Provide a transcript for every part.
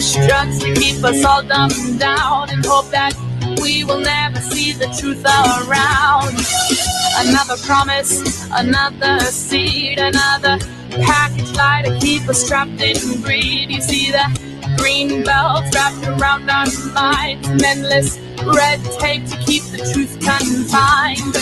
push drugs to keep us all dumbed down and hope that we will never see the truth around. Another promise, another seed, another package lie to keep us trapped in greed. You see the green belt wrapped around our minds, endless red tape to keep the truth confined.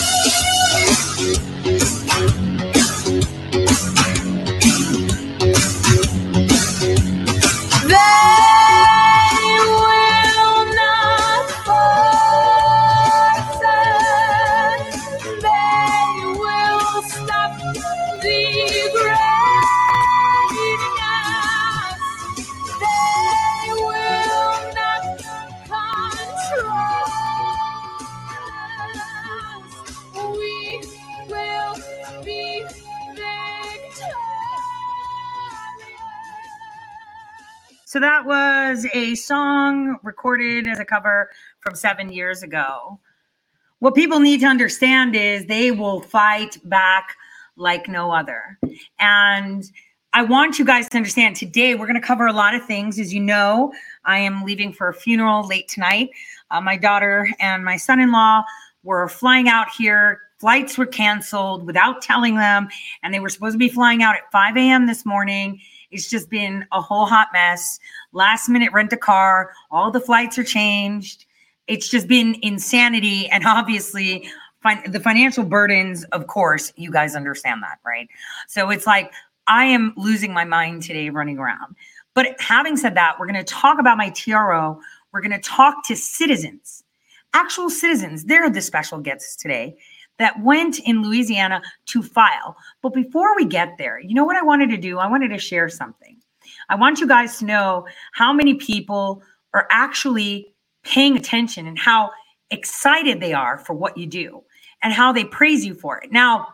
Was a song recorded as a cover from seven years ago. What people need to understand is they will fight back like no other. And I want you guys to understand today we're going to cover a lot of things. As you know, I am leaving for a funeral late tonight. Uh, my daughter and my son in law were flying out here. Flights were canceled without telling them, and they were supposed to be flying out at 5 a.m. this morning it's just been a whole hot mess. Last minute rent a car, all the flights are changed. It's just been insanity. And obviously, fin- the financial burdens, of course, you guys understand that, right? So it's like I am losing my mind today running around. But having said that, we're going to talk about my TRO. We're going to talk to citizens, actual citizens. They're the special guests today that went in Louisiana to file. But before we get there, you know what I wanted to do? I wanted to share something. I want you guys to know how many people are actually paying attention and how excited they are for what you do and how they praise you for it. Now,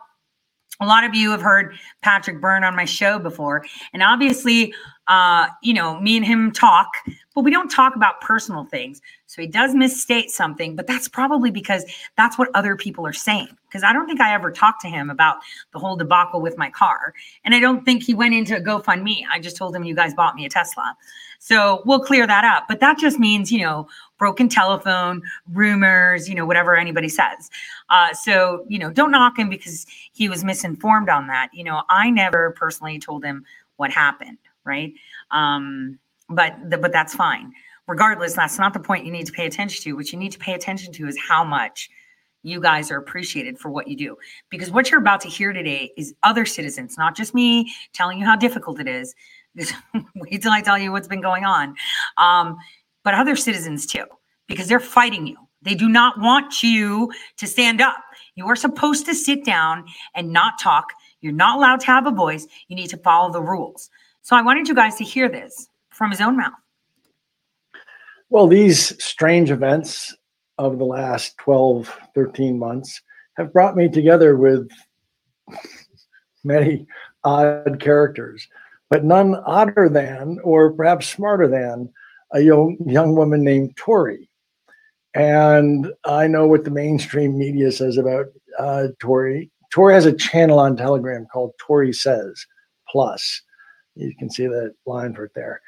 a lot of you have heard Patrick Byrne on my show before, and obviously, uh, you know, me and him talk, but we don't talk about personal things. So he does misstate something, but that's probably because that's what other people are saying. Because I don't think I ever talked to him about the whole debacle with my car. And I don't think he went into a GoFundMe. I just told him, you guys bought me a Tesla. So we'll clear that up. But that just means, you know, broken telephone, rumors, you know, whatever anybody says. Uh, so, you know, don't knock him because he was misinformed on that. You know, I never personally told him what happened, right? Um, but the, but that's fine regardless, that's not the point you need to pay attention to. What you need to pay attention to is how much you guys are appreciated for what you do. Because what you're about to hear today is other citizens, not just me telling you how difficult it is. Wait till I tell you what's been going on. Um, but other citizens too, because they're fighting you. They do not want you to stand up. You are supposed to sit down and not talk. You're not allowed to have a voice. You need to follow the rules. So I wanted you guys to hear this from his own mouth. Well, these strange events of the last 12, 13 months have brought me together with many odd characters, but none odder than, or perhaps smarter than, a young, young woman named Tori. And I know what the mainstream media says about uh, Tori. Tori has a channel on Telegram called Tori Says Plus. You can see that line right there.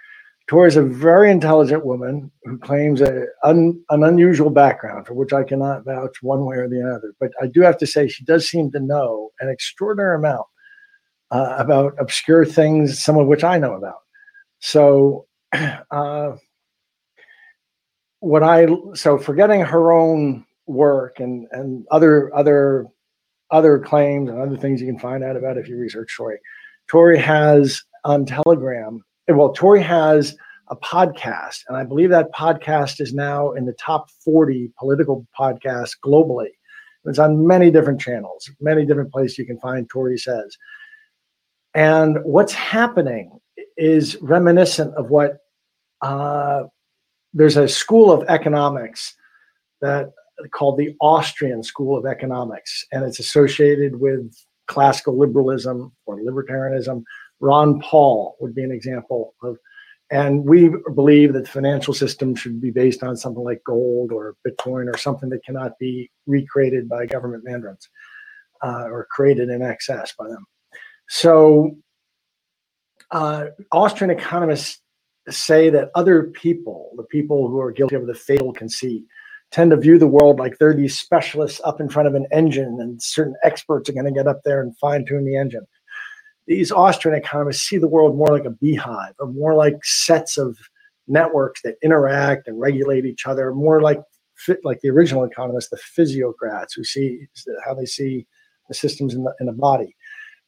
Tori is a very intelligent woman who claims a, un, an unusual background for which I cannot vouch one way or the other. But I do have to say, she does seem to know an extraordinary amount uh, about obscure things, some of which I know about. So, uh, what I so forgetting her own work and and other other other claims and other things you can find out about if you research Tori. Tori has on Telegram well, Tori has a podcast, and I believe that podcast is now in the top 40 political podcasts globally. It's on many different channels, many different places you can find Tori Says. And what's happening is reminiscent of what uh, there's a school of economics that called the Austrian School of Economics, and it's associated with classical liberalism or libertarianism, Ron Paul would be an example of, and we believe that the financial system should be based on something like gold or Bitcoin or something that cannot be recreated by government mandates. uh, or created in excess by them. So, uh, Austrian economists say that other people, the people who are guilty of the fatal conceit, tend to view the world like they're these specialists up in front of an engine, and certain experts are going to get up there and fine tune the engine. These Austrian economists see the world more like a beehive, or more like sets of networks that interact and regulate each other, more like like the original economists, the physiocrats who see how they see the systems in the, in the body.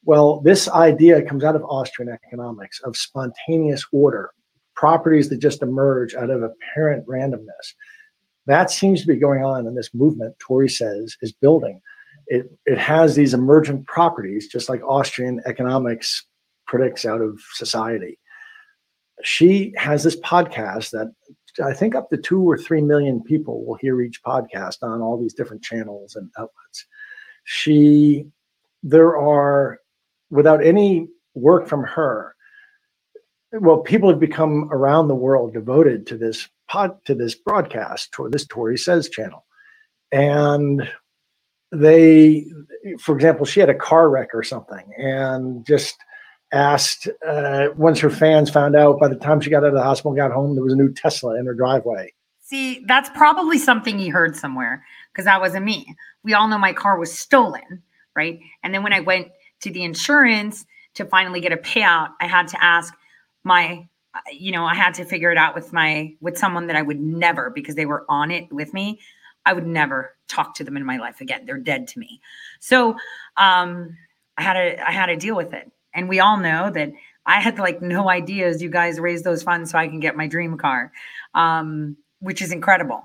Well, this idea comes out of Austrian economics of spontaneous order, properties that just emerge out of apparent randomness. That seems to be going on in this movement, Tori says, is building. It, it has these emergent properties, just like Austrian economics predicts out of society. She has this podcast that I think up to two or three million people will hear each podcast on all these different channels and outlets. She, there are, without any work from her, well, people have become around the world devoted to this pod, to this broadcast, to this Tori Says channel. And they, for example, she had a car wreck or something and just asked uh, once her fans found out by the time she got out of the hospital got home there was a new tesla in her driveway. See that's probably something he heard somewhere because that wasn't me. We all know my car was stolen right? And then when i went to the insurance to finally get a payout i had to ask my you know i had to figure it out with my with someone that i would never because they were on it with me i would never talk to them in my life again they're dead to me so um i had to i had to deal with it and we all know that I had like no ideas you guys raised those funds so I can get my dream car, um, which is incredible,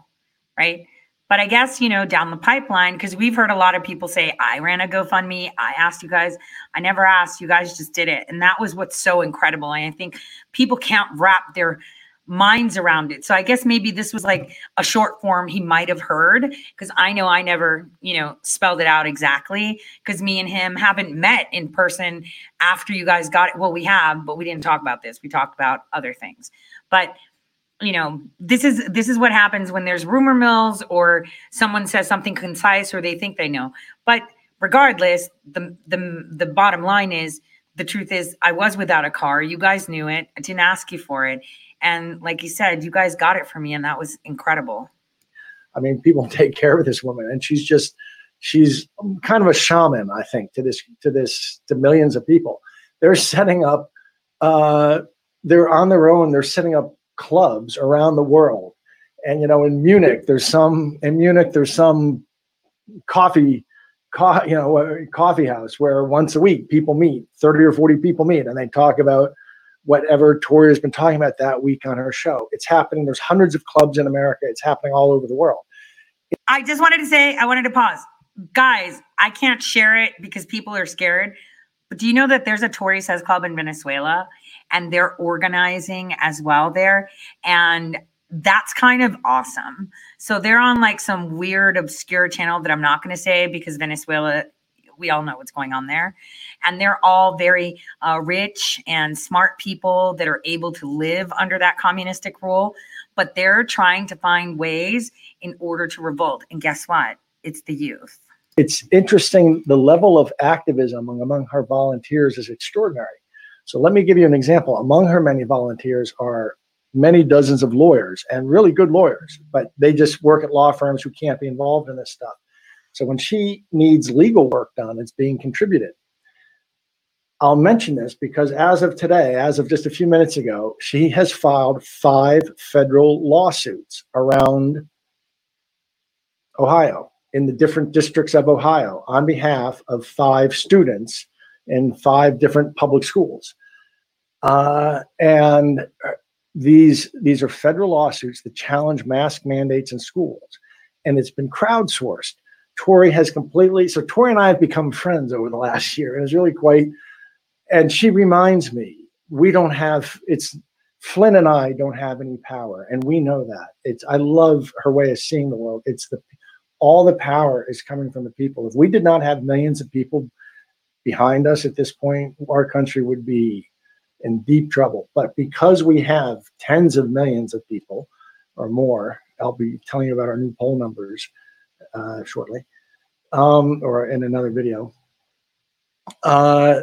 right? But I guess, you know, down the pipeline, because we've heard a lot of people say, I ran a GoFundMe. I asked you guys. I never asked. You guys just did it. And that was what's so incredible. And I think people can't wrap their minds around it. So I guess maybe this was like a short form he might have heard because I know I never, you know, spelled it out exactly because me and him haven't met in person after you guys got it. Well, we have, but we didn't talk about this. We talked about other things. But you know, this is this is what happens when there's rumor mills or someone says something concise or they think they know. But regardless, the the the bottom line is the truth is I was without a car. You guys knew it. I didn't ask you for it and like you said, you guys got it for me, and that was incredible. I mean, people take care of this woman, and she's just she's kind of a shaman, I think, to this to this to millions of people. They're setting up, uh, they're on their own. They're setting up clubs around the world, and you know, in Munich, there's some in Munich, there's some coffee. Co- you know, coffee house where once a week people meet, 30 or 40 people meet, and they talk about whatever Tori has been talking about that week on her show. It's happening. There's hundreds of clubs in America. It's happening all over the world. I just wanted to say, I wanted to pause. Guys, I can't share it because people are scared. But do you know that there's a Tori Says Club in Venezuela and they're organizing as well there? And that's kind of awesome. So they're on like some weird, obscure channel that I'm not going to say because Venezuela, we all know what's going on there. And they're all very uh, rich and smart people that are able to live under that communistic rule but they're trying to find ways in order to revolt. And guess what? It's the youth. It's interesting the level of activism among, among her volunteers is extraordinary. So let me give you an example. Among her many volunteers are many dozens of lawyers and really good lawyers but they just work at law firms who can't be involved in this stuff so when she needs legal work done it's being contributed I'll mention this because as of today, as of just a few minutes ago, she has filed five federal lawsuits around Ohio in the different districts of Ohio on behalf of five students in five different public schools. Uh, and these these are federal lawsuits that challenge mask mandates in schools, and it's been crowdsourced. Tori has completely so Tori and I have become friends over the last year, and it's really quite and she reminds me we don't have it's Flynn and I don't have any power, and we know that. It's I love her way of seeing the world. It's the all the power is coming from the people. If we did not have millions of people behind us at this point, our country would be in deep trouble. But because we have tens of millions of people or more, I'll be telling you about our new poll numbers uh, shortly um, or in another video. Uh,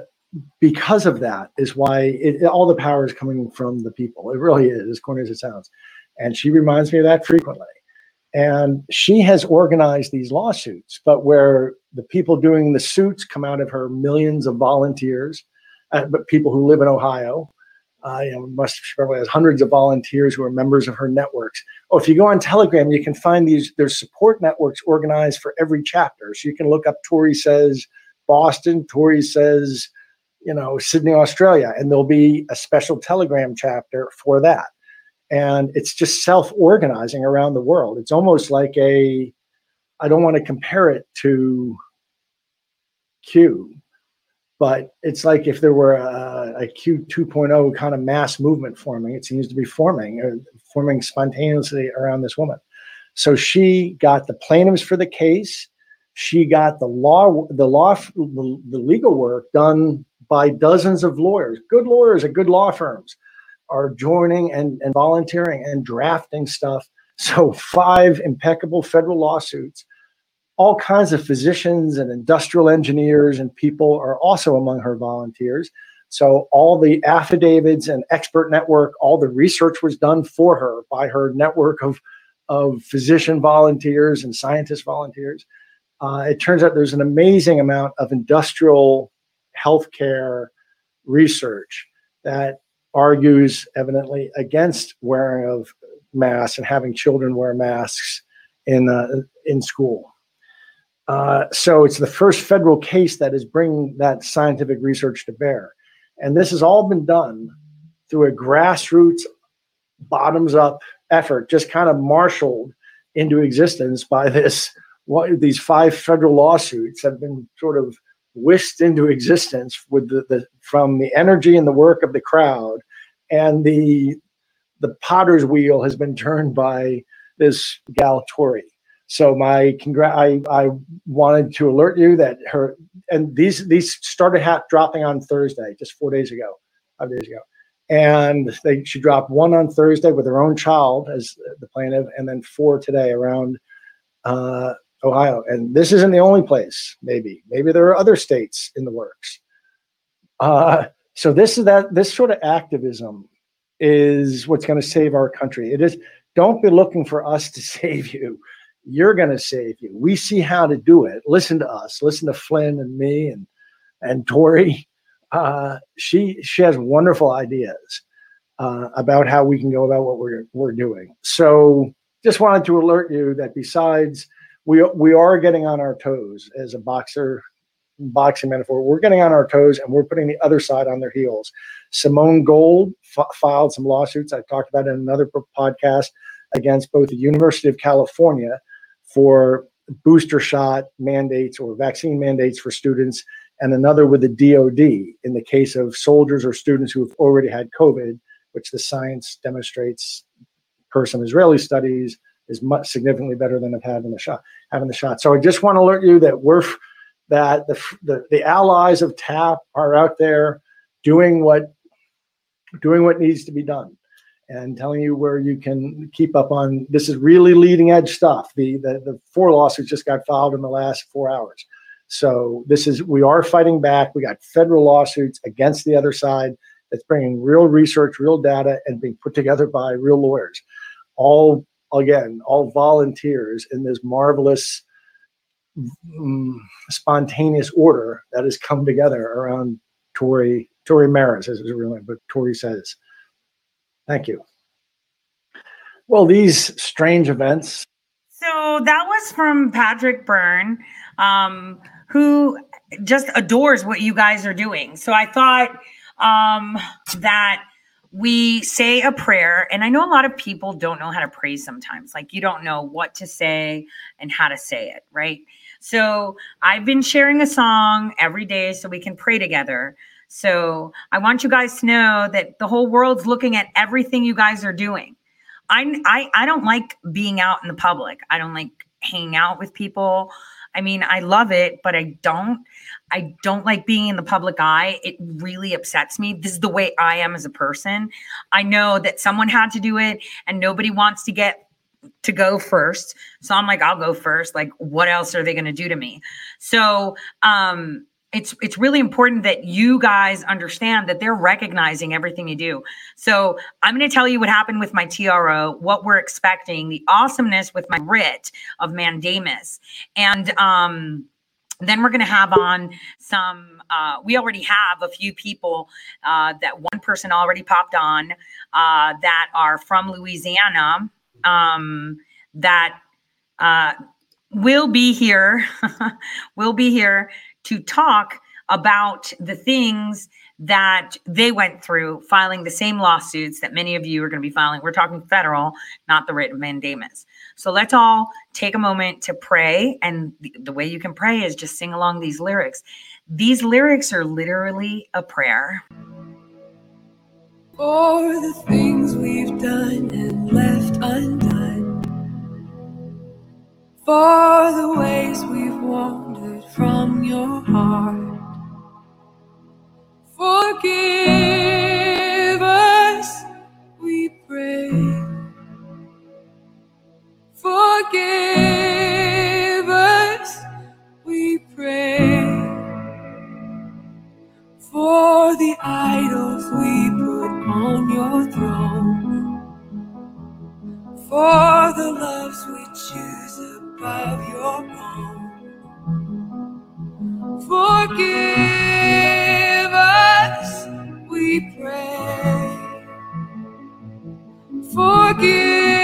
because of that is why it, all the power is coming from the people. It really is, as corny as it sounds. And she reminds me of that frequently. And she has organized these lawsuits, but where the people doing the suits come out of her millions of volunteers, uh, but people who live in Ohio, uh, you know, must probably has hundreds of volunteers who are members of her networks. Oh, if you go on Telegram, you can find these. There's support networks organized for every chapter, so you can look up Tori says Boston, Tori says you know, Sydney, Australia, and there'll be a special Telegram chapter for that. And it's just self organizing around the world. It's almost like a, I don't want to compare it to Q, but it's like if there were a, a Q 2.0 kind of mass movement forming, it seems to be forming, or uh, forming spontaneously around this woman. So she got the plaintiffs for the case. She got the law, the law, the, the legal work done by dozens of lawyers, good lawyers at good law firms, are joining and, and volunteering and drafting stuff. So, five impeccable federal lawsuits. All kinds of physicians and industrial engineers and people are also among her volunteers. So, all the affidavits and expert network, all the research was done for her by her network of, of physician volunteers and scientist volunteers. Uh, it turns out there's an amazing amount of industrial healthcare research that argues evidently against wearing of masks and having children wear masks in uh, in school. Uh, so it's the first federal case that is bringing that scientific research to bear, and this has all been done through a grassroots, bottoms up effort, just kind of marshaled into existence by this. What these five federal lawsuits have been sort of whisked into existence with the, the from the energy and the work of the crowd and the the potter's wheel has been turned by this gal Tori. So my congr- I, I wanted to alert you that her and these these started dropping on Thursday, just four days ago, five days ago, and they she dropped one on Thursday with her own child as the plaintiff, and then four today around uh, Ohio. And this isn't the only place, maybe. Maybe there are other states in the works. Uh, so this is that this sort of activism is what's going to save our country. It is don't be looking for us to save you. You're going to save you. We see how to do it. Listen to us. Listen to Flynn and me and and Tori. Uh, she she has wonderful ideas uh, about how we can go about what we're we're doing. So just wanted to alert you that besides we we are getting on our toes as a boxer boxing metaphor we're getting on our toes and we're putting the other side on their heels simone gold f- filed some lawsuits i talked about in another podcast against both the university of california for booster shot mandates or vaccine mandates for students and another with the dod in the case of soldiers or students who have already had covid which the science demonstrates per some israeli studies is much significantly better than having the shot. Having the shot. So I just want to alert you that we're that the the, the allies of TAP are out there doing what doing what needs to be done and telling you where you can keep up on this is really leading edge stuff. The, the the four lawsuits just got filed in the last four hours. So this is we are fighting back. We got federal lawsuits against the other side that's bringing real research real data and being put together by real lawyers. All again, all volunteers in this marvelous, um, spontaneous order that has come together around Tori Tori Maris, as his real name, but Tori says. Thank you. Well, these strange events. So that was from Patrick Byrne, um, who just adores what you guys are doing. So I thought um, that we say a prayer and i know a lot of people don't know how to pray sometimes like you don't know what to say and how to say it right so i've been sharing a song every day so we can pray together so i want you guys to know that the whole world's looking at everything you guys are doing i i, I don't like being out in the public i don't like hanging out with people I mean, I love it, but I don't. I don't like being in the public eye. It really upsets me. This is the way I am as a person. I know that someone had to do it and nobody wants to get to go first. So I'm like, I'll go first. Like, what else are they going to do to me? So, um, it's it's really important that you guys understand that they're recognizing everything you do. So I'm going to tell you what happened with my TRO, what we're expecting, the awesomeness with my writ of mandamus, and um, then we're going to have on some. Uh, we already have a few people uh, that one person already popped on uh, that are from Louisiana um, that uh, will be here. will be here to talk about the things that they went through filing the same lawsuits that many of you are going to be filing. We're talking federal, not the writ of mandamus. So let's all take a moment to pray. And the, the way you can pray is just sing along these lyrics. These lyrics are literally a prayer. For the things we've done and left undone. For the ways we've wandered from your heart. Forgive us, we pray. Forgive us, we pray. For the idols we put on your throne. For the loves we choose above your own. Forgive us, we pray. Forgive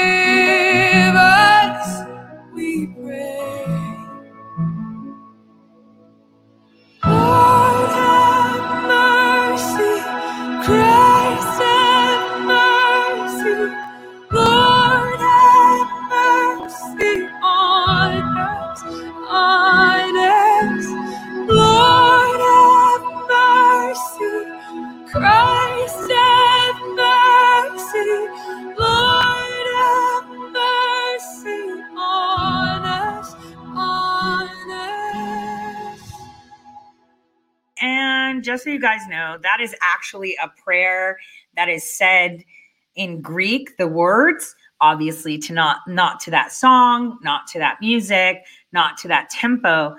just so you guys know, that is actually a prayer that is said in Greek, the words, obviously to not not to that song, not to that music, not to that tempo,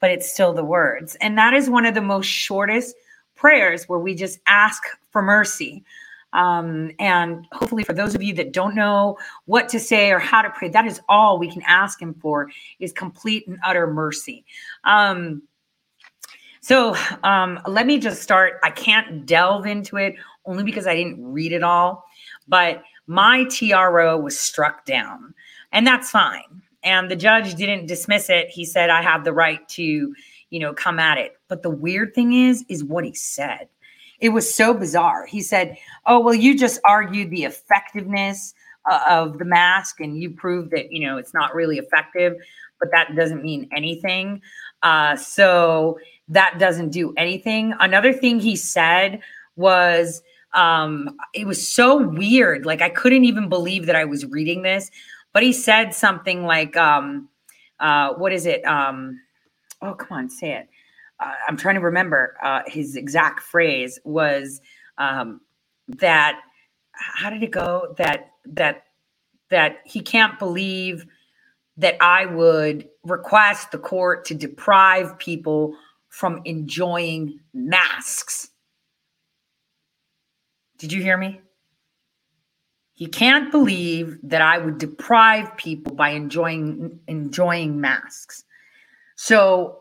but it's still the words. And that is one of the most shortest prayers where we just ask for mercy. Um, and hopefully, for those of you that don't know what to say or how to pray, that is all we can ask Him for is complete and utter mercy. Um, so um, let me just start. I can't delve into it only because I didn't read it all, but my TRO was struck down, and that's fine. And the judge didn't dismiss it. He said I have the right to, you know, come at it. But the weird thing is, is what he said. It was so bizarre. He said, "Oh, well, you just argued the effectiveness uh, of the mask, and you proved that you know it's not really effective, but that doesn't mean anything." Uh, so that doesn't do anything. Another thing he said was um it was so weird. Like I couldn't even believe that I was reading this, but he said something like um uh what is it? Um oh come on, say it. Uh, I'm trying to remember uh his exact phrase was um that how did it go? That that that he can't believe that I would request the court to deprive people from enjoying masks. Did you hear me? He can't believe that I would deprive people by enjoying enjoying masks. So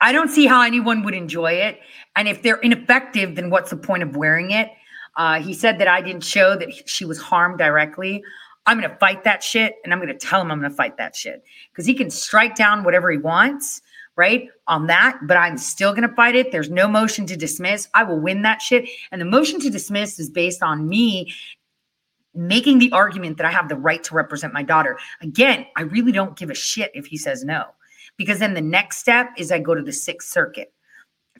I don't see how anyone would enjoy it. And if they're ineffective, then what's the point of wearing it? Uh, he said that I didn't show that she was harmed directly. I'm going to fight that shit and I'm going to tell him I'm going to fight that shit because he can strike down whatever he wants, right? On that, but I'm still going to fight it. There's no motion to dismiss. I will win that shit. And the motion to dismiss is based on me making the argument that I have the right to represent my daughter. Again, I really don't give a shit if he says no because then the next step is I go to the Sixth Circuit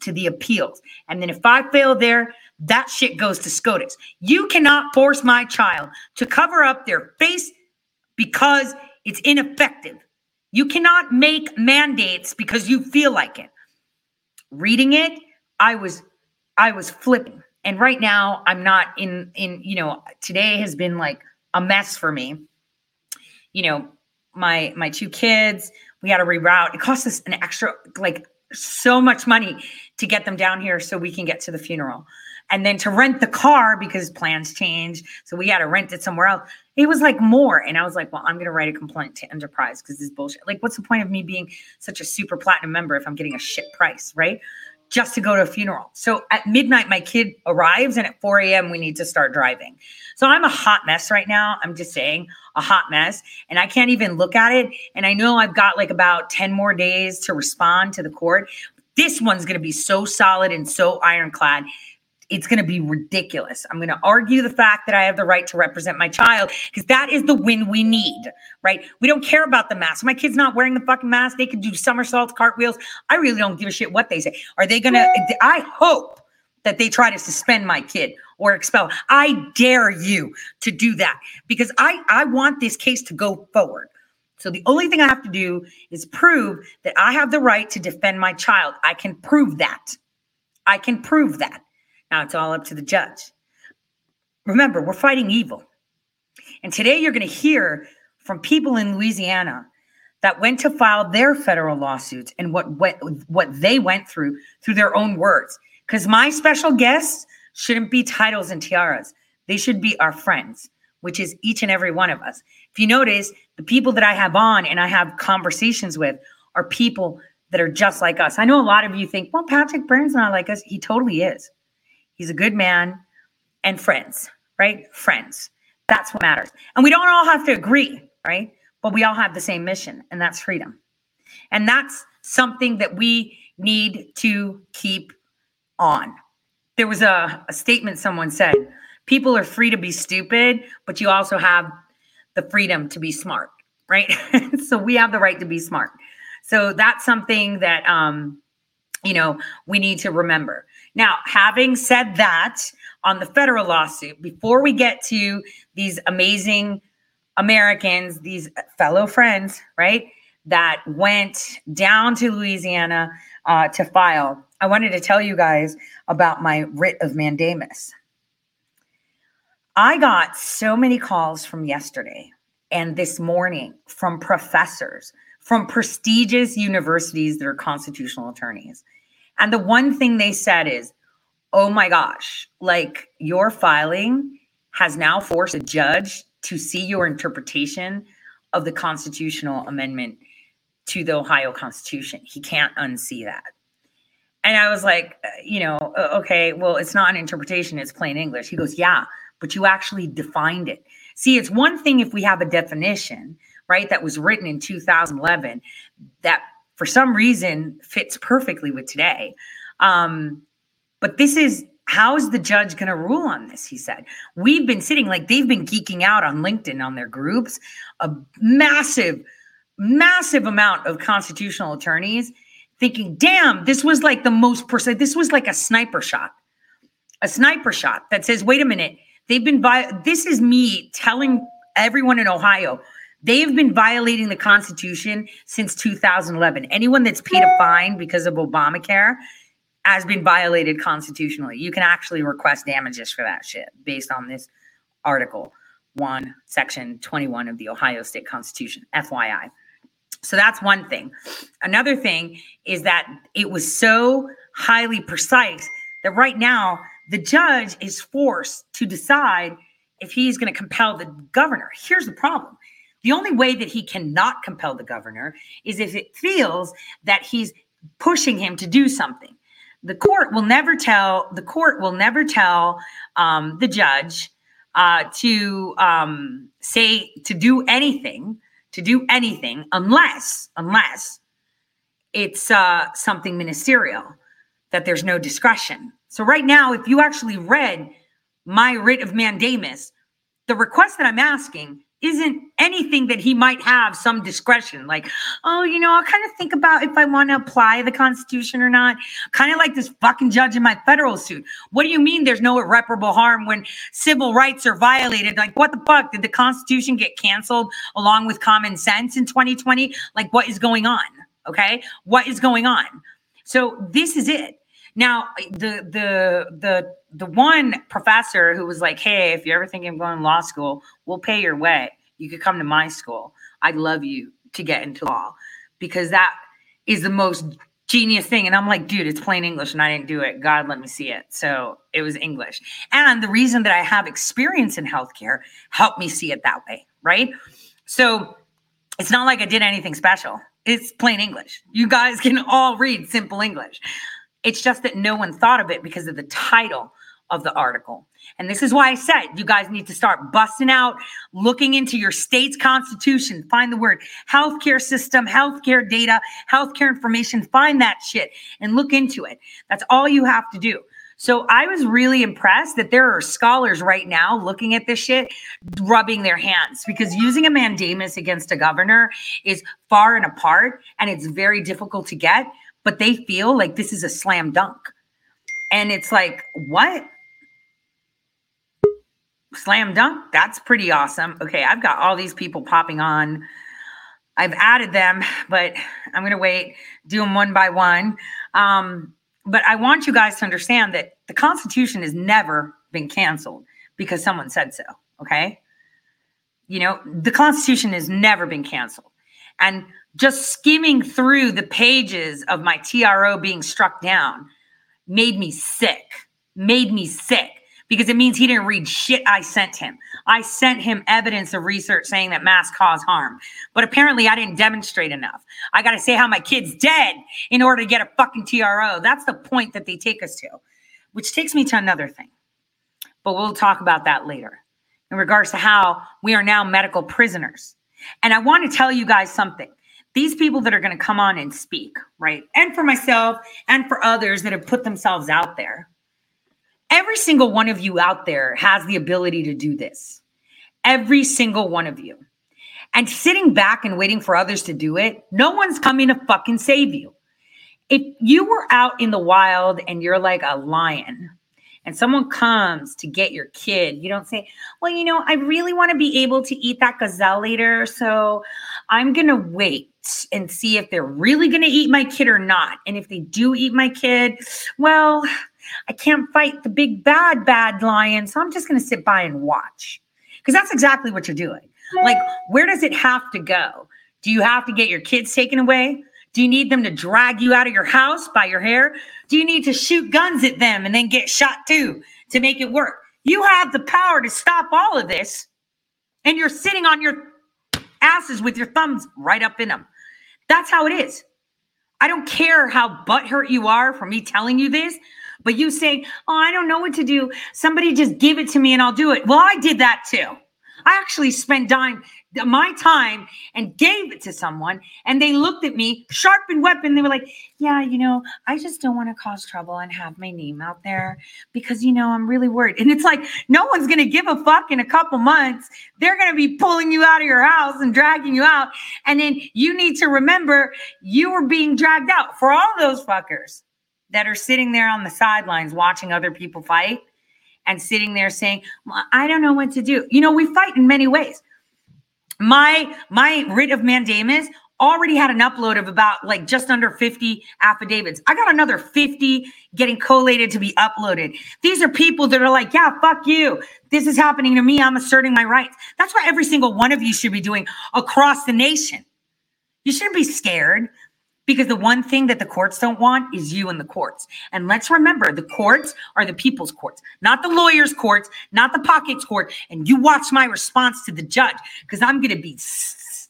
to the appeals. And then if I fail there, that shit goes to SCOTUS. You cannot force my child to cover up their face because it's ineffective. You cannot make mandates because you feel like it. Reading it, I was I was flipping. And right now I'm not in in you know, today has been like a mess for me. you know, my my two kids, we had to reroute. It cost us an extra like so much money to get them down here so we can get to the funeral. And then to rent the car because plans change. So we had to rent it somewhere else. It was like more. And I was like, well, I'm going to write a complaint to Enterprise because this is bullshit. Like, what's the point of me being such a super platinum member if I'm getting a shit price, right? Just to go to a funeral. So at midnight, my kid arrives, and at 4 a.m., we need to start driving. So I'm a hot mess right now. I'm just saying a hot mess. And I can't even look at it. And I know I've got like about 10 more days to respond to the court. This one's going to be so solid and so ironclad it's going to be ridiculous. I'm going to argue the fact that I have the right to represent my child because that is the win we need, right? We don't care about the mask. My kid's not wearing the fucking mask. They can do somersaults, cartwheels. I really don't give a shit what they say. Are they going to? I hope that they try to suspend my kid or expel. I dare you to do that because I I want this case to go forward. So the only thing I have to do is prove that I have the right to defend my child. I can prove that. I can prove that. Now it's all up to the judge. Remember, we're fighting evil. And today you're going to hear from people in Louisiana that went to file their federal lawsuits and what what, what they went through through their own words. Because my special guests shouldn't be titles and tiaras. They should be our friends, which is each and every one of us. If you notice, the people that I have on and I have conversations with are people that are just like us. I know a lot of you think, well, Patrick Byrne's not like us. He totally is. He's a good man and friends, right? Friends. That's what matters. And we don't all have to agree, right? But we all have the same mission, and that's freedom. And that's something that we need to keep on. There was a, a statement someone said people are free to be stupid, but you also have the freedom to be smart, right? so we have the right to be smart. So that's something that um, you know we need to remember. Now, having said that, on the federal lawsuit, before we get to these amazing Americans, these fellow friends, right, that went down to Louisiana uh, to file, I wanted to tell you guys about my writ of mandamus. I got so many calls from yesterday and this morning from professors from prestigious universities that are constitutional attorneys and the one thing they said is, oh my gosh, like your filing has now forced a judge to see your interpretation of the constitutional amendment to the Ohio Constitution. He can't unsee that. And I was like, uh, you know, okay, well, it's not an interpretation, it's plain English. He goes, yeah, but you actually defined it. See, it's one thing if we have a definition, right, that was written in 2011 that for some reason fits perfectly with today. Um, but this is how is the judge going to rule on this? He said. We've been sitting like they've been geeking out on LinkedIn on their groups, a massive, massive amount of constitutional attorneys thinking, damn, this was like the most precise, this was like a sniper shot, a sniper shot that says, wait a minute, they've been, vi- this is me telling everyone in Ohio, they have been violating the Constitution since 2011. Anyone that's paid a fine because of Obamacare has been violated constitutionally. You can actually request damages for that shit based on this article 1, section 21 of the Ohio State Constitution, FYI. So that's one thing. Another thing is that it was so highly precise that right now the judge is forced to decide if he's going to compel the governor. Here's the problem the only way that he cannot compel the governor is if it feels that he's pushing him to do something. The court will never tell the court will never tell um, the judge uh, to um, say to do anything to do anything unless unless it's uh, something ministerial that there's no discretion. So right now, if you actually read my writ of mandamus, the request that I'm asking isn't anything that he might have some discretion. Like oh you know i'll kind of think about if i want to apply the constitution or not. Kind of like this fucking judge in my federal suit. What do you mean there's no irreparable harm when civil rights are violated? Like what the fuck? Did the constitution get canceled along with common sense in 2020 like what is going on? Okay? What is going on? So this is it now the the the the one professor who was like, "Hey, if you're ever thinking of going to law school, we'll pay your way." You could come to my school. I'd love you to get into law because that is the most genius thing. And I'm like, dude, it's plain English and I didn't do it. God, let me see it. So it was English. And the reason that I have experience in healthcare helped me see it that way. Right. So it's not like I did anything special. It's plain English. You guys can all read simple English. It's just that no one thought of it because of the title of the article. And this is why I said you guys need to start busting out, looking into your state's constitution, find the word healthcare system, healthcare data, healthcare information, find that shit and look into it. That's all you have to do. So I was really impressed that there are scholars right now looking at this shit, rubbing their hands because using a mandamus against a governor is far and apart and it's very difficult to get, but they feel like this is a slam dunk. And it's like, what? Slam dunk. That's pretty awesome. Okay, I've got all these people popping on. I've added them, but I'm going to wait, do them one by one. Um, but I want you guys to understand that the Constitution has never been canceled because someone said so. Okay. You know, the Constitution has never been canceled. And just skimming through the pages of my TRO being struck down made me sick, made me sick because it means he didn't read shit I sent him. I sent him evidence of research saying that masks cause harm. But apparently I didn't demonstrate enough. I got to say how my kid's dead in order to get a fucking TRO. That's the point that they take us to, which takes me to another thing. But we'll talk about that later in regards to how we are now medical prisoners. And I want to tell you guys something. These people that are going to come on and speak, right? And for myself and for others that have put themselves out there, Every single one of you out there has the ability to do this. Every single one of you. And sitting back and waiting for others to do it, no one's coming to fucking save you. If you were out in the wild and you're like a lion, and someone comes to get your kid, you don't say, Well, you know, I really want to be able to eat that gazelle later. So I'm going to wait and see if they're really going to eat my kid or not. And if they do eat my kid, well, I can't fight the big bad, bad lion. So I'm just going to sit by and watch. Because that's exactly what you're doing. Like, where does it have to go? Do you have to get your kids taken away? Do you need them to drag you out of your house by your hair? Do you need to shoot guns at them and then get shot too to make it work? You have the power to stop all of this, and you're sitting on your asses with your thumbs right up in them. That's how it is. I don't care how butthurt you are for me telling you this. But you say, Oh, I don't know what to do. Somebody just give it to me and I'll do it. Well, I did that too. I actually spent time, my time and gave it to someone. And they looked at me, sharp sharpened weapon. They were like, Yeah, you know, I just don't want to cause trouble and have my name out there because, you know, I'm really worried. And it's like, no one's going to give a fuck in a couple months. They're going to be pulling you out of your house and dragging you out. And then you need to remember you were being dragged out for all those fuckers that are sitting there on the sidelines watching other people fight and sitting there saying, well, I don't know what to do. You know, we fight in many ways. My my writ of mandamus already had an upload of about like just under 50 affidavits. I got another 50 getting collated to be uploaded. These are people that are like, yeah, fuck you. This is happening to me. I'm asserting my rights. That's what every single one of you should be doing across the nation. You shouldn't be scared because the one thing that the courts don't want is you in the courts. And let's remember the courts are the people's courts, not the lawyers' courts, not the pockets court. And you watch my response to the judge because I'm going to be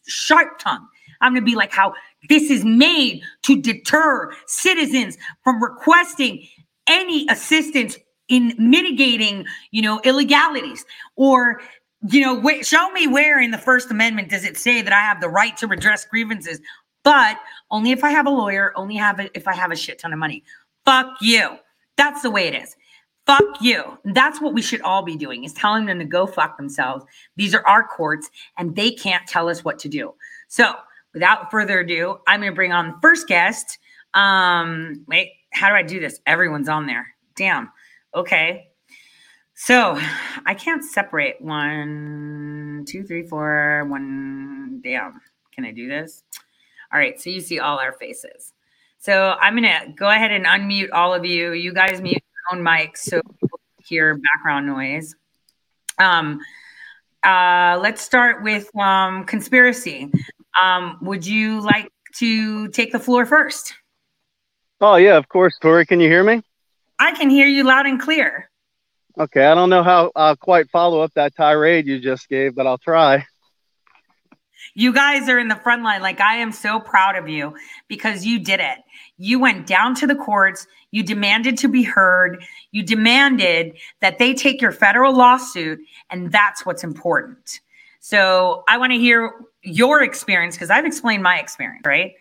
sharp tongued. I'm going to be like how this is made to deter citizens from requesting any assistance in mitigating, you know, illegalities or you know, wait, show me where in the First Amendment does it say that I have the right to redress grievances but only if I have a lawyer, only have it if I have a shit ton of money. Fuck you. That's the way it is. Fuck you. That's what we should all be doing is telling them to go fuck themselves. These are our courts and they can't tell us what to do. So without further ado, I'm going to bring on the first guest. Um, wait, how do I do this? Everyone's on there. Damn. Okay. So I can't separate one, two, three, four, one. Damn. Can I do this? All right, so you see all our faces. So I'm gonna go ahead and unmute all of you. You guys mute your own mics so people hear background noise. Um, Uh, let's start with um, conspiracy. Um, would you like to take the floor first? Oh yeah, of course, Tori. Can you hear me? I can hear you loud and clear. Okay, I don't know how I'll quite follow up that tirade you just gave, but I'll try. You guys are in the front line. Like, I am so proud of you because you did it. You went down to the courts. You demanded to be heard. You demanded that they take your federal lawsuit, and that's what's important. So, I want to hear your experience because I've explained my experience, right?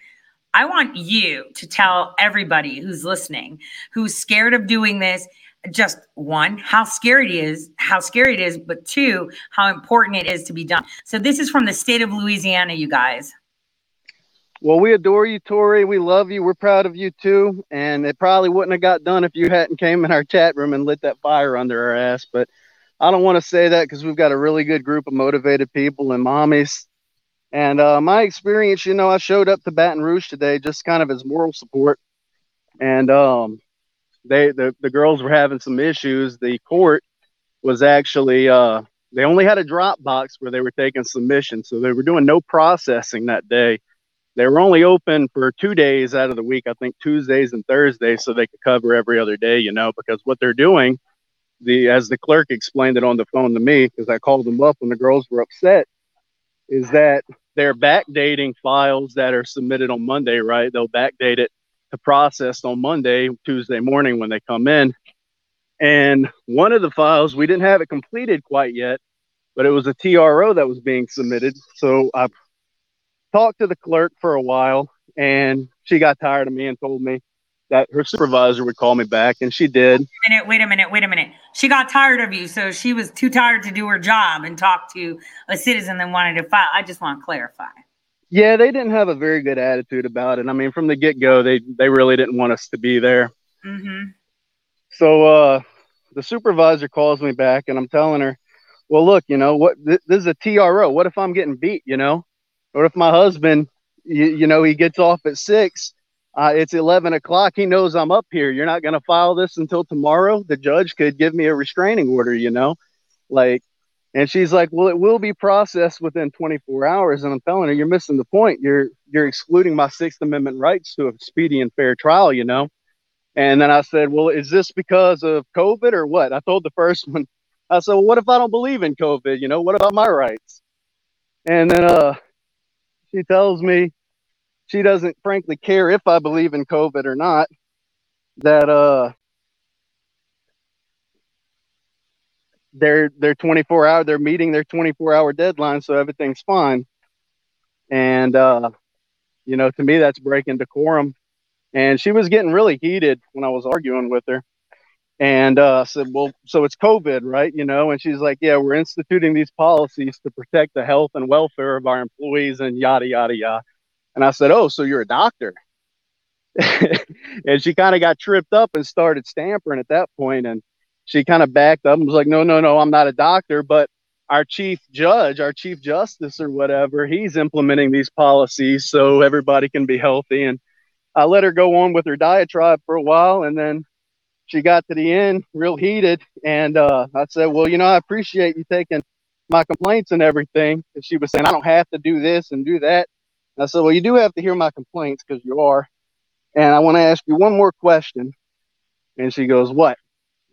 I want you to tell everybody who's listening, who's scared of doing this, just one, how scary it is, how scary it is, but two, how important it is to be done. So this is from the state of Louisiana, you guys. Well, we adore you, Tori. We love you. We're proud of you too. And it probably wouldn't have got done if you hadn't came in our chat room and lit that fire under our ass. But I don't want to say that because we've got a really good group of motivated people and mommies. And uh, my experience, you know, I showed up to Baton Rouge today just kind of as moral support. And um, they the, the girls were having some issues. The court was actually uh, they only had a drop box where they were taking submissions, so they were doing no processing that day. They were only open for two days out of the week, I think Tuesdays and Thursdays, so they could cover every other day, you know, because what they're doing, the as the clerk explained it on the phone to me, because I called them up when the girls were upset, is that they're backdating files that are submitted on Monday, right? They'll backdate it to process on Monday, Tuesday morning when they come in. And one of the files, we didn't have it completed quite yet, but it was a TRO that was being submitted. So I talked to the clerk for a while and she got tired of me and told me that her supervisor would call me back and she did. Wait a minute, wait a minute, wait a minute. She got tired of you, so she was too tired to do her job and talk to a citizen that wanted to file. I just want to clarify. Yeah, they didn't have a very good attitude about it. I mean, from the get go, they they really didn't want us to be there. Mm-hmm. So uh, the supervisor calls me back, and I'm telling her, "Well, look, you know what? Th- this is a TRO. What if I'm getting beat? You know, or if my husband, you, you know, he gets off at six, uh, it's 11 o'clock. He knows I'm up here. You're not going to file this until tomorrow. The judge could give me a restraining order. You know, like and she's like, "Well, it will be processed within 24 hours." And I'm telling her, "You're missing the point. You're you're excluding my Sixth Amendment rights to a speedy and fair trial." You know. And then I said, "Well, is this because of COVID or what?" I told the first one, I said, "Well, what if I don't believe in COVID? You know, what about my rights?" And then uh, she tells me she doesn't frankly care if I believe in COVID or not. That uh, they're they're 24 hour they're meeting their 24 hour deadline so everything's fine. And uh you know to me that's breaking decorum. And she was getting really heated when i was arguing with her. And uh said well so it's covid right you know? And she's like yeah we're instituting these policies to protect the health and welfare of our employees and yada yada yada. And i said oh so you're a doctor? And she kind of got tripped up and started stampering at that point and she kind of backed up and was like, no, no, no, I'm not a doctor, but our chief judge, our chief justice or whatever, he's implementing these policies so everybody can be healthy. And I let her go on with her diatribe for a while. And then she got to the end real heated. And uh, I said, well, you know, I appreciate you taking my complaints and everything. And she was saying, I don't have to do this and do that. And I said, well, you do have to hear my complaints because you are. And I want to ask you one more question. And she goes, what?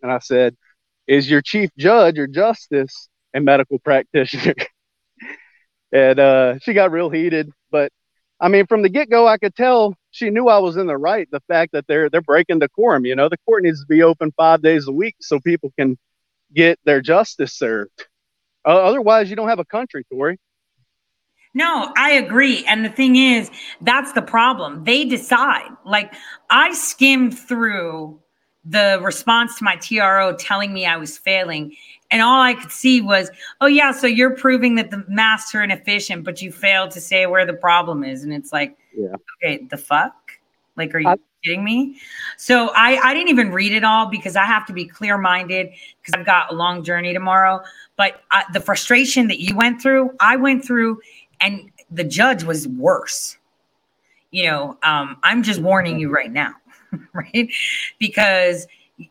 And I said, Is your chief judge or justice a medical practitioner? and uh, she got real heated. But I mean, from the get go, I could tell she knew I was in the right. The fact that they're they're breaking decorum. You know, the court needs to be open five days a week so people can get their justice served. Uh, otherwise, you don't have a country, Tori. No, I agree. And the thing is, that's the problem. They decide. Like, I skimmed through the response to my TRO telling me I was failing. And all I could see was, oh, yeah, so you're proving that the masks are inefficient, but you failed to say where the problem is. And it's like, yeah. okay, the fuck? Like, are you I- kidding me? So I, I didn't even read it all because I have to be clear minded because I've got a long journey tomorrow. But I, the frustration that you went through, I went through, and the judge was worse. You know, um, I'm just warning you right now. right? Because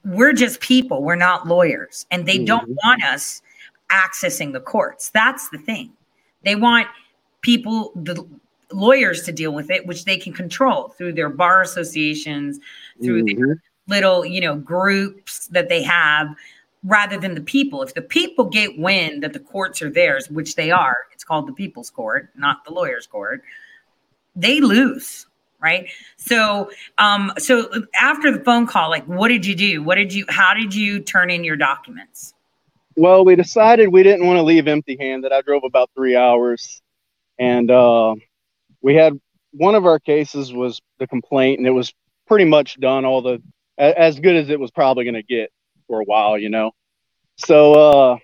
we're just people, we're not lawyers, and they mm-hmm. don't want us accessing the courts. That's the thing. They want people, the lawyers to deal with it, which they can control through their bar associations, through Mhm. the little, you know, groups that they have rather than the people. If the people get wind that the courts are theirs, which they are, it's called the people's court, not the lawyer's court, they lose. Right. So, um, so after the phone call, like, what did you do? What did you, how did you turn in your documents? Well, we decided we didn't want to leave empty handed. I drove about three hours and uh, we had one of our cases was the complaint and it was pretty much done all the as good as it was probably going to get for a while, you know. So uh,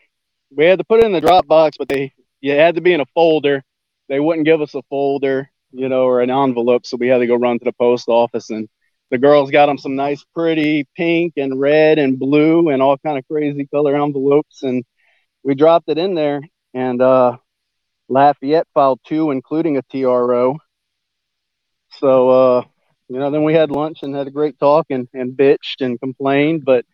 we had to put it in the Dropbox, but they you had to be in a folder. They wouldn't give us a folder, you know, or an envelope, so we had to go run to the post office and the girls got them some nice pretty pink and red and blue and all kind of crazy color envelopes and we dropped it in there and uh Lafayette filed two including a TRO so uh you know then we had lunch and had a great talk and, and bitched and complained but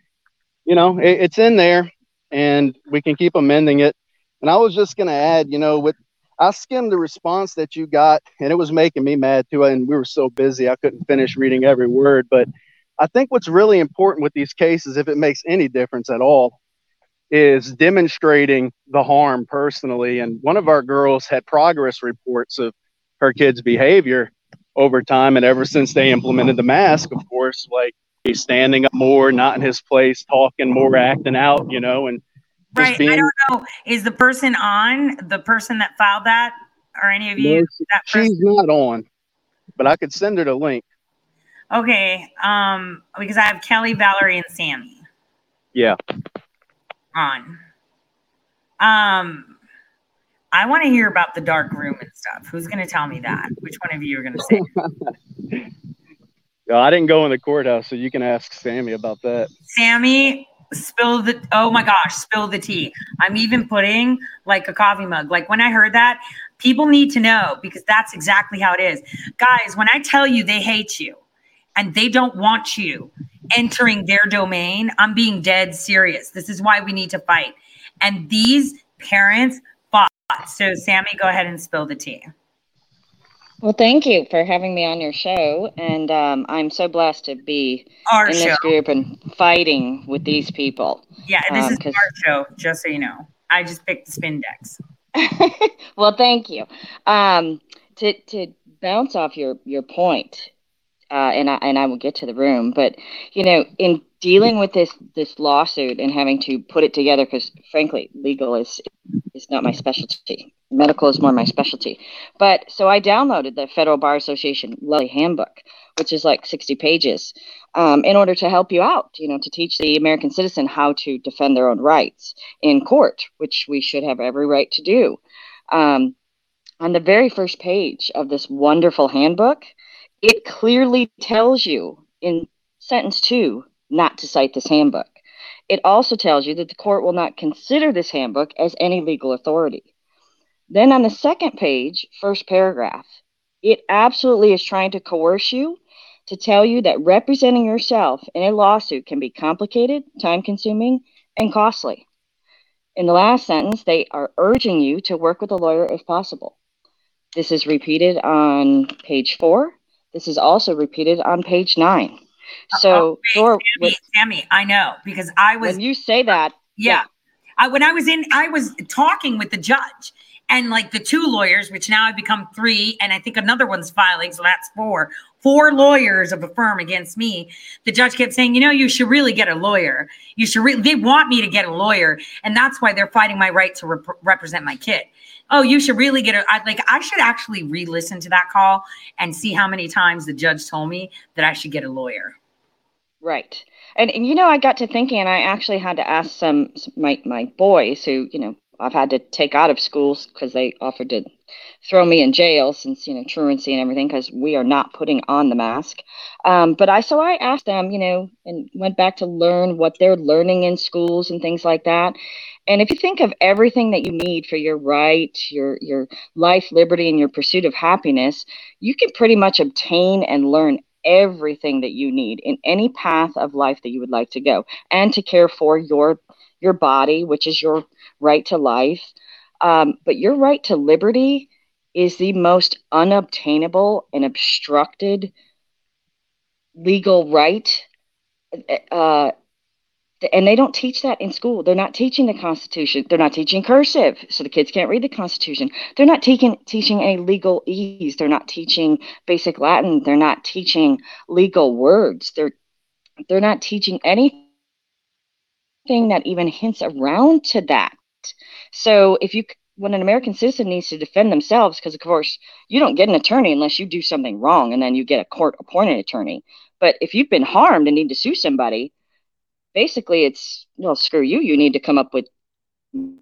you know it, it's in there and we can keep amending it. And I was just going to add you know with I skimmed the response that you got, and it was making me mad too. And we were so busy, I couldn't finish reading every word. But I think what's really important with these cases, if it makes any difference at all, is demonstrating the harm personally. And one of our girls had progress reports of her kid's behavior over time. And ever since they implemented the mask, of course, like he's standing up more, not in his place, talking more, acting out, you know, and Right. I don't know. Is the person on the person that filed that or any of you? No, that person? she's not on, but I could send her the link. Okay. Um, because I have Kelly, Valerie, and Sammy Yeah. on. Um, I want to hear about the dark room and stuff. Who's going to tell me that? Which one of you are going to say? Yeah, I didn't go in the courthouse, so you can ask Sammy about that. Sammy, spill the. Oh my gosh, spill the tea. I'm even putting like a coffee mug. Like when I heard that, people need to know because that's exactly how it is. Guys, when I tell you they hate you and they don't want you entering their domain, I'm being dead serious. This is why we need to fight. And these parents fought. So, Sammy, go ahead and spill the tea. Well, thank you for having me on your show. And um, I'm so blessed to be Our in show. this group and fighting with these people. Yeah, this um, is our show, just so you know. I just picked the spin decks. well, thank you. Um, to, to bounce off your, your point, uh, and I and I will get to the room. But you know, in dealing with this this lawsuit and having to put it together, because frankly, legal is is not my specialty. Medical is more my specialty. But so I downloaded the Federal Bar Association Lully Handbook, which is like sixty pages, um, in order to help you out. You know, to teach the American citizen how to defend their own rights in court, which we should have every right to do. Um, on the very first page of this wonderful handbook, it clearly tells you in sentence two not to cite this handbook. It also tells you that the court will not consider this handbook as any legal authority. Then on the second page, first paragraph, it absolutely is trying to coerce you to tell you that representing yourself in a lawsuit can be complicated, time consuming, and costly. In the last sentence, they are urging you to work with a lawyer if possible. This is repeated on page four. This is also repeated on page nine. Uh, so, oh, Dora, Sammy, Sammy, I know because I was when you say that, yeah. I, when I was in, I was talking with the judge and like the two lawyers, which now have become three, and I think another one's filing, so that's four. Four lawyers of a firm against me. The judge kept saying, "You know, you should really get a lawyer. You should. Re- they want me to get a lawyer, and that's why they're fighting my right to rep- represent my kid." Oh, you should really get a I, like. I should actually re-listen to that call and see how many times the judge told me that I should get a lawyer. Right. And, and you know, I got to thinking, and I actually had to ask some some- my my boys who you know I've had to take out of schools because they offered to throw me in jail since you know truancy and everything because we are not putting on the mask. Um, but I so I asked them, you know, and went back to learn what they're learning in schools and things like that. And if you think of everything that you need for your right, your your life, liberty, and your pursuit of happiness, you can pretty much obtain and learn everything that you need in any path of life that you would like to go and to care for your your body, which is your right to life. Um, but your right to liberty is the most unobtainable and obstructed legal right. Uh, and they don't teach that in school. They're not teaching the Constitution. They're not teaching cursive, so the kids can't read the Constitution. They're not teaching teaching a legalese. They're not teaching basic Latin. They're not teaching legal words. They're they're not teaching anything that even hints around to that. So if you when an American citizen needs to defend themselves, because of course you don't get an attorney unless you do something wrong, and then you get a court appointed attorney. But if you've been harmed and need to sue somebody, basically it's well screw you you need to come up with you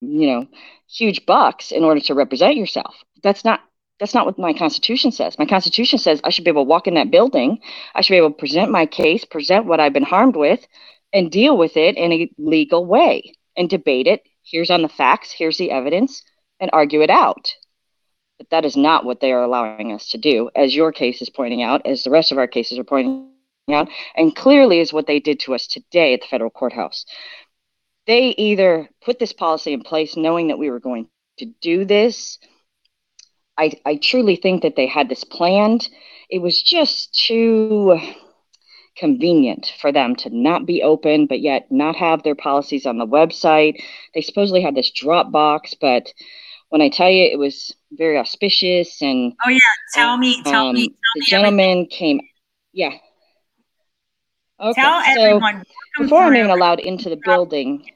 know huge bucks in order to represent yourself. That's not that's not what my constitution says. My constitution says i should be able to walk in that building i should be able to present my case present what i've been harmed with and deal with it in a legal way and debate it. Here's on the facts here's the evidence and argue it out. But that is not what they are allowing us to do as your case is pointing out as the rest of our cases are pointing out, and clearly is what they did to us today at the federal courthouse. They either put this policy in place knowing that we were going to do this. I, I truly think that they had this planned. It was just too convenient for them to not be open, but yet not have their policies on the website. They supposedly had this Dropbox, but when I tell you it was very auspicious and oh yeah, tell me, tell um, me, tell the me gentleman everything. came. Yeah, Okay. Tell so everyone before I'm even allowed into the building.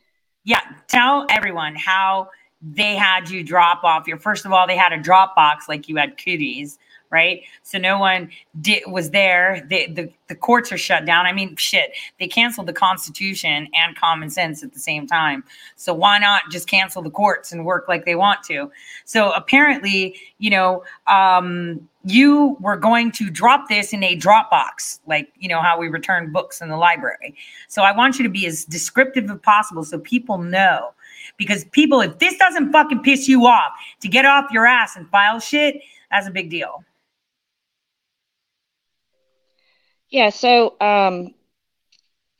Yeah, tell everyone how they had you drop off your. First of all, they had a drop box like you had cooties, right? So no one did was there. They, the the courts are shut down. I mean, shit, they canceled the Constitution and common sense at the same time. So why not just cancel the courts and work like they want to? So apparently, you know, um, you were going to drop this in a Dropbox, like you know how we return books in the library. So I want you to be as descriptive as possible so people know. Because people, if this doesn't fucking piss you off to get off your ass and file shit, that's a big deal. Yeah, so um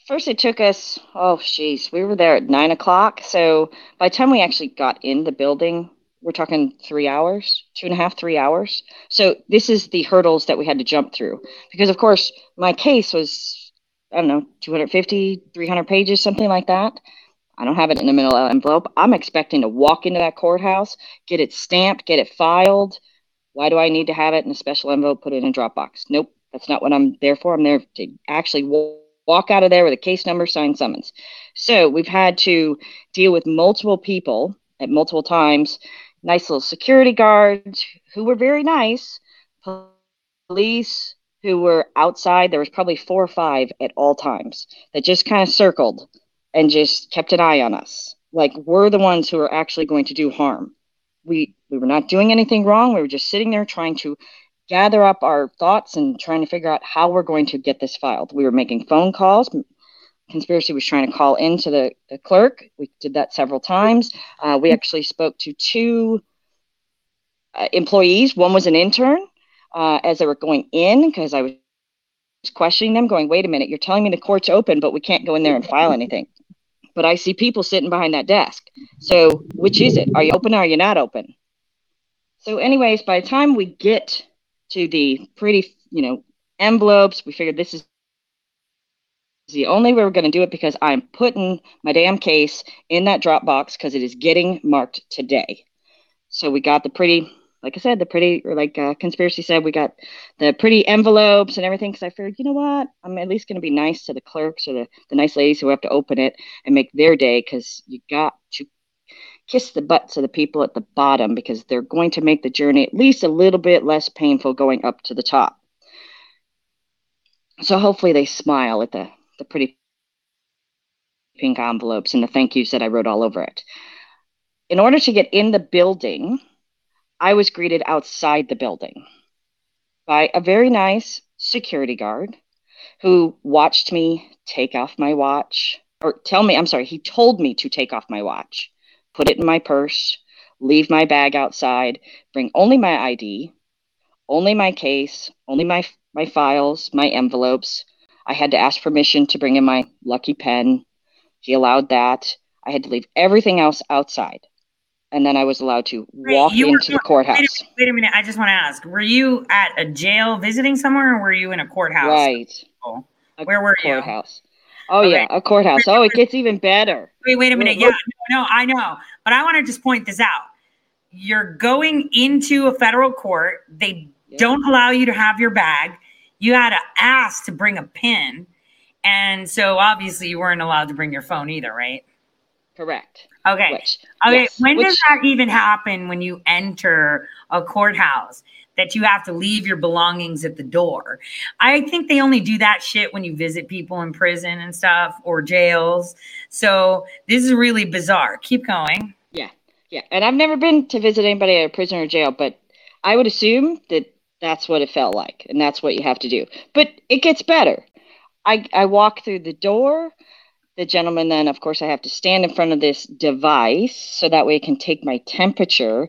first it took us oh jeez, we were there at nine o'clock. So by the time we actually got in the building, we're talking three hours, two and a half, three hours. So this is the hurdles that we had to jump through. Because of course, my case was, I don't know, 250, 300 pages, something like that. I don't have it in the middle envelope. I'm expecting to walk into that courthouse, get it stamped, get it filed. Why do I need to have it in a special envelope, put it in a Dropbox? Nope, that's not what I'm there for. I'm there to actually walk out of there with a case number, sign summons. So we've had to deal with multiple people at multiple times nice little security guards who were very nice, police who were outside. There was probably four or five at all times that just kind of circled and just kept an eye on us. Like we're the ones who are actually going to do harm. We we were not doing anything wrong. We were just sitting there trying to gather up our thoughts and trying to figure out how we're going to get this filed. We were making phone calls, conspiracy was trying to call into the, the clerk. We did that several times. Uh, we actually spoke to two uh, employees. One was an intern uh, as they were going in because I was questioning them, going, wait a minute, you're telling me the court's open, but we can't go in there and file anything. But I see people sitting behind that desk. So which is it? Are you open or are you not open? So, anyways, by the time we get to the pretty, you know, envelopes, we figured this is the only way we're going to do it because I'm putting my damn case in that Dropbox because it is getting marked today. So we got the pretty, like I said, the pretty, or like uh, conspiracy said, we got the pretty envelopes and everything. Because I figured, you know what, I'm at least going to be nice to the clerks or the, the nice ladies who have to open it and make their day because you got to kiss the butts of the people at the bottom because they're going to make the journey at least a little bit less painful going up to the top. So hopefully they smile at the the pretty pink envelopes and the thank yous that I wrote all over it. In order to get in the building, I was greeted outside the building by a very nice security guard who watched me take off my watch or tell me, I'm sorry, he told me to take off my watch, put it in my purse, leave my bag outside, bring only my ID, only my case, only my my files, my envelopes, I had to ask permission to bring in my lucky pen. He allowed that. I had to leave everything else outside. And then I was allowed to Wait, walk you were- into the courthouse. Wait a, wait a minute. I just want to ask: Were you at a jail visiting somewhere, or were you in a courthouse? Right. Oh. A Where were you? Oh Okay. yeah, a courthouse. Oh, it gets even better. Wait, wait a minute. Yeah, no, I know, but I want to just point this out. You're going into a federal court. They Yeah. don't allow you to have your bag. You had to ask to bring a pin, and so obviously you weren't allowed to bring your phone either, right? Correct. Okay. Which, Okay, yes, when does that even happen when you enter a courthouse that you have to leave your belongings at the door? I think they only do that shit when you visit people in prison and stuff or jails. So this is really bizarre. Keep going. Yeah, Yeah. and I've never been to visit anybody at a prison or jail, but I would assume that that's what it felt like, and that's what you have to do. But it gets better. I I walk through the door. The gentleman then, of course, I have to stand in front of this device so that way it can take my temperature.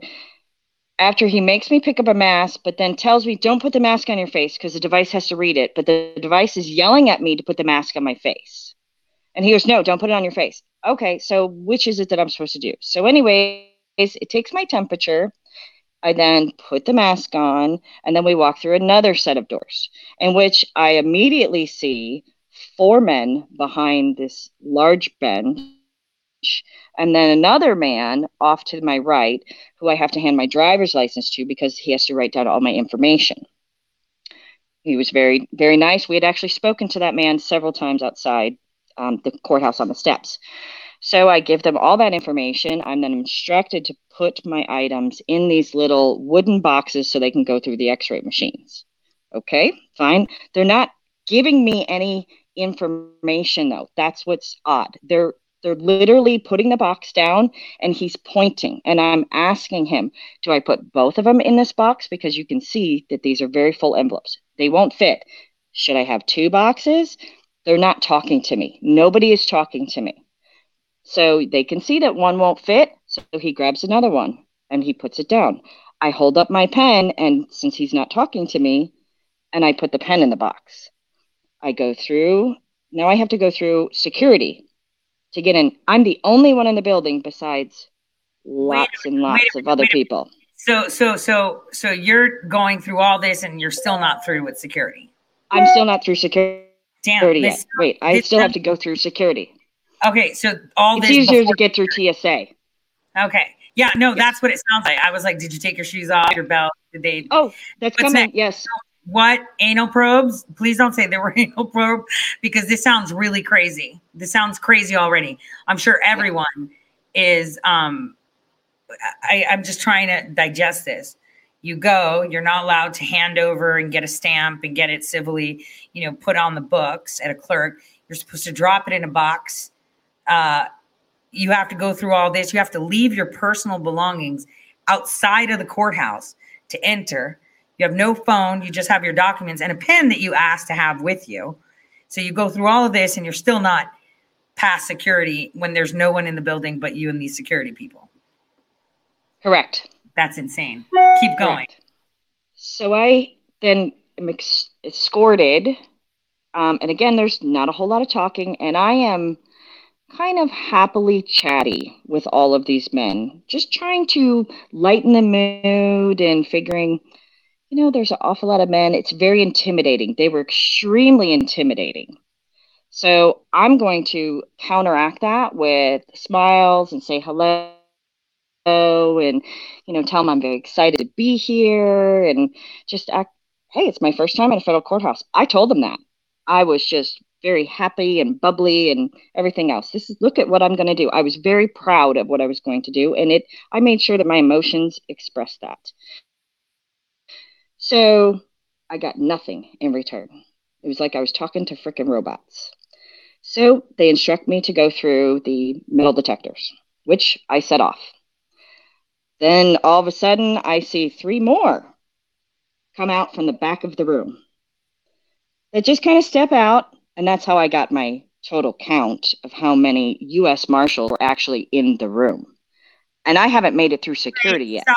After he makes me pick up a mask, but then tells me, don't put the mask on your face because the device has to read it. But the device is yelling at me to put the mask on my face. And he goes, no, don't put it on your face. Okay, so which is it that I'm supposed to do? So, anyways, it takes my temperature. I then put the mask on, and then we walk through another set of doors, in which I immediately see four men behind this large bench, and then another man off to my right, who I have to hand my driver's license to because he has to write down all my information. He was very, very nice. We had actually spoken to that man several times outside um, the courthouse on the steps. So I give them all that information. I'm then instructed to put my items in these little wooden boxes so they can go through the x ray machines. Okay, fine. They're not giving me any information though. That's what's odd. They're they're literally putting the box down and he's pointing and I'm asking him, do I put both of them in this box because you can see that these are very full envelopes. They won't fit. Should I have two boxes? They're not talking to me. Nobody is talking to me. So they can see that one won't fit. So he grabs another one and he puts it down. I hold up my pen, and since he's not talking to me, and I put the pen in the box. I go through. Now I have to go through security to get in. I'm the only one in the building besides lots and lots wait of other wait people. So, so, so, so you're going through all this and you're still not through with security. I'm still not through security Damn. yet. Wait, I still have to go through security. okay. So all It's this. easier before- to get through TSA. okay. Yeah. No, that's what it sounds like. I was like, did you take your shoes off, your belt? Did they? Oh, that's What's coming. next? Yes. What anal probes? Please don't say there were anal probes because this sounds really crazy. This sounds crazy already. I'm sure everyone is. Um, I, I'm just trying to digest this. You go, you're not allowed to hand over and get a stamp and get it civilly, you know, put on the books at a clerk. You're supposed to drop it in a box. Uh, you have to go through all this. You have to leave your personal belongings outside of the courthouse to enter. You have no phone. You just have your documents and a pen that you asked to have with you. So you go through all of this and you're still not past security when there's no one in the building but you and these security people. Correct. That's insane. Keep going. Correct. So I then am ex- escorted. Um, and again, there's not a whole lot of talking, and I am kind of happily chatty with all of these men, just trying to lighten the mood and figuring, you know, there's an awful lot of men. It's very intimidating. They were extremely intimidating. So I'm going to counteract that with smiles and say hello and you know tell them I'm very excited to be here and just act hey it's my first time in a federal courthouse I told them that I was just very happy and bubbly and everything else this is look at what I'm going to do I was very proud of what I was going to do and it I made sure that my emotions expressed that so I got nothing in return it was like I was talking to freaking robots so they instruct me to go through the metal detectors which I set off then all of a sudden, I see three more come out from the back of the room. They just kind of step out, and that's how I got my total count of how many U.S. Marshals were actually in the room. And I haven't made it through security yet. Stop.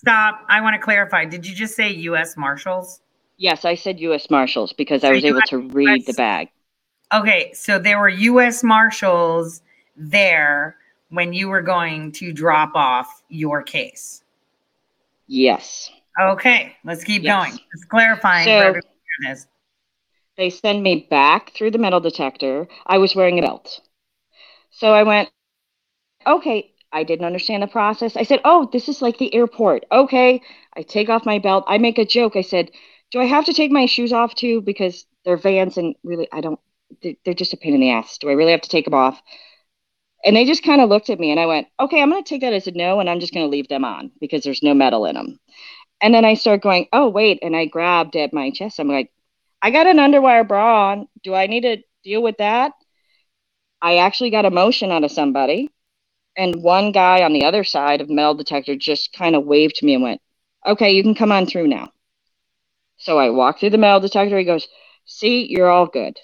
Stop. I want to clarify. Did you just say U.S. Marshals? Yes, I said U.S. Marshals because I was able to read the bag. Okay, so there were U.S. Marshals there when you were going to drop off your case. Yes. Okay, let's keep Yes. going. Let's clarifying So- for everyone hearing this. They send me back through the metal detector. I was wearing a belt. So I went, okay, I didn't understand the process. I said, oh, this is like the airport. Okay. I take off my belt. I make a joke. I said, do I have to take my shoes off too? Because they're vans and really, I don't, they- they're just a pain in the ass. Do I really have to take them off? And they just kind of looked at me and I went, okay, I'm going to take that as a no and I'm just going to leave them on because there's no metal in them. And then I start going, oh, wait. And I grabbed at my chest. I'm like, I got an underwire bra on. Do I need to deal with that? I actually got a motion out of somebody. And one guy on the other side of metal detector just kind of waved to me and went, okay, you can come on through now. So I walked through the metal detector. He goes, see, you're all good.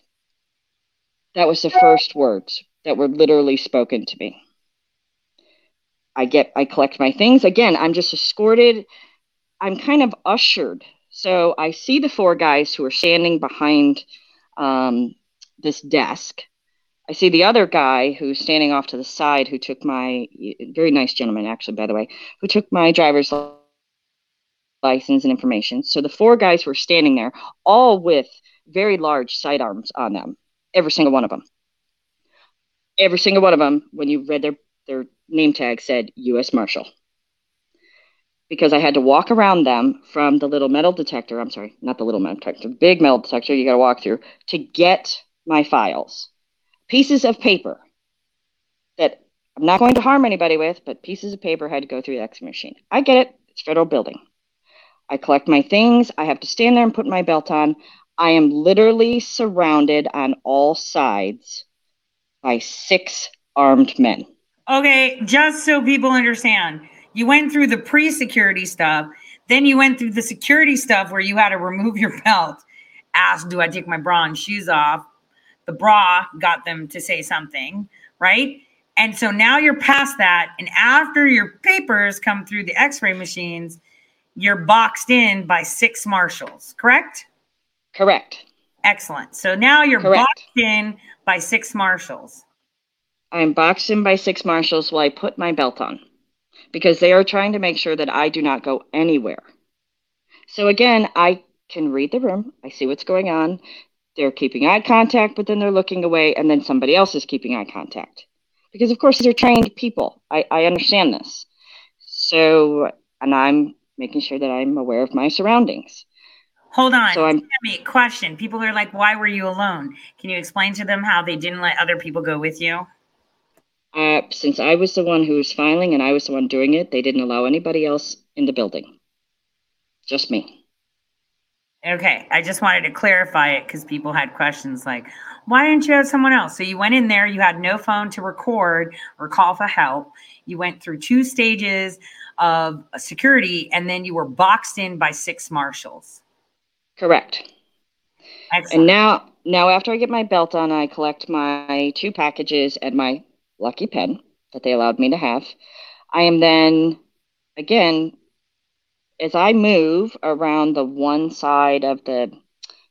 That was the first words that were literally spoken to me. I get, I collect my things. Again, I'm just escorted. I'm kind of ushered. So I see the four guys who are standing behind um, this desk. I see the other guy who's standing off to the side who took my, very nice gentleman, actually, by the way, who took my driver's license and information. So the four guys were standing there, all with very large sidearms on them, every single one of them. Every single one of them, when you read their, their name tag, said U.S. Marshal because I had to walk around them from the little metal detector. I'm sorry, not the little metal detector, big metal detector you got to walk through to get my files. Pieces of paper that I'm not going to harm anybody with, but pieces of paper had to go through the X machine. I get it. It's federal building. I collect my things. I have to stand there and put my belt on. I am literally surrounded on all sides by six armed men. Okay, just so people understand, you went through the pre security stuff, then you went through the security stuff where you had to remove your belt, ask, Do I take my bra and shoes off? The bra got them to say something, right? And so now you're past that. And after your papers come through the x ray machines, you're boxed in by six marshals, correct? Correct. Excellent. So now you're Correct. boxed in by six marshals. I'm boxed in by six marshals while I put my belt on because they are trying to make sure that I do not go anywhere. So again, I can read the room, I see what's going on. They're keeping eye contact, but then they're looking away, and then somebody else is keeping eye contact. Because, of course, they're trained people. I, I understand this. So, and I'm making sure that I'm aware of my surroundings. Hold on. So I'm- Tammy, question. People are like, why were you alone? Can you explain to them how they didn't let other people go with you? Uh, since I was the one who was filing and I was the one doing it, they didn't allow anybody else in the building. Just me. Okay. I just wanted to clarify it because people had questions like, why didn't you have someone else? So you went in there, you had no phone to record or call for help. You went through two stages of security and then you were boxed in by six marshals. Correct. Excellent. And now, now after I get my belt on, I collect my two packages and my lucky pen that they allowed me to have. I am then, again, as I move around the one side of the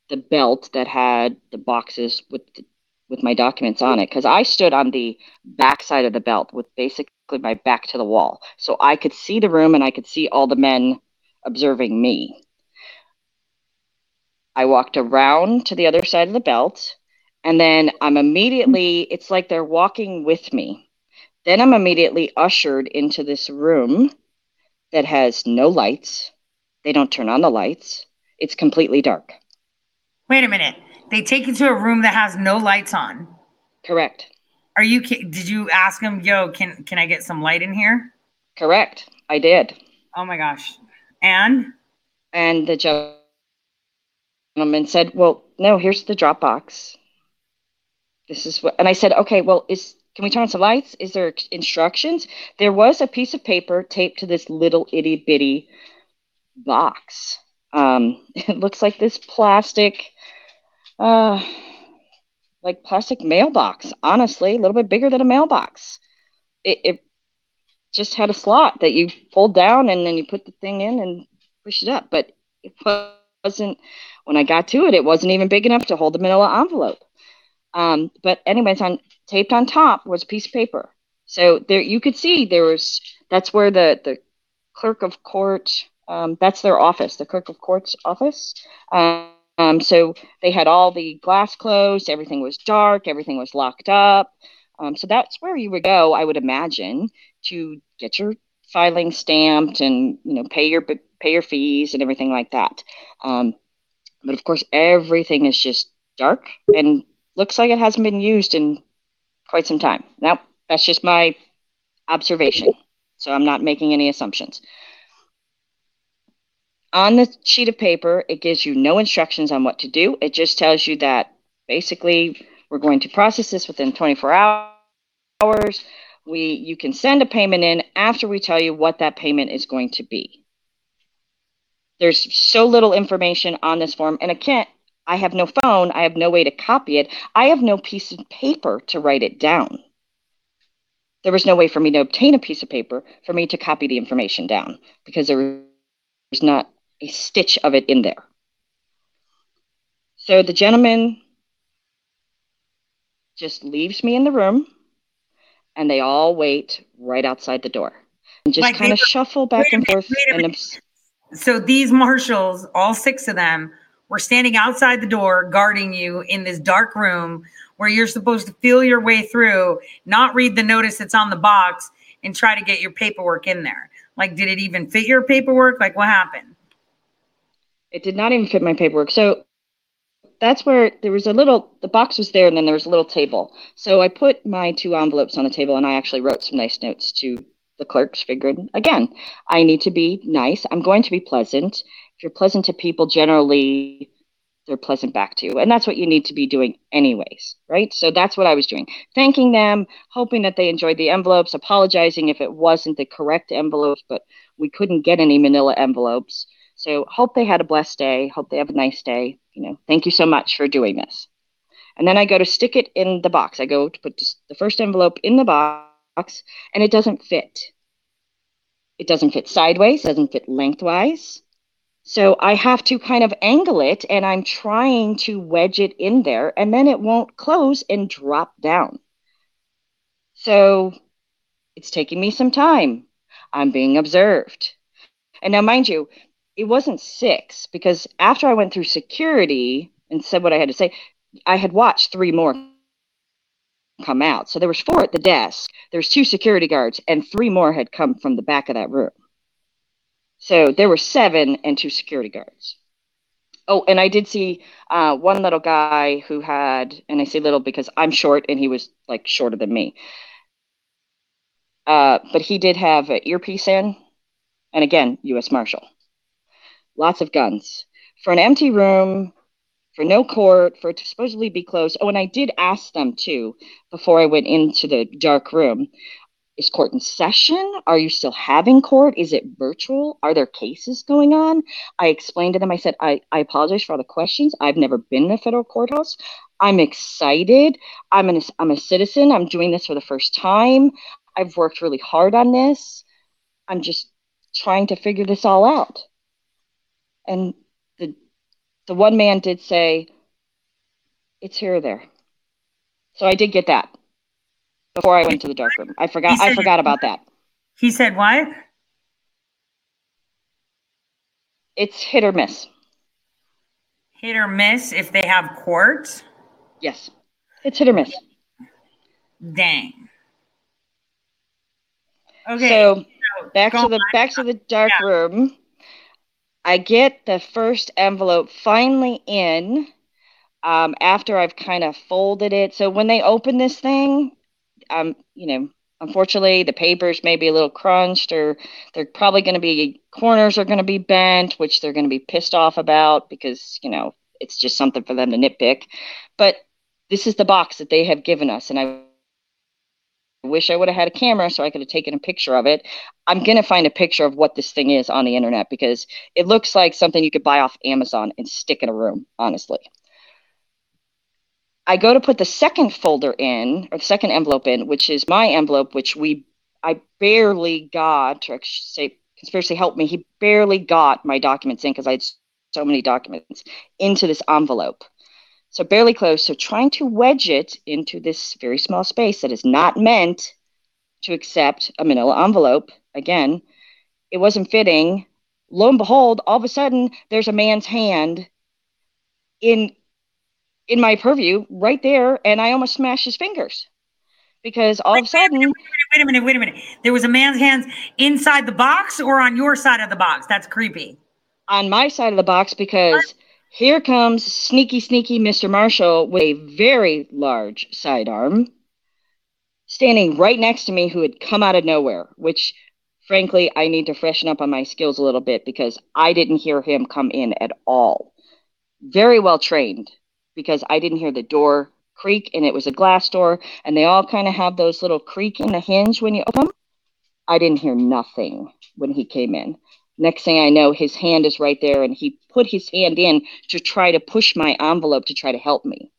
the belt that had the boxes with the, with my documents on it, because I stood on the back side of the belt with basically my back to the wall, so I could see the room and I could see all the men observing me. I walked around to the other side of the belt, and then I'm immediately, it's like they're walking with me. Then I'm immediately ushered into this room that has no lights. They don't turn on the lights, it's completely dark. Wait a minute. They take you to a room that has no lights on. Correct. Are you? Did you ask them, yo, can can I get some light in here? Correct. I did. Oh my gosh. And And the gentleman said, Well, no, here's the Dropbox. This is what, and I said, Okay, well, is, can we turn on some lights? Is there instructions? There was a piece of paper taped to this little itty bitty box. Um, it looks like this plastic, uh, like plastic mailbox, honestly, a little bit bigger than a mailbox. It, it just had a slot that you fold down and then you put the thing in and push it up. But it wasn't, when I got to it, it wasn't even big enough to hold the manila envelope. Um, but anyways, on taped on top was a piece of paper. So there you could see there was that's where the the clerk of court um, that's their office, the clerk of court's office. Um, so they had all the glass closed, everything was dark, everything was locked up. Um, so that's where you would go, I would imagine, to get your filing stamped and you know pay your pay your fees and everything like that. Um, but of course, everything is just dark and looks like it hasn't been used in quite some time. Now, that's just my observation. So I'm not making any assumptions. On the sheet of paper, it gives you no instructions on what to do. It just tells you that basically we're going to process this within 24 hours. We you can send a payment in after we tell you what that payment is going to be. There's so little information on this form and I can't I have no phone, I have no way to copy it. I have no piece of paper to write it down. There was no way for me to obtain a piece of paper for me to copy the information down because there was not a stitch of it in there. So the gentleman just leaves me in the room and they all wait right outside the door and just Like, kind of shuffle back and forth and So these marshals, all six of them, were standing outside the door guarding you in this dark room where you're supposed to feel your way through, not read the notice that's on the box, and try to get your paperwork in there. Like, did it even fit your paperwork? Like, what happened? It did not even fit my paperwork. So that's where there was a little, the box was there and then there was a little table. So I put my two envelopes on the table and I actually wrote some nice notes to the clerks, figuring, again, I need to be nice. I'm going to be pleasant. If you're pleasant to people, generally they're pleasant back to you. And that's what you need to be doing, anyways, right? So that's what I was doing. Thanking them, hoping that they enjoyed the envelopes, apologizing if it wasn't the correct envelopes, but we couldn't get any manila envelopes. So hope they had a blessed day. Hope they have a nice day. You know, thank you so much for doing this. And then I go to stick it in the box. I go to put the first envelope in the box, and it doesn't fit. It doesn't fit sideways, doesn't fit lengthwise. So I have to kind of angle it, and I'm trying to wedge it in there, and then it won't close and drop down. So it's taking me some time. I'm being observed. And now, mind you, it wasn't six because after I went through security and said what I had to say, I had watched three more come out. So there was four at the desk. There was two security guards, and three more had come from the back of that room. So there were seven and two security guards. Oh, and I did see uh, one little guy who had, and I say little because I'm short and he was like shorter than me. Uh, but he did have an earpiece in, and again, U.S. Marshal. Lots of guns. For an empty room, for no court, for it to supposedly be closed. Oh, and I did ask them too before I went into the dark room is court in session? Are you still having court? Is it virtual? Are there cases going on? I explained to them, I said, I, I apologize for all the questions. I've never been in a federal courthouse. I'm excited. I'm, an, I'm a citizen. I'm doing this for the first time. I've worked really hard on this. I'm just trying to figure this all out. And the, the one man did say, it's here or there. So I did get that before I went to the dark room. I forgot. I forgot about that. He said, what? It's hit or miss. Hit or miss if they have quartz. Yes, it's hit or miss. Dang. Okay. So back to the on. back to the dark Yeah. room. I get the first envelope finally in um, after I've kind of folded it. So when they open this thing, um, you know, unfortunately the papers may be a little crunched, or they're probably going to be corners are going to be bent, which they're going to be pissed off about because you know it's just something for them to nitpick. But this is the box that they have given us, and I wish I would have had a camera so I could have taken a picture of it. I'm going to find a picture of what this thing is on the internet because it looks like something you could buy off Amazon and stick in a room, honestly. I go to put the second folder in, or the second envelope in, which is my envelope, which we I barely got, or say, conspiracy helped me. He barely got my documents in because I had so many documents into this envelope. So barely closed. So trying to wedge it into this very small space that is not meant to accept a manila envelope. Again, it wasn't fitting. Lo and behold, all of a sudden there's a man's hand in in my purview right there, and I almost smashed his fingers because all wait, of a sudden. Wait a, minute, wait a minute, wait a minute. There was a man's hands inside the box or on your side of the box. That's creepy. On my side of the box because here comes sneaky, sneaky Mr. Marshall with a very large sidearm standing right next to me who had come out of nowhere, which frankly, I need to freshen up on my skills a little bit because I didn't hear him come in at all. Very well trained because I didn't hear the door creak and it was a glass door and they all kind of have those little creak in the hinge when you open them. I didn't hear nothing when he came in. Next thing I know, his hand is right there and he put his hand in to try to push my envelope to try to help me.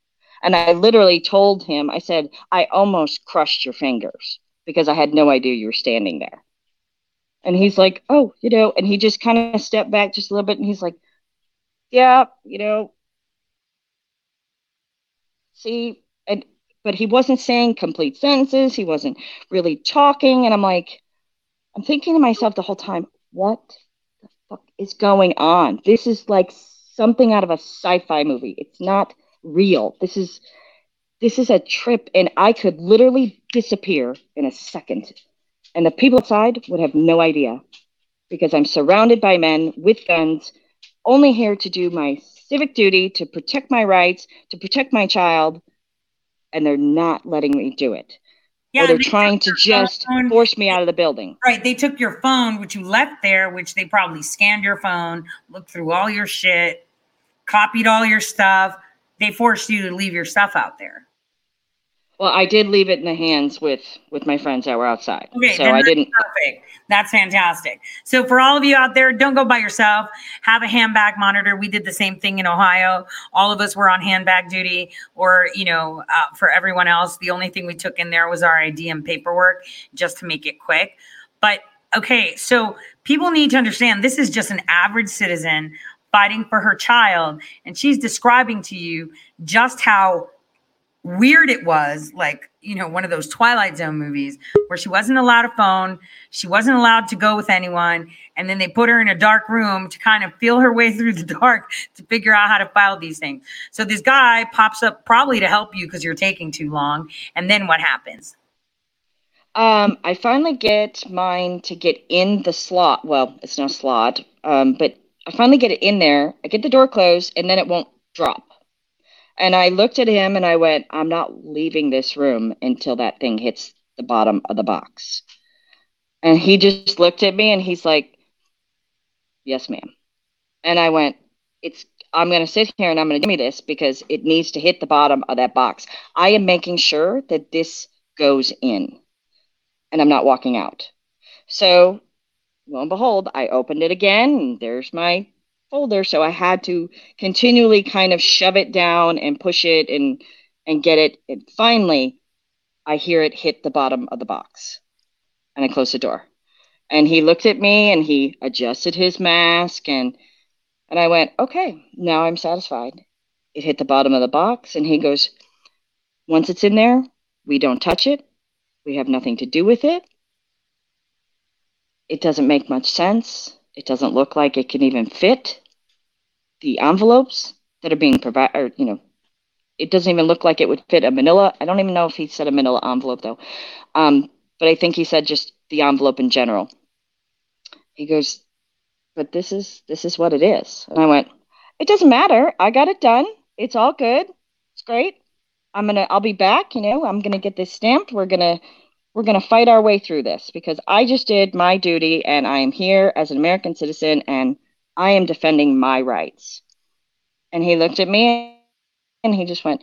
And I literally told him, I said, I almost crushed your fingers because I had no idea you were standing there. And he's like, Oh, you know, and he just kind of stepped back just a little bit and he's like, Yeah, you know, see, and but he wasn't saying complete sentences. He wasn't really talking. And I'm like, I'm thinking to myself the whole time, what the fuck is going on? This is like something out of a sci-fi movie. It's not real. This is this is a trip and I could literally disappear in a second. And the people outside would have no idea because I'm surrounded by men with guns, only here to do my civic duty to protect my rights, to protect my child, and they're not letting me do it. Yeah, or they're they trying to just phone. force me out of the building. Right. They took your phone, which you left there, which they probably scanned your phone, looked through all your shit, copied all your stuff. They forced you to leave your stuff out there. Well, I did leave it in the hands with with my friends that were outside. Okay, so I didn't. Perfect. That's fantastic. So for all of you out there, don't go by yourself. Have a handbag monitor. We did the same thing in Ohio. All of us were on handbag duty, or you know, uh, for everyone else, the only thing we took in there was our ID and paperwork, just to make it quick. But okay, so people need to understand this is just an average citizen fighting for her child, and she's describing to you just how weird it was like you know one of those twilight zone movies where she wasn't allowed a phone she wasn't allowed to go with anyone and then they put her in a dark room to kind of feel her way through the dark to figure out how to file these things so this guy pops up probably to help you because you're taking too long and then what happens um, I finally get mine to get in the slot. Well, it's no slot, um, but I finally get it in there. I get the door closed, and then it won't drop. And I looked at him and I went, I'm not leaving this room until that thing hits the bottom of the box. And he just looked at me and he's like, Yes, ma'am. And I went, It's I'm gonna sit here and I'm gonna give me this because it needs to hit the bottom of that box. I am making sure that this goes in and I'm not walking out. So lo and behold, I opened it again and there's my folder so i had to continually kind of shove it down and push it and and get it. And finally i hear it hit the bottom of the box and i close the door. And he looked at me and he adjusted his mask and and i went okay now i'm satisfied. It hit the bottom of the box and he goes once it's in there we don't touch it. We have nothing to do with it. It doesn't make much sense it doesn't look like it can even fit the envelopes that are being provided, or, you know, it doesn't even look like it would fit a manila. I don't even know if he said a manila envelope though. Um, but I think he said just the envelope in general. He goes, but this is this is what it is. And I went, it doesn't matter. I got it done. It's all good. It's great. I'm gonna I'll be back, you know, I'm gonna get this stamped. We're gonna we're going to fight our way through this because I just did my duty and I am here as an American citizen and I am defending my rights. And he looked at me and he just went,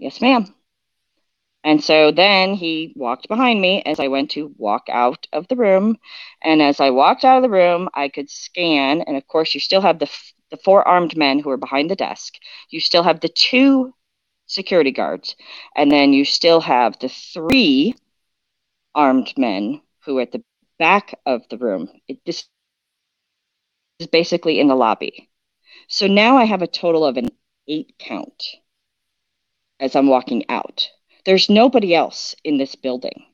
Yes, ma'am. And so then he walked behind me as I went to walk out of the room. And as I walked out of the room, I could scan. And of course, you still have the, the four armed men who are behind the desk. You still have the two security guards. And then you still have the three armed men who at the back of the room. It, this is basically in the lobby. So now I have a total of an eight count as I'm walking out. There's nobody else in this building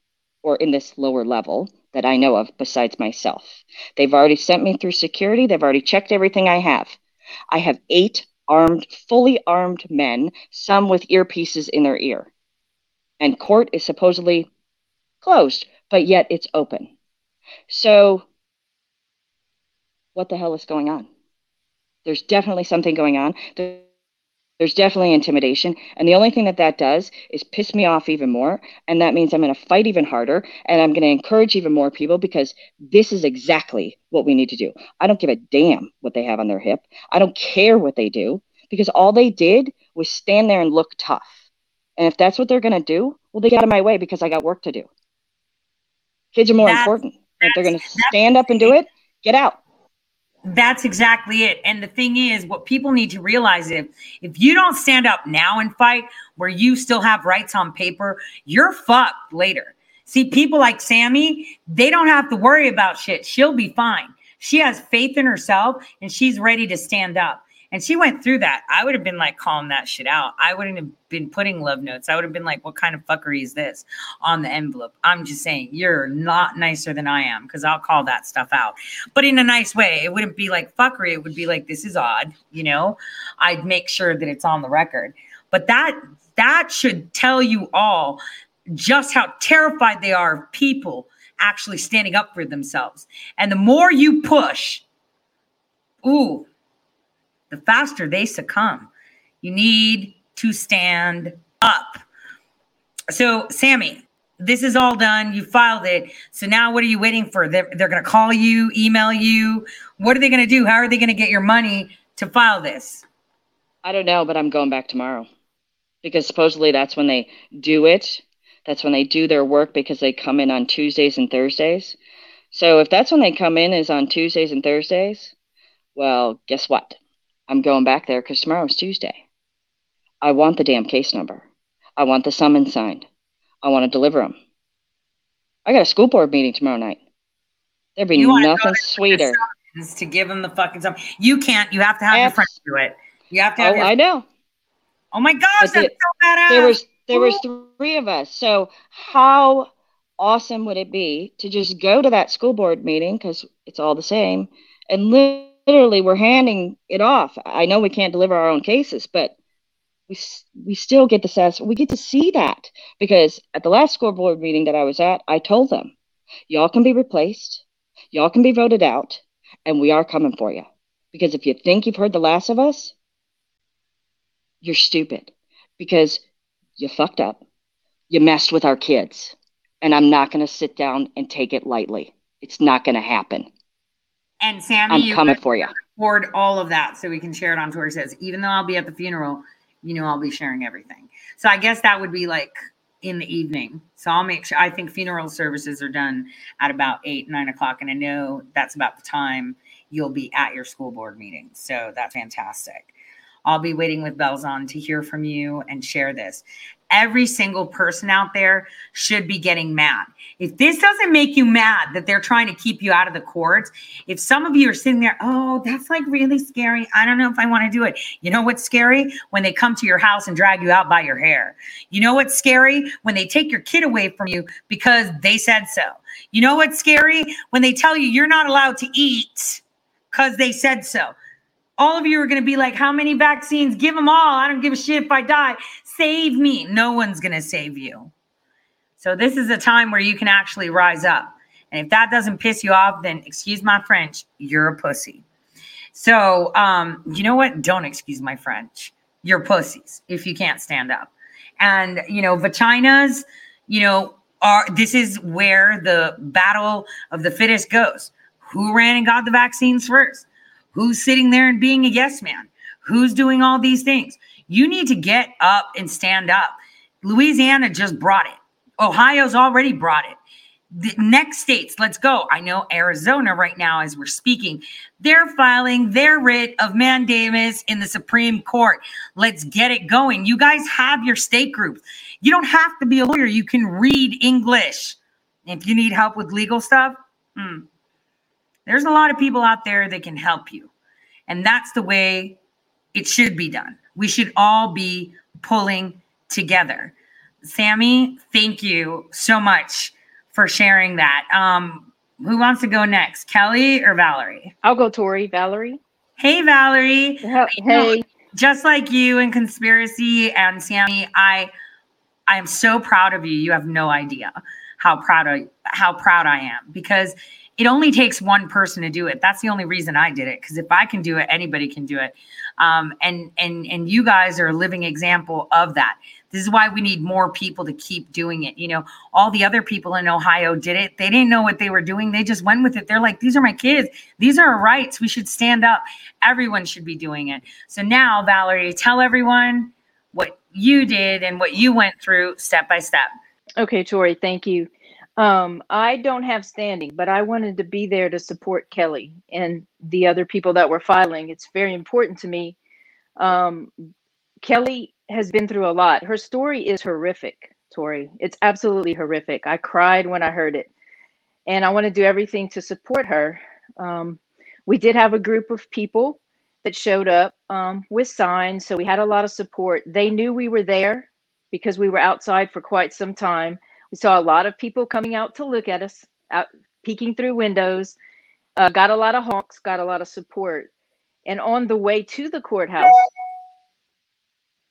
or in this lower level that I know of besides myself. They've already sent me through security, they've already checked everything I have. I have eight armed, fully armed men, some with earpieces in their ear. And court is supposedly closed, but yet it's open. So, what the hell is going on? There's definitely something going on. There's definitely intimidation. And the only thing that that does is piss me off even more. And that means I'm going to fight even harder and I'm going to encourage even more people because this is exactly what we need to do. I don't give a damn what they have on their hip. I don't care what they do because all they did was stand there and look tough. And if that's what they're going to do, well, they get out of my way because I got work to do. Kids are more that's, important. If they're going to stand up and do it, get out. That's exactly it. And the thing is, what people need to realize is if you don't stand up now and fight where you still have rights on paper, you're fucked later. See, people like Sammy, they don't have to worry about shit. She'll be fine. She has faith in herself and she's ready to stand up. And she went through that. I would have been like calling that shit out. I wouldn't have been putting love notes. I would have been like, what kind of fuckery is this on the envelope? I'm just saying, you're not nicer than I am because I'll call that stuff out, but in a nice way. It wouldn't be like fuckery. It would be like, this is odd. You know, I'd make sure that it's on the record. But that, that should tell you all just how terrified they are of people actually standing up for themselves. And the more you push, ooh, the faster they succumb. You need to stand up. So, Sammy, this is all done. You filed it. So now what are you waiting for? They're, they're going to call you, email you. What are they going to do? How are they going to get your money to file this? I don't know, but I'm going back tomorrow because supposedly that's when they do it. That's when they do their work because they come in on Tuesdays and Thursdays. So if that's when they come in is on Tuesdays and Thursdays, well, guess what? I'm going back there because tomorrow's Tuesday. I want the damn case number. I want the summons signed. I want to deliver them. I got a school board meeting tomorrow night. There'd be nothing sweeter. To give them the fucking summons. You can't. You have to have your friend do it. You have to have Oh, your- I know. Oh my gosh, that's so badass. There was there was three of us. So how awesome would it be to just go to that school board meeting because it's all the same and live literally we're handing it off. I know we can't deliver our own cases, but we we still get the sense we get to see that because at the last school board meeting that I was at, I told them, y'all can be replaced, y'all can be voted out, and we are coming for you. Because if you think you've heard the last of us, you're stupid because you fucked up. You messed with our kids. And I'm not going to sit down and take it lightly. It's not going to happen. And Sammy, I'm you coming for you. Record all of that so we can share it on Twitter. Says even though I'll be at the funeral, you know I'll be sharing everything. So I guess that would be like in the evening. So I'll make sure. I think funeral services are done at about eight nine o'clock, and I know that's about the time you'll be at your school board meeting. So that's fantastic. I'll be waiting with bells on to hear from you and share this every single person out there should be getting mad. If this doesn't make you mad that they're trying to keep you out of the courts, if some of you are sitting there, oh, that's like really scary. I don't know if I want to do it. You know what's scary? When they come to your house and drag you out by your hair. You know what's scary? When they take your kid away from you because they said so. You know what's scary? When they tell you you're not allowed to eat because they said so all of you are going to be like, How many vaccines? Give them all. I don't give a shit if I die. Save me. No one's going to save you. So, this is a time where you can actually rise up. And if that doesn't piss you off, then excuse my French, you're a pussy. So, um, you know what? Don't excuse my French. You're pussies if you can't stand up. And, you know, vaginas, you know, are this is where the battle of the fittest goes. Who ran and got the vaccines first? Who's sitting there and being a yes man? Who's doing all these things? You need to get up and stand up. Louisiana just brought it. Ohio's already brought it. The next states, let's go. I know Arizona right now, as we're speaking, they're filing their writ of mandamus in the Supreme Court. Let's get it going. You guys have your state groups. You don't have to be a lawyer. You can read English. If you need help with legal stuff, hmm, there's a lot of people out there that can help you. And that's the way it should be done. We should all be pulling together. Sammy, thank you so much for sharing that. Um, who wants to go next, Kelly or Valerie? I'll go, Tori. Valerie. Hey, Valerie. Hey. Just like you and conspiracy and Sammy, I I am so proud of you. You have no idea how proud of how proud I am because it only takes one person to do it. That's the only reason I did it. Because if I can do it, anybody can do it. Um, and and and you guys are a living example of that. This is why we need more people to keep doing it. You know, all the other people in Ohio did it. They didn't know what they were doing. They just went with it. They're like, these are my kids. These are our rights. We should stand up. Everyone should be doing it. So now, Valerie, tell everyone what you did and what you went through step by step. Okay, Tori, thank you. Um, I don't have standing, but I wanted to be there to support Kelly and the other people that were filing. It's very important to me. Um, Kelly has been through a lot. Her story is horrific, Tori. It's absolutely horrific. I cried when I heard it, and I want to do everything to support her. Um, we did have a group of people that showed up um, with signs, so we had a lot of support. They knew we were there because we were outside for quite some time. We saw a lot of people coming out to look at us, out peeking through windows. Uh, got a lot of honks, got a lot of support. And on the way to the courthouse,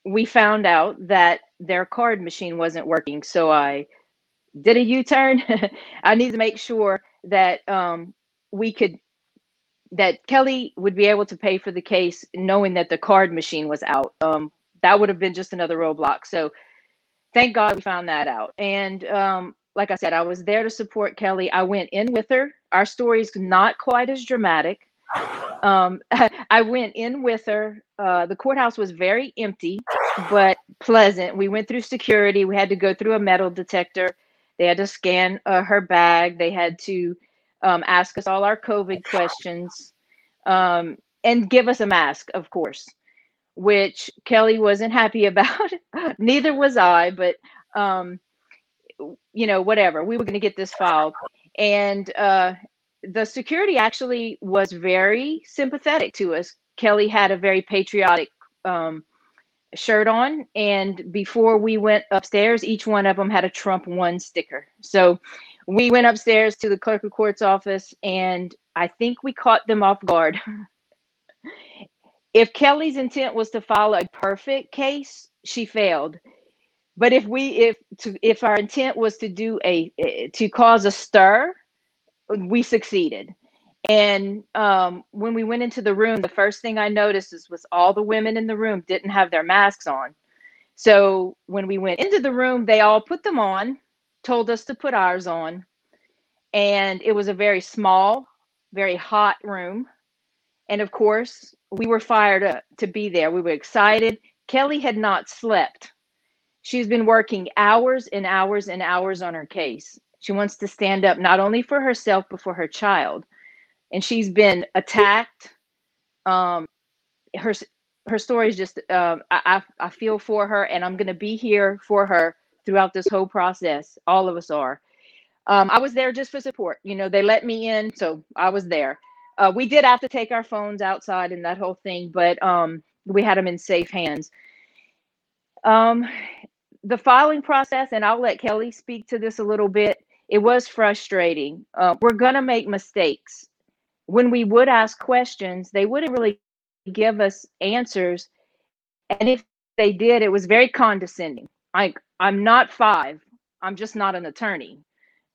we found out that their card machine wasn't working. So I did a U turn. I need to make sure that um, we could, that Kelly would be able to pay for the case knowing that the card machine was out. Um, that would have been just another roadblock. So thank God we found that out. And um, like I said, I was there to support Kelly. I went in with her. Our story's not quite as dramatic. Um, I went in with her. Uh, the courthouse was very empty, but pleasant. We went through security. We had to go through a metal detector. They had to scan uh, her bag. They had to um, ask us all our COVID questions um, and give us a mask, of course, which Kelly wasn't happy about. Neither was I, but um, you know, whatever. We were going to get this filed. And uh, the security actually was very sympathetic to us. Kelly had a very patriotic um, shirt on, and before we went upstairs, each one of them had a Trump won sticker. So we went upstairs to the clerk of court's office, and I think we caught them off guard. if Kelly's intent was to file a perfect case, she failed. But if we if to if our intent was to do a to cause a stir, we succeeded. And um, when we went into the room, the first thing I noticed is was all the women in the room didn't have their masks on. So when we went into the room, they all put them on, told us to put ours on. And it was a very small, very hot room. And of course, we were fired up to be there. We were excited. Kelly had not slept. She's been working hours and hours and hours on her case. She wants to stand up not only for herself, but for her child. And she's been attacked. Um, her her story is just um, I, I feel for her, and I'm going to be here for her throughout this whole process. All of us are. Um, I was there just for support. You know, they let me in, so I was there. Uh, we did have to take our phones outside and that whole thing, but um, we had them in safe hands. Um, the filing process, and I'll let Kelly speak to this a little bit it was frustrating. Uh, we're going to make mistakes. When we would ask questions, they wouldn't really give us answers. And if they did, it was very condescending. Like, I'm not five. I'm just not an attorney.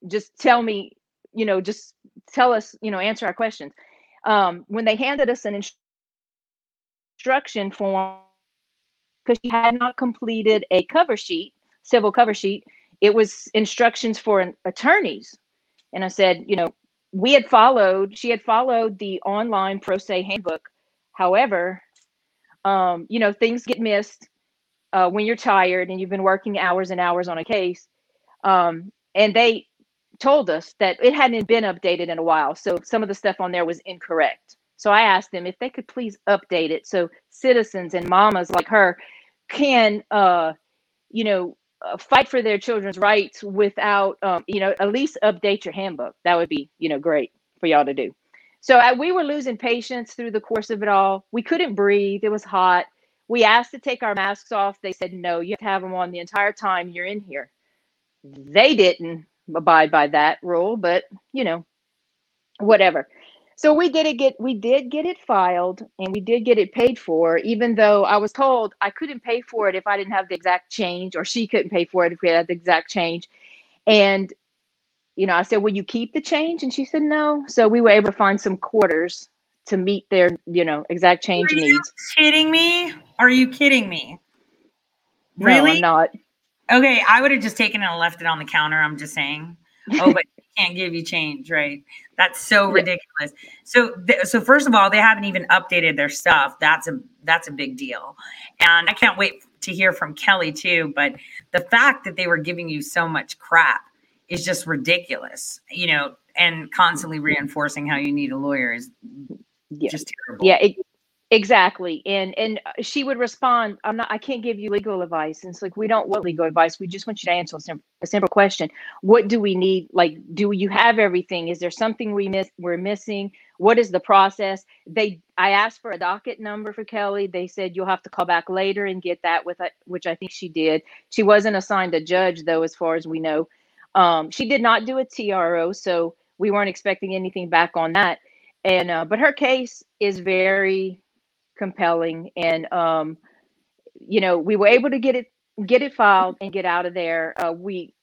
Just tell me, you know, just tell us, you know, answer our questions. Um, when they handed us an instruction form, because she had not completed a cover sheet, civil cover sheet, it was instructions for attorneys. And I said, you know, we had followed, she had followed the online pro se handbook. However, um, you know, things get missed uh, when you're tired and you've been working hours and hours on a case. Um, and they told us that it hadn't been updated in a while. So some of the stuff on there was incorrect. So I asked them if they could please update it so citizens and mamas like her can, uh, you know, uh, fight for their children's rights without, um, you know, at least update your handbook. That would be, you know, great for y'all to do. So uh, we were losing patience through the course of it all. We couldn't breathe. It was hot. We asked to take our masks off. They said, no, you have to have them on the entire time you're in here. They didn't abide by that rule, but you know, whatever. So we did it get we did get it filed and we did get it paid for, even though I was told I couldn't pay for it if I didn't have the exact change, or she couldn't pay for it if we had the exact change. And you know, I said, Will you keep the change? And she said no. So we were able to find some quarters to meet their, you know, exact change Are you needs. kidding me? Are you kidding me? No, Really? I'm not. Okay, I would have just taken it and left it on the counter. I'm just saying. Oh, but can't give you change, right? That's so ridiculous. So, th- so first of all, they haven't even updated their stuff. That's a that's a big deal, and I can't wait to hear from Kelly too. But the fact that they were giving you so much crap is just ridiculous, you know, and constantly reinforcing how you need a lawyer is Yeah. just terrible. Yeah, it, exactly. And and uh, she would respond, "I'm not. I can't give you legal advice." And it's like we don't want legal advice. We just want you to answer a simple, a simple question. What do we need? Like, do you have everything? Is there something we miss? We're missing. What is the process? They. I asked for a docket number for Kelly. They said you'll have to call back later and get that with it, which I think she did. She wasn't assigned a judge though, as far as we know. Um, she did not do a TRO, so we weren't expecting anything back on that. And uh, but her case is very compelling. And um you know we were able to get it get it filed and get out of there uh we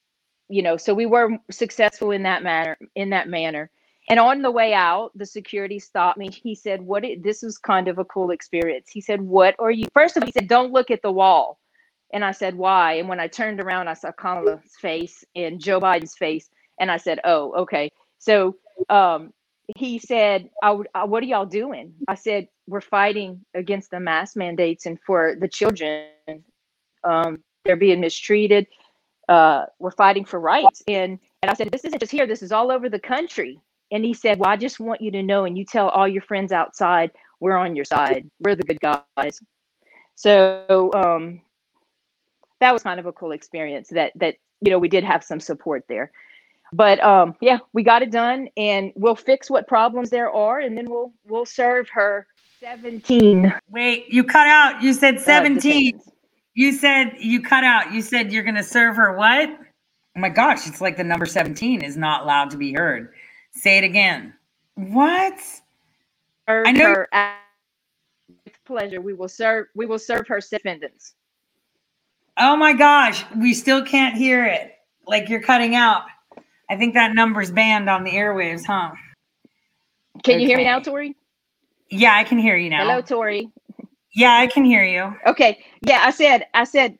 you know so we were successful in that manner in that manner. And on the way out the security stopped me. He said what it, this was kind of a cool experience. He said what are you first of all he said don't look at the wall. And i said why? And when i turned around i saw kamala's face and joe biden's face and i said oh okay. So um he said, I, would- uh, "What are y'all doing?" I said, "We're fighting against the mask mandates and for the children. Um, they're being mistreated. Uh, we're fighting for rights." And and I said, "This isn't just here. This is all over the country." And he said, "Well, I just want you to know, and you tell all your friends outside, we're on your side. We're the good guys." So um, that was kind of a cool experience. That that you know we did have some support there but um yeah we got it done and we'll fix what problems there are and then we'll we'll serve her 17 Wait, you cut out. You said uh, 17. defendants. You said you cut out. You said you're going to serve her what? Oh my gosh, it's like the number 17 is not allowed to be heard. Say it again. What? serve I know- her at- with pleasure we will serve we will serve her defendants Oh my gosh, we still can't hear it. Like you're cutting out. I think that number's banned on the airwaves, huh? can you hear me now tori Yeah, I can hear you now. hello tori Yeah, I can hear you. okay yeah i said i said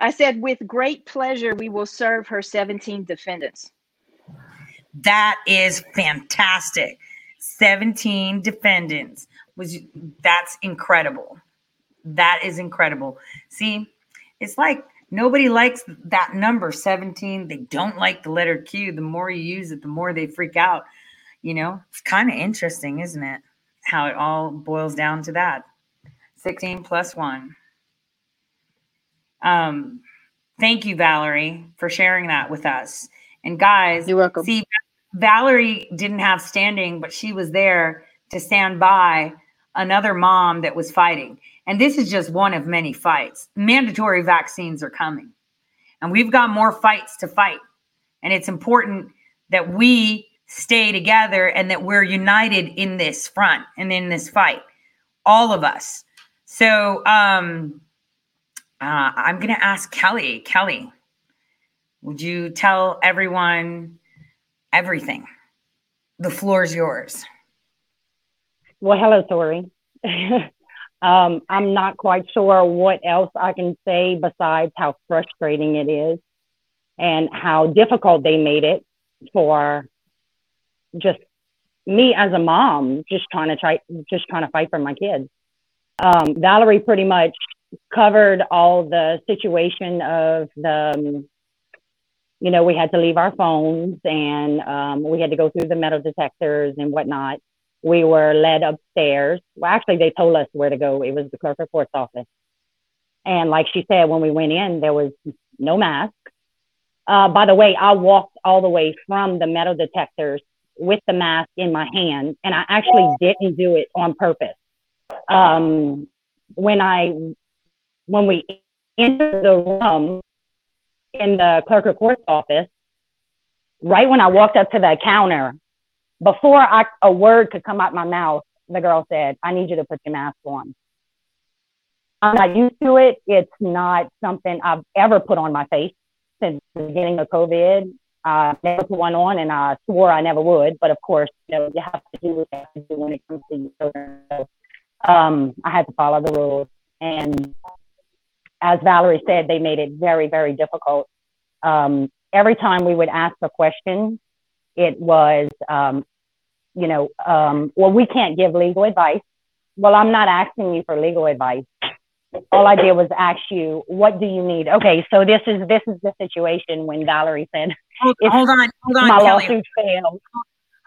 i said with great pleasure we will serve her 17 defendants That is fantastic. 17 defendants was that's incredible. That is incredible. See, it's like nobody likes that number 17. They don't like the letter Q. The more you use it, the more they freak out. You know, it's kind of interesting, isn't it? How it all boils down to that. 16 plus 1. Um thank you Valerie for sharing that with us. And guys, you're welcome See, Valerie didn't have standing, but she was there to stand by another mom that was fighting. And this is just one of many fights. Mandatory vaccines are coming, and we've got more fights to fight. And it's important that we stay together and that we're united in this front and in this fight, all of us. So, um, uh, I'm going to ask Kelly. Kelly, would you tell everyone everything? The floor is yours. Well, hello, Tori. um, I'm not quite sure what else I can say besides how frustrating it is and how difficult they made it for just me as a mom, just trying to try, just trying to fight for my kids. Um, Valerie pretty much covered all the situation of the, um, you know, we had to leave our phones and um, we had to go through the metal detectors and whatnot we were led upstairs. Well, actually, they told us where to go. It was the clerk of court's office. And like she said, when we went in, there was no mask. Uh, by the way, I walked all the way from the metal detectors with the mask in my hand, and I actually didn't do it on purpose. Um, when I when we entered the room in the clerk of court's office, right when I walked up to the counter, before I, a word could come out my mouth, the girl said, I need you to put your mask on. I'm not used to it. It's not something I've ever put on my face since the beginning of COVID. I never put one on and I swore I never would. But of course, you know, you have to do what you have to do when it comes to your children. So, um, I had to follow the rules. And as Valerie said, they made it very, very difficult. Um, every time we would ask a question, it was, um, you know, um, well, we can't give legal advice. Well, I'm not asking you for legal advice all I did was ask you, what do you need? Okay, so this is this is the situation when Valerie said, hold, hold on, hold on, my Kelly. lawsuit failed.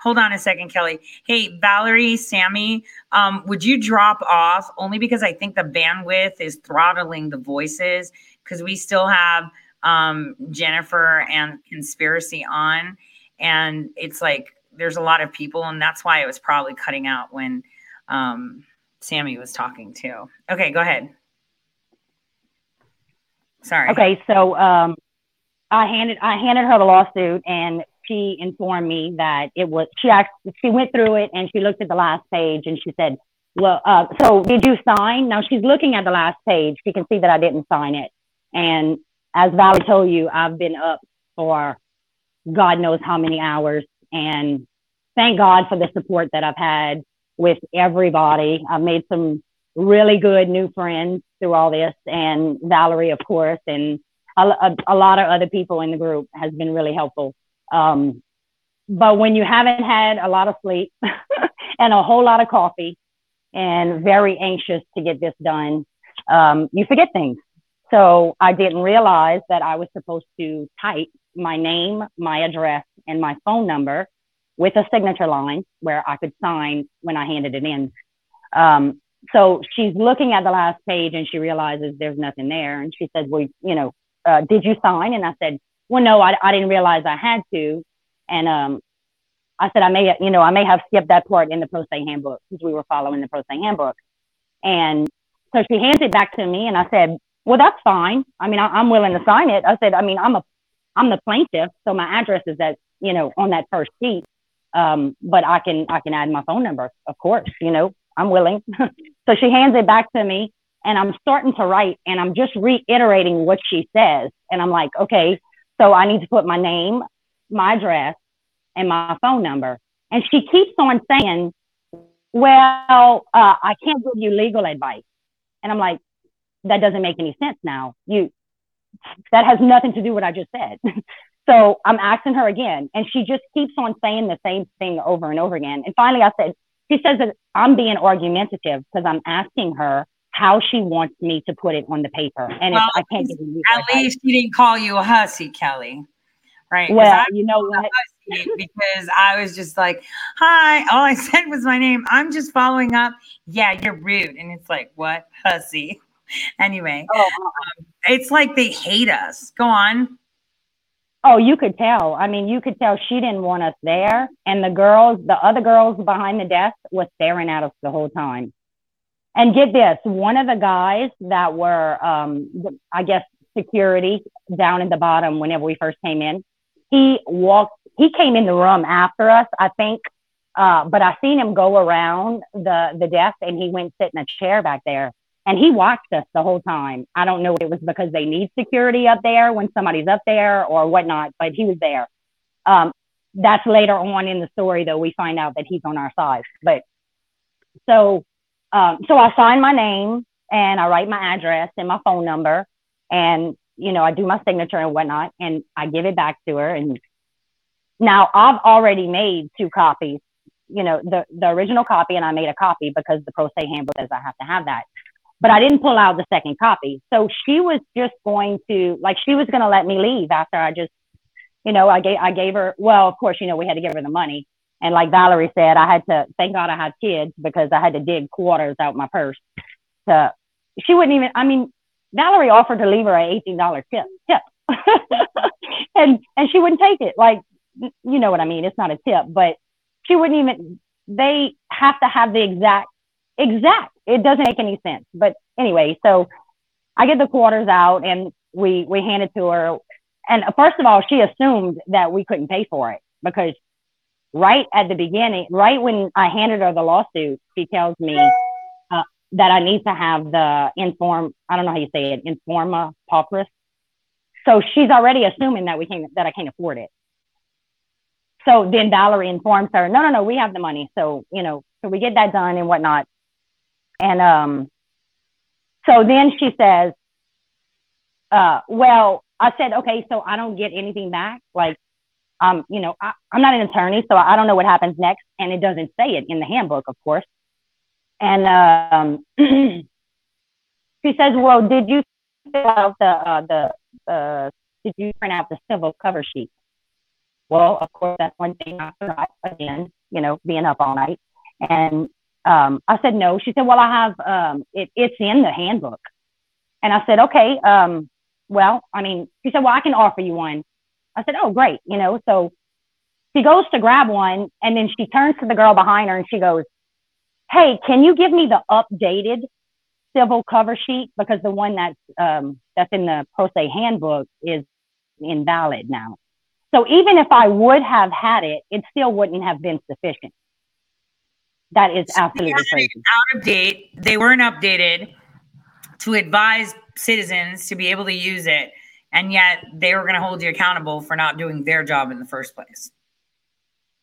Hold on a second, Kelly. Hey, Valerie, Sammy, um, would you drop off only because I think the bandwidth is throttling the voices because we still have um, Jennifer and conspiracy on, and it's like there's a lot of people, and that's why it was probably cutting out when um, Sammy was talking too. Okay, go ahead. Sorry. Okay, so um, I handed I handed her the lawsuit, and she informed me that it was she asked she went through it and she looked at the last page and she said, "Well, uh, so did you sign?" Now she's looking at the last page. She can see that I didn't sign it, and as Valerie told you, I've been up for God knows how many hours, and thank God for the support that I've had with everybody. I've made some really good new friends through all this, and Valerie, of course, and a, a, a lot of other people in the group has been really helpful. Um, but when you haven't had a lot of sleep and a whole lot of coffee and very anxious to get this done, um, you forget things. So I didn't realize that I was supposed to type my name, my address, and my phone number with a signature line where I could sign when I handed it in. Um, so she's looking at the last page and she realizes there's nothing there. And she said, well, you know, uh, did you sign? And I said, well, no, I, I didn't realize I had to. And um, I said, I may, you know, I may have skipped that part in the pro se handbook because we were following the pro se handbook. And so she hands it back to me and I said, well, that's fine. I mean, I, am willing to sign it. I said, I mean, I'm a, I'm the plaintiff. So my address is that, you know, on that first sheet. Um, but I can, I can add my phone number, of course, you know, I'm willing. so she hands it back to me and I'm starting to write and I'm just reiterating what she says. And I'm like, okay, so I need to put my name, my address, and my phone number. And she keeps on saying, well, uh, I can't give you legal advice. And I'm like, that doesn't make any sense now. You, that has nothing to do with what I just said. so I'm asking her again, and she just keeps on saying the same thing over and over again. And finally, I said, she says that I'm being argumentative because I'm asking her how she wants me to put it on the paper. And well, I can't get it. At least she didn't call you a hussy, Kelly. Right. Well, you know what? because I was just like, hi. All I said was my name. I'm just following up. Yeah, you're rude. And it's like, what? Hussy. Anyway, oh, um, it's like they hate us. Go on. Oh, you could tell. I mean, you could tell she didn't want us there. And the girls, the other girls behind the desk was staring at us the whole time. And get this, one of the guys that were, um, I guess, security down in the bottom whenever we first came in, he walked, he came in the room after us, I think. Uh, but I seen him go around the, the desk and he went sit in a chair back there and he watched us the whole time. I don't know if it was because they need security up there when somebody's up there or whatnot, but he was there. Um, that's later on in the story, though, we find out that he's on our side. But so, um, so I sign my name and I write my address and my phone number, and you know I do my signature and whatnot, and I give it back to her. And now I've already made two copies. You know, the the original copy, and I made a copy because the pro se handbook says I have to have that but I didn't pull out the second copy. So she was just going to like she was going to let me leave after I just, you know, I gave I gave her. Well, of course, you know, we had to give her the money, and like Valerie said, I had to thank God I had kids because I had to dig quarters out my purse. To she wouldn't even. I mean, Valerie offered to leave her a eighteen dollar tip tip, and and she wouldn't take it. Like you know what I mean? It's not a tip, but she wouldn't even. They have to have the exact exact. It doesn't make any sense. But anyway, so I get the quarters out and we we hand it to her. And first of all, she assumed that we couldn't pay for it because right at the beginning, right when I handed her the lawsuit, she tells me uh, that I need to have the inform. I don't know how you say it, in forma pauperis. So she's already assuming that we can that I can't afford it. So then Valerie informs her, no, no, no, we have the money. So you know, so we get that done and whatnot. And um, so then she says, uh, well, I said, okay, so I don't get anything back. Like, um, you know, I, I'm not an attorney, so I don't know what happens next. And it doesn't say it in the handbook, of course. And um, she says, well, did you fill out the, uh, the, uh, did you print out the civil cover sheet? Well, of course, that's one thing I forgot again, you know, being up all night. And um, I said, no. She said, well, I have, um, it, it's in the handbook. And I said, okay, um, well, I mean, she said, well, I can offer you one. I said, oh, great. You know, so she goes to grab one and then she turns to the girl behind her and she goes, hey, can you give me the updated civil cover sheet? Because the one that's, um, that's in the pro se handbook is invalid now. So even if I would have had it, it still wouldn't have been sufficient. That is absolutely crazy. Out of date. They weren't updated to advise citizens to be able to use it, and yet they were going to hold you accountable for not doing their job in the first place.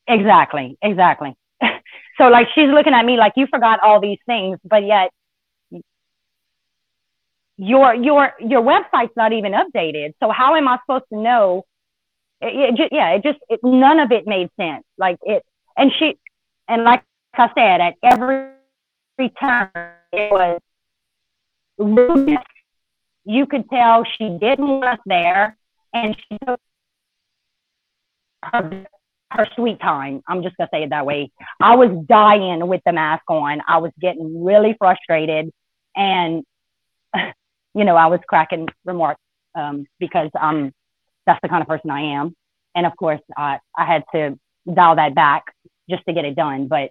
Exactly. Exactly. so like she's looking at me like you forgot all these things, but yet your your your website's not even updated. So how am I supposed to know? It, it just, yeah, it just it, none of it made sense. Like it, and she, and like I said, at every turn, it was rudeness. You could tell she didn't want us there, and she took her, her sweet time. I'm just gonna say it that way. I was dying with the mask on. I was getting really frustrated, and you know, I was cracking remarks um, because um, that's the kind of person I am. And of course, I had to dial that back just to get it done. But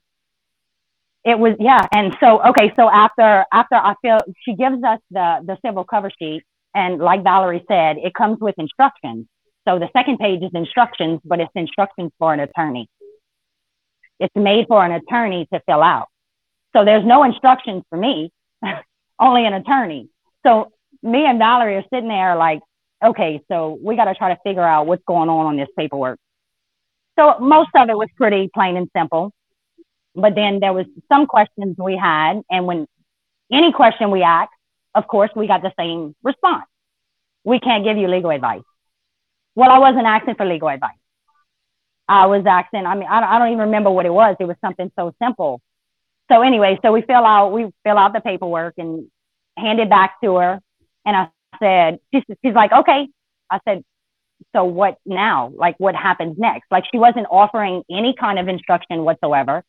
it was yeah. And so okay so after after i feel she gives us the the civil cover sheet and like valerie said it comes with instructions. So the second page is instructions but it's instructions for an attorney. It's made for an attorney to fill out. So there's no instructions for me only an attorney. So me and valerie are sitting there like okay so we got to try to figure out what's going on on this paperwork. So most of it was pretty plain and simple but then there was some questions we had, and when any question we asked, of course, we got the same response. We can't give you legal advice. Well, I wasn't asking for legal advice. I was asking, I mean, I don't, even remember what it was. It was something so simple. So anyway, so we fill out, we fill out the paperwork and hand it back to her. And I said, she's, she's like, okay. I said, so what now? Like what happens next? Like she wasn't offering any kind of instruction whatsoever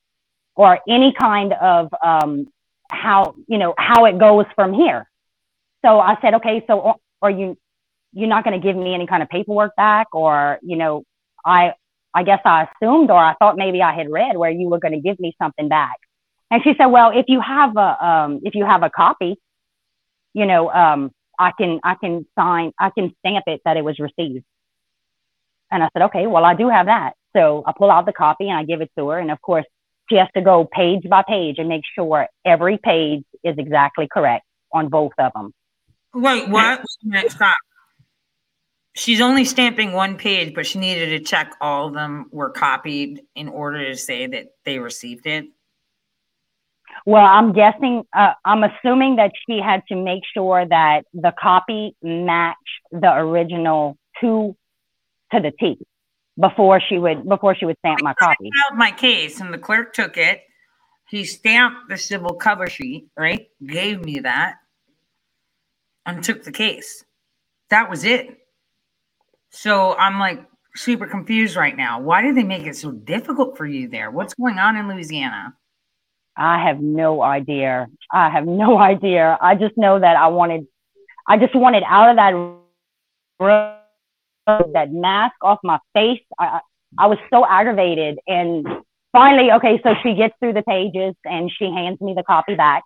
or any kind of um, how you know how it goes from here. So I said, okay, so are you you're not going to give me any kind of paperwork back, or you know, I I guess I assumed or I thought maybe I had read where you were going to give me something back. And she said, well, if you have a um, if you have a copy, you know, um, I can I can sign I can stamp it that it was received. And I said, okay, well, I do have that. So I pull out the copy and I give it to her. And of course, she has to go page by page and make sure every page is exactly correct on both of them. Wait, what? Stop. She's only stamping one page, but she needed to check all of them were copied in order to say that they received it. Well, I'm guessing, uh, I'm assuming that she had to make sure that the copy matched the original to to the T before she would before she would stamp my copy. Out my case, and the clerk took it. He stamped the civil cover sheet, right? Gave me that, and took the case. That was it. So I'm like super confused right now. Why did they make it so difficult for you there? What's going on in Louisiana? I have no idea. I have no idea. I just know that I wanted, I just wanted out of that room that mask off my face. I, I was so aggravated. And finally, okay, so she gets through the pages and she hands me the copy back.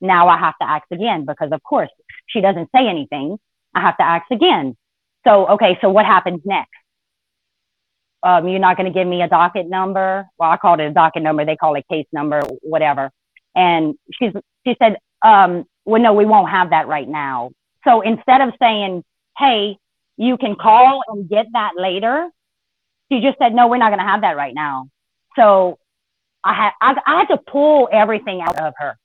now I have to ask again because, of course, she doesn't say anything. I have to ask again. So, okay, so what happens next? Um, you're not going to give me a docket number. Well, I called it a docket number. They call it case number, whatever. And she's, she said, um, well, no, we won't have that right now. So instead of saying, hey, you can call and get that later, she just said, no, we're not going to have that right now. So I had, I, I had to pull everything out of her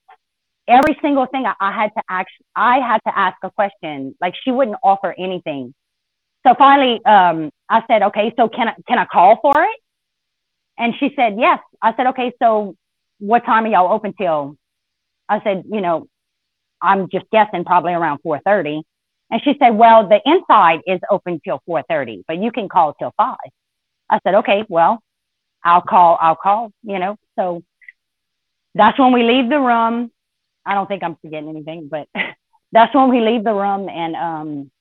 every single thing I, I, had to ask I had to ask a question. Like she wouldn't offer anything. So finally, um, I said, okay, so can I, can I call for it? And she said, yes. I said, okay, so what time are y'all open till? I said, you know, I'm just guessing probably around 4.30. And she said, well, the inside is open till 4.30, but you can call till five. I said, okay, well, I'll call, I'll call, you know, so that's when we leave the room. I don't think I'm forgetting anything, but that's when we leave the room and, um,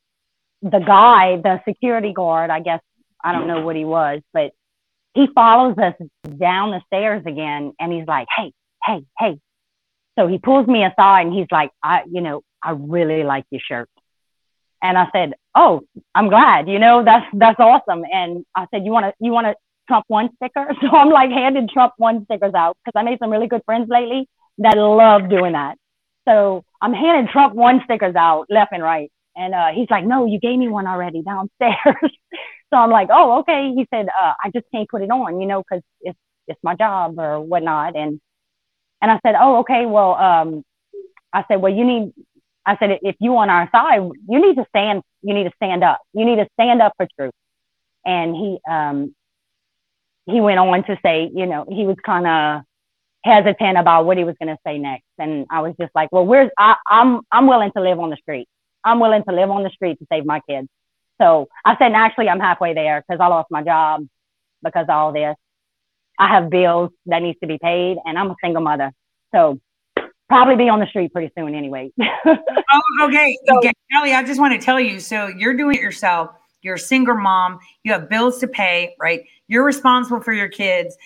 the guy, the security guard, I guess, I don't know what he was, but he follows us down the stairs again and he's like, Hey, hey, hey. So he pulls me aside and he's like, I, you know, I really like your shirt. And I said, Oh, I'm glad, you know, that's, that's awesome. And I said, you want to, you want to Trump won sticker? So I'm like handing Trump won stickers out because I made some really good friends lately that love doing that. So I'm handing Trump won stickers out left and right. And uh, he's like, no, you gave me one already downstairs. so I'm like, oh, okay. He said, uh, I just can't put it on, you know, because it's it's my job or whatnot. And and I said, oh, okay. Well, um, I said, well, you need. I said, if you on our side, you need to stand. You need to stand up. You need to stand up for truth. And he um, he went on to say, you know, he was kind of hesitant about what he was going to say next. And I was just like, well, where's I, I'm I'm willing to live on the street. I'm willing to live on the street to save my kids. So I said, actually, I'm halfway there because I lost my job because of all this. I have bills that needs to be paid, and I'm a single mother. So probably be on the street pretty soon anyway. oh, okay. So, okay. Kelly, I just want to tell you so you're doing it yourself. You're a single mom. You have bills to pay, right? You're responsible for your kids.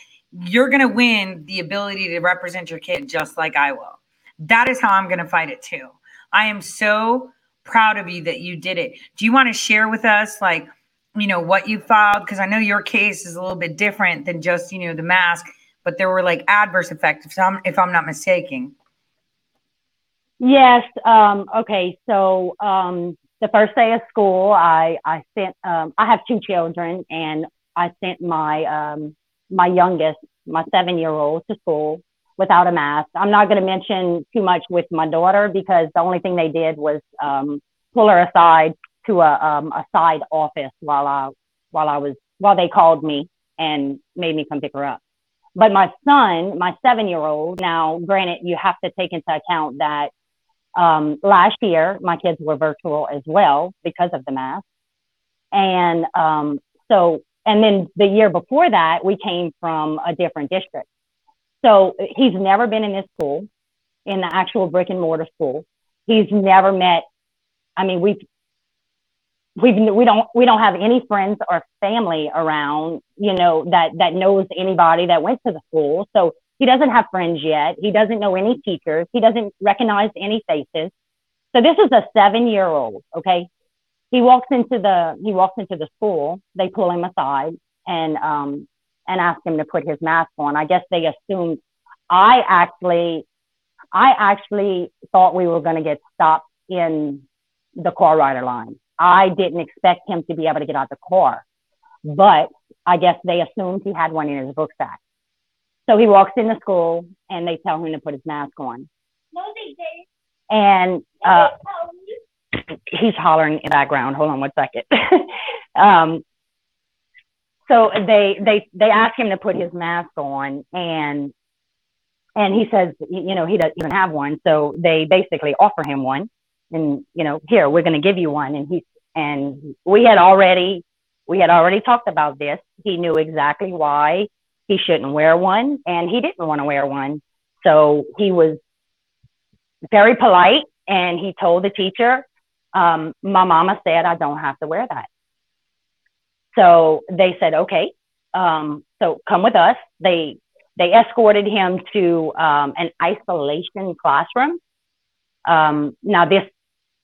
You're going to win the ability to represent your kid just like I will. That is how I'm going to fight it too. I am so proud of you that you did it. Do you want to share with us, like, you know, what you filed? Because I know your case is a little bit different than just, you know, the mask, but there were like adverse effects, if I'm, if I'm not mistaken. Yes. Um, okay. So um, the first day of school, I I sent. Um, I have two children, and I sent my um, my youngest, my seven year old, to school without a mask. I'm not going to mention too much with my daughter because the only thing they did was um, pull her aside to a, um, a side office while I while I was while they called me and made me come pick her up. But my son, my seven year old, now granted, you have to take into account that um, last year my kids were virtual as well because of the mask, and um, so and then the year before that we came from a different district. So he's never been in this school, in the actual brick and mortar school. He's never met. I mean, we've we've we don't we don't have any friends or family around, you know, that that knows anybody that went to the school. So he doesn't have friends yet. He doesn't know any teachers. He doesn't recognize any faces. So this is a seven year old. Okay, he walks into the he walks into the school. They pull him aside and um, and ask him to put his mask on. I guess they assumed I actually, I actually thought we were going to get stopped in the car rider line. I didn't expect him to be able to get out the car, but I guess they assumed he had one in his book sack. So he walks into school and they tell him to put his mask on. No, they didn't. And uh, he's hollering in the background. Hold on one second. um, so they they they ask him to put his mask on and and he says you know he doesn't even have one so they basically offer him one and you know here we're going to give you one and he and we had already we had already talked about this he knew exactly why he shouldn't wear one and he didn't want to wear one. So he was very polite and he told the teacher um, my mama said i don't have to wear that. So they said, okay, um, so come with us. They they escorted him to um, an isolation classroom. Um, now this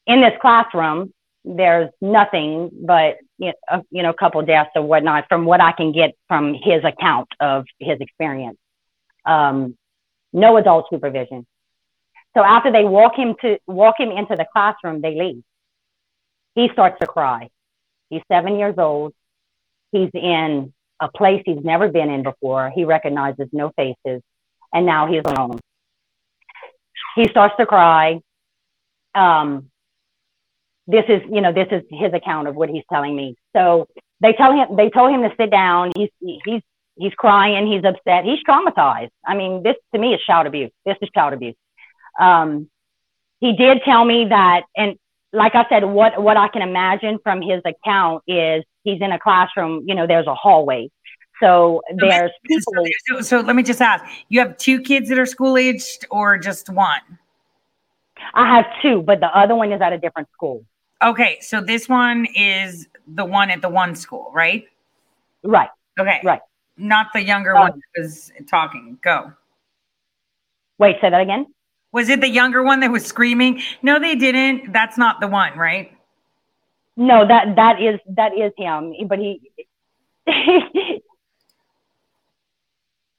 in this classroom, there's nothing but you know, you know a couple deaths or whatnot from what I can get from his account of his experience. Um, no adult supervision. So after they walk him to walk him into the classroom, they leave. He starts to cry. He's seven years old. He's in a place he's never been in before. He recognizes no faces, and now he's alone. He starts to cry. Um, this is, you know, this is his account of what he's telling me. So they tell him, they told him to sit down. He's, he's, he's crying. He's upset. He's traumatized. I mean, this to me is child abuse. This is child abuse. Um, he did tell me that, and like I said, what what I can imagine from his account is he's in a classroom. You know, there's a hallway, so there's people. So, so let me just ask: you have two kids that are school aged, or just one? I have two, but the other one is at a different school. Okay, so this one is the one at the one school, right? Right. Okay. Right. Not the younger Um, one that was talking. Go. Wait, say that again. Was it the younger one that was screaming? No, they didn't. That's not the one, right? No, that that is that is him, but he.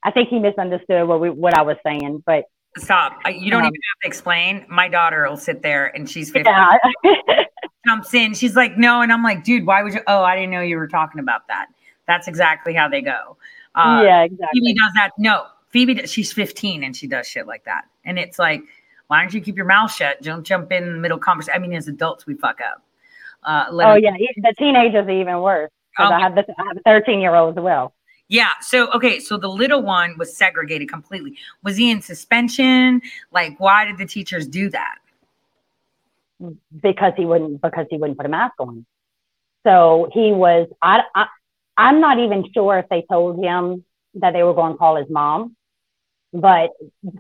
I think he misunderstood what we what I was saying, but Stop. You don't Um, even have to explain. My daughter will sit there and she's 15, yeah, jumps in. She's like, no. And I'm like, dude, why would you? Oh, I didn't know you were talking about that. That's exactly how they go. Uh, yeah, Phoebe exactly. does that. No, Phoebe, does- she's 15 and she does shit like that. And it's like, why don't you keep your mouth shut? Don't jump in the middle conversation. I mean, as adults, we fuck up. Uh, Oh yeah, the teenagers are even worse Oh, I have the I have a thirteen year old as well. Yeah. So, okay. So the little one was segregated completely. Was he in suspension? Like, why did the teachers do that? because he wouldn't because he wouldn't put a mask on. So he was I, I I'm not even sure if they told him that they were going to call his mom, but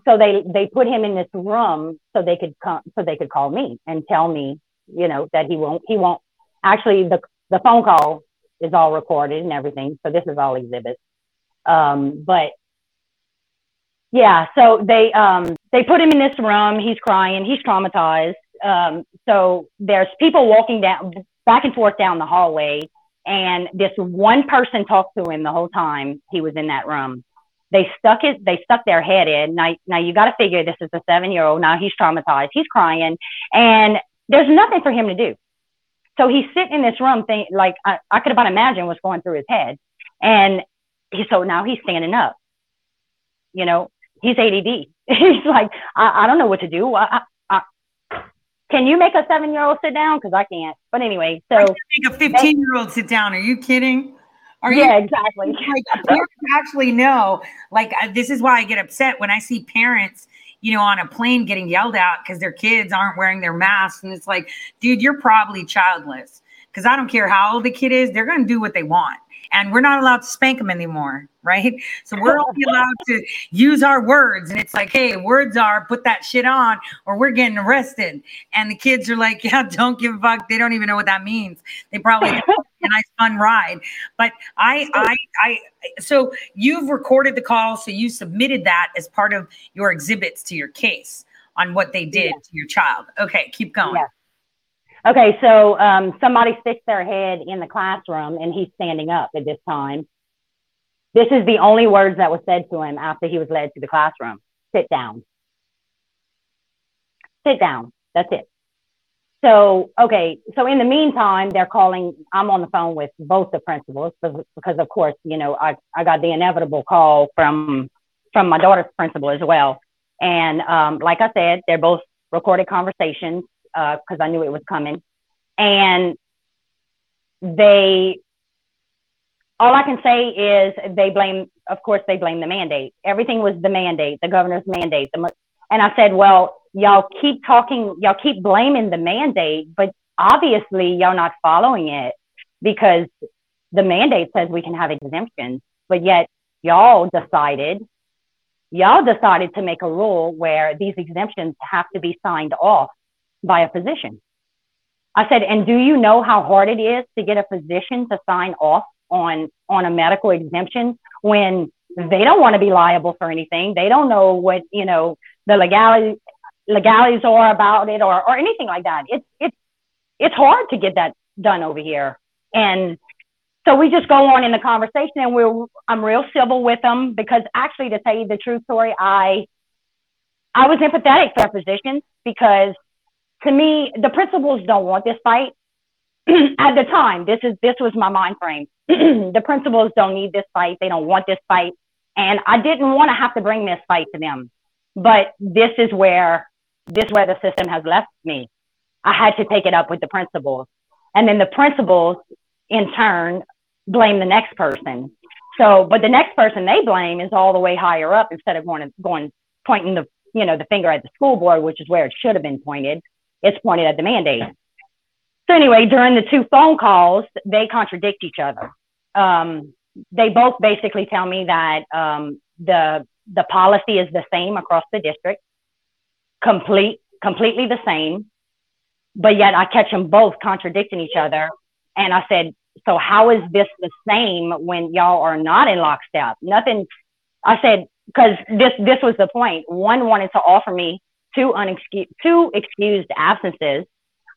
so they they put him in this room so they could come so they could call me and tell me you know that he won't he won't actually the the phone call is all recorded and everything so this is all exhibits. Um but yeah so they um they put him in this room. He's crying. He's traumatized. Um so there's people walking down back and forth down the hallway and this one person talked to him the whole time he was in that room. They stuck it they stuck their head in. Now now you got to figure this is a seven year old now he's traumatized. He's crying. And there's nothing for him to do so he's sitting in this room think like I, I could about imagine what's going through his head. And he so now he's standing up. You know he's add he's like I, I don't know what to do. I, I, I, can you make a seven year old sit down? Because i can't. But anyway so Make a 15 year old sit down. Are you kidding? Are yeah you exactly. Like parents actually know? Like, uh, this is why I get upset when I see parents, you know, on a plane getting yelled at because their kids aren't wearing their masks. And it's like, dude, you're probably childless because I don't care how old the kid is, they're going to do what they want. And we're not allowed to spank them anymore, right? So we're only allowed to use our words. And it's like, hey, words are put that shit on or we're getting arrested. And the kids are like, yeah, don't give a fuck. They don't even know what that means. They probably think it's a nice fun ride. But I, I, I, so you've recorded the call. So you submitted that as part of your exhibits to your case on what they did to your child. Okay, keep going. Yeah. Okay, so um, somebody sticks their head in the classroom and he's standing up at this time. This is the only words that was said to him after he was led to the classroom. Sit down. Sit down. That's it. So, okay, so in the meantime, they're calling, I'm on the phone with both the principals because, because of course, you know, I, I got the inevitable call from, from my daughter's principal as well. And um, like I said, they're both recorded conversations because I knew it was coming. And they, all I can say is they blame, of course, they blame the mandate. Everything was the mandate, the governor's mandate. The, and I said, well, y'all keep talking, y'all keep blaming the mandate, but obviously y'all not following it because the mandate says we can have exemptions, but yet y'all decided y'all decided to make a rule where these exemptions have to be signed off by a physician. I said, and do you know how hard it is to get a physician to sign off on on a medical exemption when they don't want to be liable for anything? They don't know what you know the legality legalities are about it or, or anything like that. It's, it's, it's hard to get that done over here. And so we just go on in the conversation and we're, I'm real civil with them because actually to tell you the true story, I, I was empathetic for position because to me, the principals don't want this fight. At the time, this is this was my mind frame. the principals don't need this fight. They don't want this fight. And I didn't want to have to bring this fight to them. But this is where this is where the system has left me. I had to take it up with the principals. And then the principals in turn blame the next person. So, but the next person they blame is all the way higher up instead of going going pointing the you know the finger at the school board, which is where it should have been pointed. It's pointed at the mandate. So anyway, during the two phone calls, they contradict each other. Um, they both basically tell me that um, the the policy is the same across the district, complete completely the same, but yet I catch them both contradicting each other. And I said, so how is this the same when y'all are not in lockstep? Nothing. I said because this this was the point. One wanted to offer me two unexcused two excused absences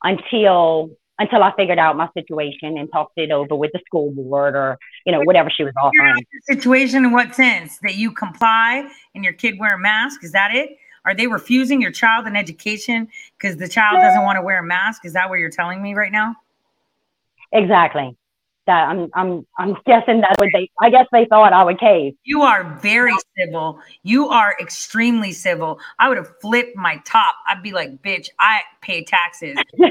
until until I figured out my situation and talked it over with the school board or you know whatever she was offering. Situation in what sense that you comply and your kid wear a mask? Is that it? Are they refusing your child an education because the child doesn't want to wear a mask? Is that what you're telling me right now? Exactly that I'm I'm I'm guessing that would they I guess they thought I would cave. You are very civil. You are extremely civil. I would have flipped my top. I'd be like, bitch, I pay taxes.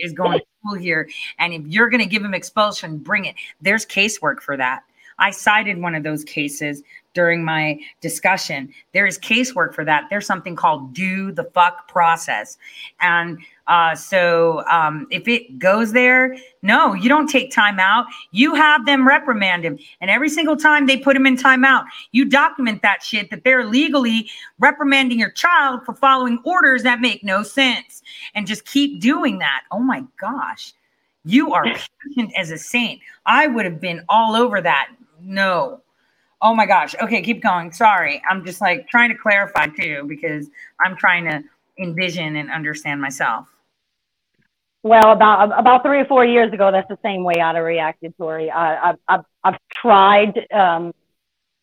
is going to school here. And if you're gonna give him expulsion, bring it. There's casework for that. I cited one of those cases during my discussion. There is casework for that. There's something called do the fuck process. And uh, so um, if it goes there, no, you don't take time out. You have them reprimand him. And every single time they put him in timeout, you document that shit that they're legally reprimanding your child for following orders that make no sense. And just keep doing that. Oh my gosh. You are patient as a saint. I would have been all over that. No. Oh my gosh. Okay, keep going. Sorry. I'm just like trying to clarify too because I'm trying to envision and understand myself. Well, about about three or four years ago, that's the same way I'd have reacted, Tori. I, I've, I've, I've tried, um,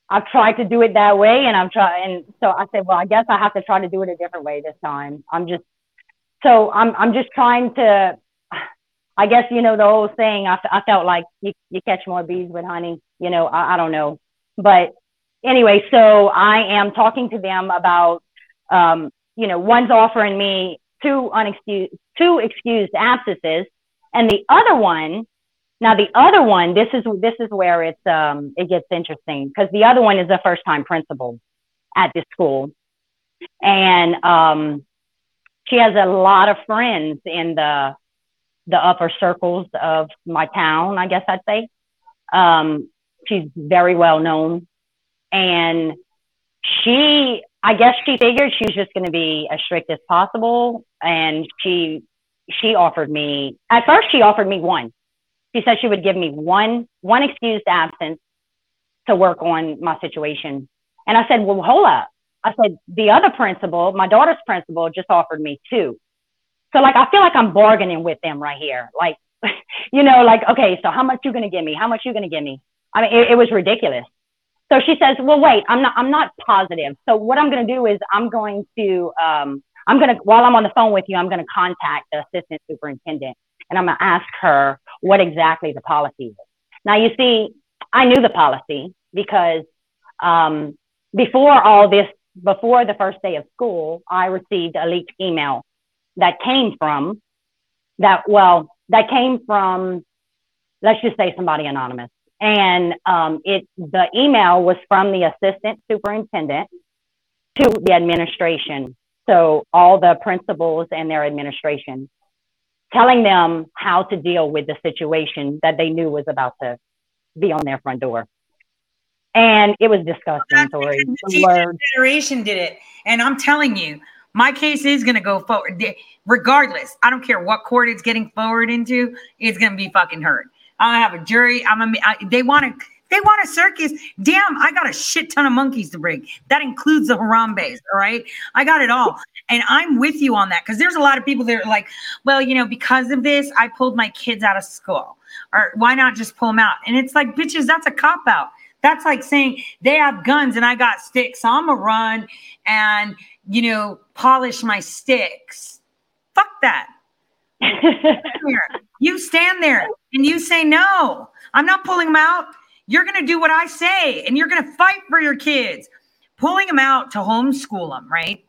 I've tried to do it that way, and I'm trying. And so I said, well, I guess I have to try to do it a different way this time. I'm just, so I'm, I'm just trying to. I guess you know the old saying. I, I felt like you, you catch more bees with honey. You know, I, I don't know, but anyway, so I am talking to them about, um, you know, one's offering me two unexcused, two excused absences, and the other one. Now the other one, this is this is where it's um, it gets interesting because the other one is a first time principal at this school, and um, she has a lot of friends in the the upper circles of my town, I guess I'd say. Um, she's very well known, and she I guess she figured she was just going to be as strict as possible, and she she offered me at first she offered me one. She said she would give me one one excused absence to work on my situation, and I said, well, hold up. I said the other principal, my daughter's principal, just offered me two. So like I feel like I'm bargaining with them right here. Like, you know, like okay, so how much you gonna give me? How much you gonna give me? I mean, it, it was ridiculous. So she says, well, wait, I'm not, I'm not positive. So what I'm going to do is I'm going to, um, I'm going to, while I'm on the phone with you, I'm going to contact the assistant superintendent and I'm going to ask her what exactly the policy is. Now, you see, I knew the policy because um, before all this, before the first day of school, I received a leaked email that came from that, well, that came from, let's just say somebody anonymous and um, it the email was from the assistant superintendent to the administration. So all the principals and their administration telling them how to deal with the situation that they knew was about to be on their front door. And it was disgusting Tori. The Federation did it. And i'm telling you my case is going to go forward. Regardless i don't care what court it's getting forward into it's going to be fucking heard I have a jury. I'm a, I, they want to. They want a circus. Damn, I got a shit ton of monkeys to bring. That includes the Harambe's. All right. I got it all. And I'm with you on that because there's a lot of people that are like, well, you know, because of this, I pulled my kids out of school. Or why not just pull them out? And it's like, bitches, that's a cop out. That's like saying they have guns and I got sticks. So I'm to run and, you know, polish my sticks. Fuck that. You stand there and you say, no, I'm not pulling them out. You're going to do what I say and you're going to fight for your kids. Pulling them out to homeschool them, right?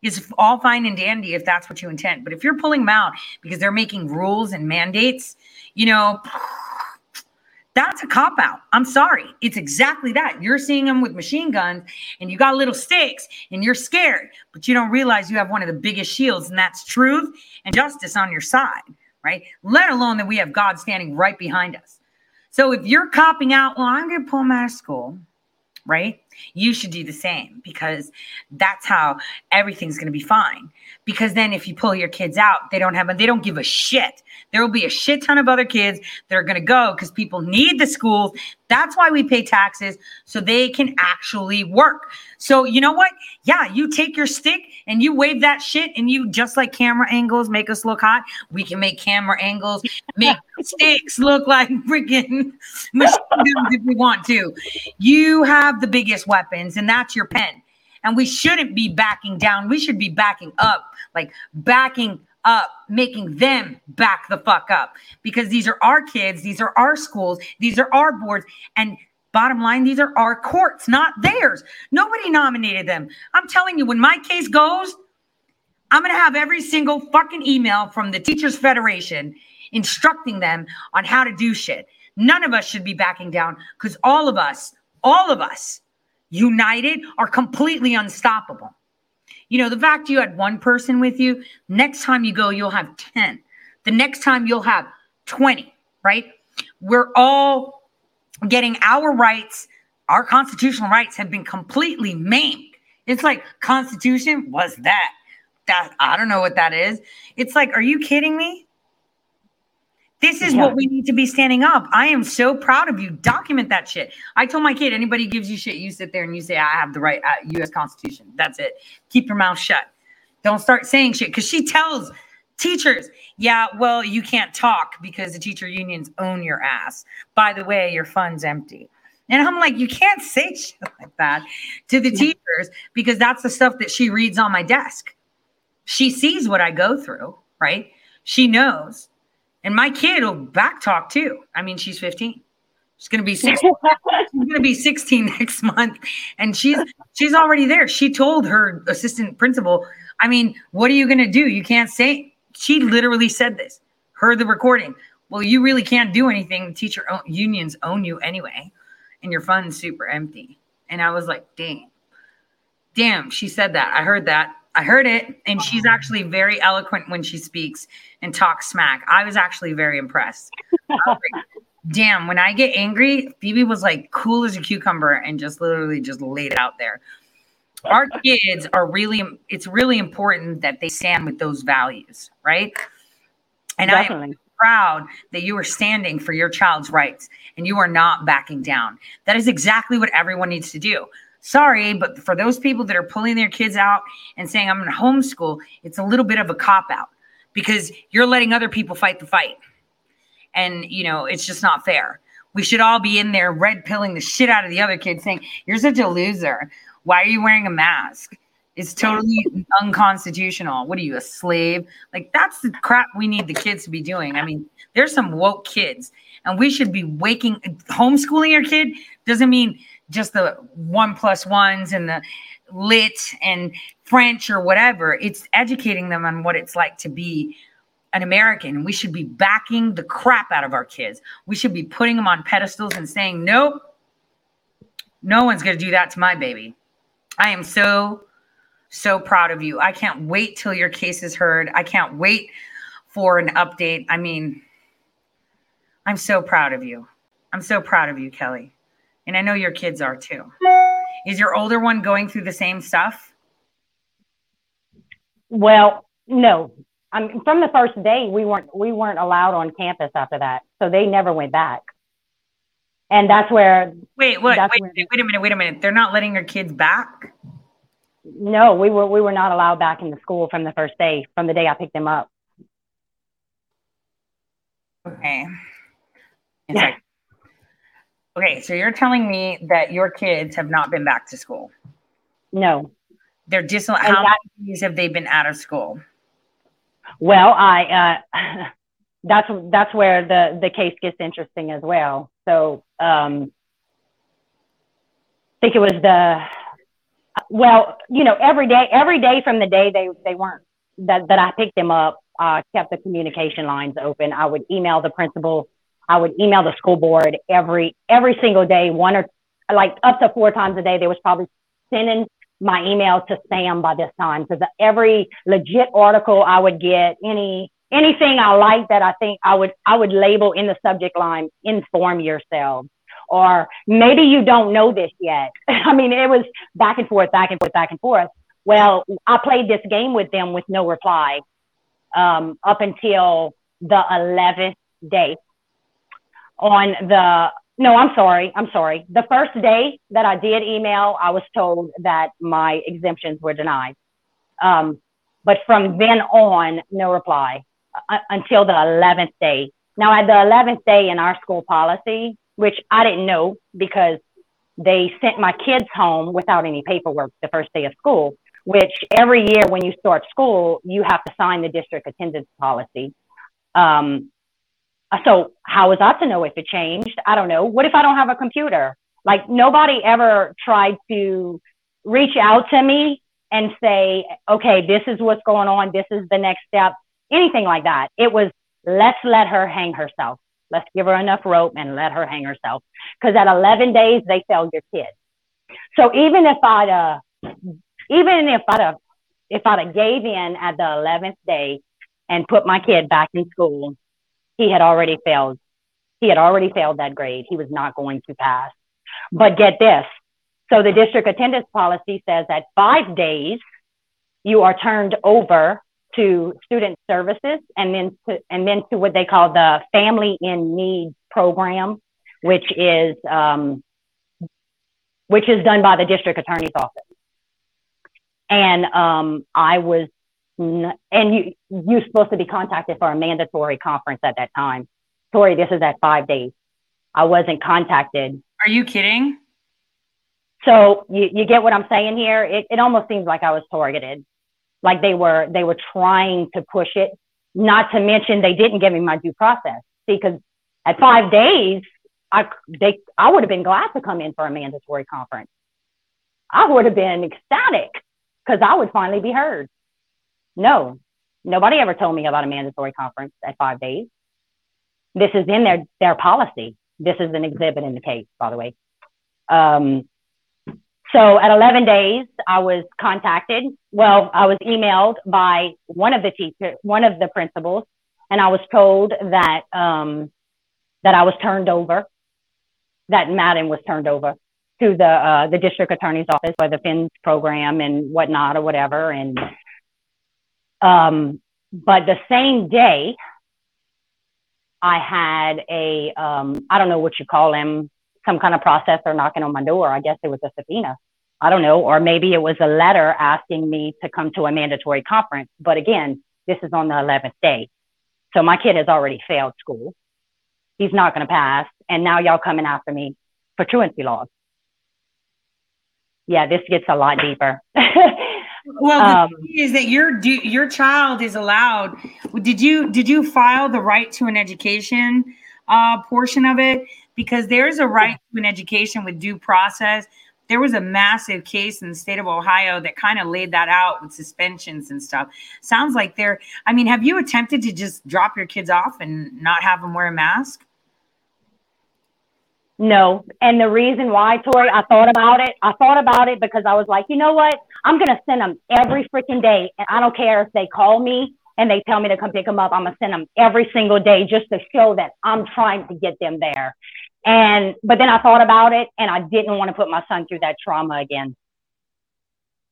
Is all fine and dandy if that's what you intend. But if you're pulling them out because they're making rules and mandates, you know, that's a cop out. I'm sorry. It's exactly that. You're seeing them with machine guns and you got little sticks and you're scared, but you don't realize you have one of the biggest shields, and that's truth and justice on your side, right? Let alone that we have God standing right behind us. So if you're copping out, well, I'm going to pull them out of school, right? You should do the same because that's how everything's going to be fine. Because then if you pull your kids out, they don't have, they don't give a shit. There will be a shit ton of other kids that are going to go because people need the schools. That's why we pay taxes so they can actually work. So you know what? Yeah, you take your stick and you wave that shit and you just like camera angles make us look hot. We can make camera angles, make sticks look like freaking machine guns if we want to. You have the biggest weapons and that's your pen. And we shouldn't be backing down. We should be backing up, like backing up, making them back the fuck up because these are our kids, these are our schools, these are our boards. And bottom line, these are our courts, not theirs. Nobody nominated them. I'm telling you, when my case goes, I'm going to have every single fucking email from the Teachers Federation instructing them on how to do shit. None of us should be backing down because all of us, all of us united are completely unstoppable. You know, the fact you had one person with you, next time you go, you'll have 10. The next time you'll have 20, right? We're all getting our rights, our constitutional rights have been completely maimed. It's like, Constitution was that. That I don't know what that is. It's like, are you kidding me? This is yeah. what we need to be standing up. I am so proud of you. Document that shit. I told my kid, anybody gives you shit, you sit there and you say, I have the right uh, U.S. Constitution. That's it. Keep your mouth shut. Don't start saying shit because she tells teachers, yeah, well, you can't talk because the teacher unions own your ass. By the way, your fund's empty. And I'm like, you can't say shit like that to the teachers because that's the stuff that she reads on my desk. She sees what I go through, right? She knows. And my kid will back talk too. I mean, she's 15. She's gonna be 16. she's gonna be 16 next month. And she's she's already there. She told her assistant principal, I mean, what are you gonna do? You can't say she literally said this. Heard the recording. Well, you really can't do anything. Teacher oh, unions own you anyway, and your fund's super empty. And I was like, damn, damn, she said that. I heard that. I heard it, and she's actually very eloquent when she speaks and talks smack. I was actually very impressed. Like, Damn, when I get angry, Phoebe was like cool as a cucumber and just literally just laid it out there. Our kids are really, it's really important that they stand with those values, right? And I am proud that you are standing for your child's rights and you are not backing down. That is exactly what everyone needs to do sorry, but for those people that are pulling their kids out and saying, I'm going to homeschool, it's a little bit of a cop out because you're letting other people fight the fight. And, you know, it's just not fair. We should all be in there red pilling the shit out of the other kids saying, You're such a loser. Why are you wearing a mask? It's totally unconstitutional. What are you, a slave? Like, that's the crap we need the kids to be doing. I mean, there's some woke kids, and we should be waking, homeschooling your kid doesn't mean just the one plus ones and the lit and French or whatever. It's educating them on what it's like to be an American. We should be backing the crap out of our kids. We should be putting them on pedestals and saying, nope, no one's going to do that to my baby. I am so, so proud of you. I can't wait till your case is heard. I can't wait for an update. I mean, I'm so proud of you. I'm so proud of you, Kelly. And I know your kids are too. Is your older one going through the same stuff? Well, no. I mean, from the first day, we weren't we weren't allowed on campus after that, so they never went back. and that's where Wait, what? That's Wait, where- wait a minute. Wait a minute. They're not letting your kids back. no, we were we were not allowed back in the school from the first day, from the day I picked them up. Okay. It's like- okay, so you're telling me that your kids have not been back to school. No. They're dis. How that- many days have they been out of school? Well, I uh, that's that's where the the case gets interesting as well. So um, I think it was the well, you know, every day every day from the day they they weren't that that I picked them up, uh, kept the communication lines open. I would email the principal, I would email the school board every every single day, one or like up to four times a day. They was probably sending my email to Sam by this time because every legit article I would get, any anything I like that I think I would I would label in the subject line, inform yourself. Or maybe you don't know this yet. I mean, it was back and forth, back and forth, back and forth. Well, I played this game with them with no reply um, up until the 11th day. On the no, I'm sorry. I'm sorry. The first day that I did email, I was told that my exemptions were denied. Um, but from then on, no reply uh, until the 11th day. Now, at the 11th day in our school policy, which I didn't know because they sent my kids home without any paperwork the first day of school, which every year when you start school, you have to sign the district attendance policy. Um, so how was I to know if it changed? I don't know. What if I don't have a computer? Like nobody ever tried to reach out to me and say, okay, this is what's going on. This is the next step. Anything like that. It was let's let her hang herself. Let's give her enough rope and let her hang herself. Because at 11 days, they sell your kid. So even if I'd, uh, even if I'd, have, if I'd have gave in at the 11th day and put my kid back in school, he had already failed. He had already failed that grade. He was not going to pass. But get this. So the district attendance policy says that five days, you are turned over to student services and then to, and then to what they call the family in need program, which is, um, which is done by the district attorney's office. And um, I was and you you're supposed to be contacted for a mandatory conference at that time. Tori, this is at five days. I wasn't contacted. Are you kidding? So you, you get what I'm saying here? It, it almost seems like I was targeted. Like they were they were trying to push it. Not to mention they didn't give me my due process. See, because at five days, I they I would have been glad to come in for a mandatory conference. I would have been ecstatic because I would finally be heard. No, nobody ever told me about a mandatory conference at five days. This is in their, their policy. This is an exhibit in the case, by the way. Um, so at 11 days, I was contacted. Well, I was emailed by one of the teachers, one of the principals, and I was told that um, that I was turned over, that Madden was turned over to the uh, the district attorney's office for the FINS program and whatnot or whatever, and um, but the same day, I had a, um, I don't know what you call him, some kind of processor knocking on my door. I guess it was a subpoena. I don't know. Or maybe it was a letter asking me to come to a mandatory conference. But again, this is on the 11th day. So my kid has already failed school. He's not going to pass. And now y'all coming after me for truancy laws. Yeah, this gets a lot deeper. Well, the Um, thing is that your do, your child is allowed. Did you did you file the right to an education uh, portion of it? Because there's a right to an education with due process. There was a massive case in the state of Ohio that kind of laid that out with suspensions and stuff. Sounds like they're. I mean, have you attempted to just drop your kids off and not have them wear a mask? No. And the reason why, Tori, I thought about it. I thought about it because I was like, you know what? I'm going to send them every freaking day. And I don't care if they call me and they tell me to come pick them up. I'm going to send them every single day just to show that I'm trying to get them there. And, but then I thought about it and I didn't want to put my son through that trauma again.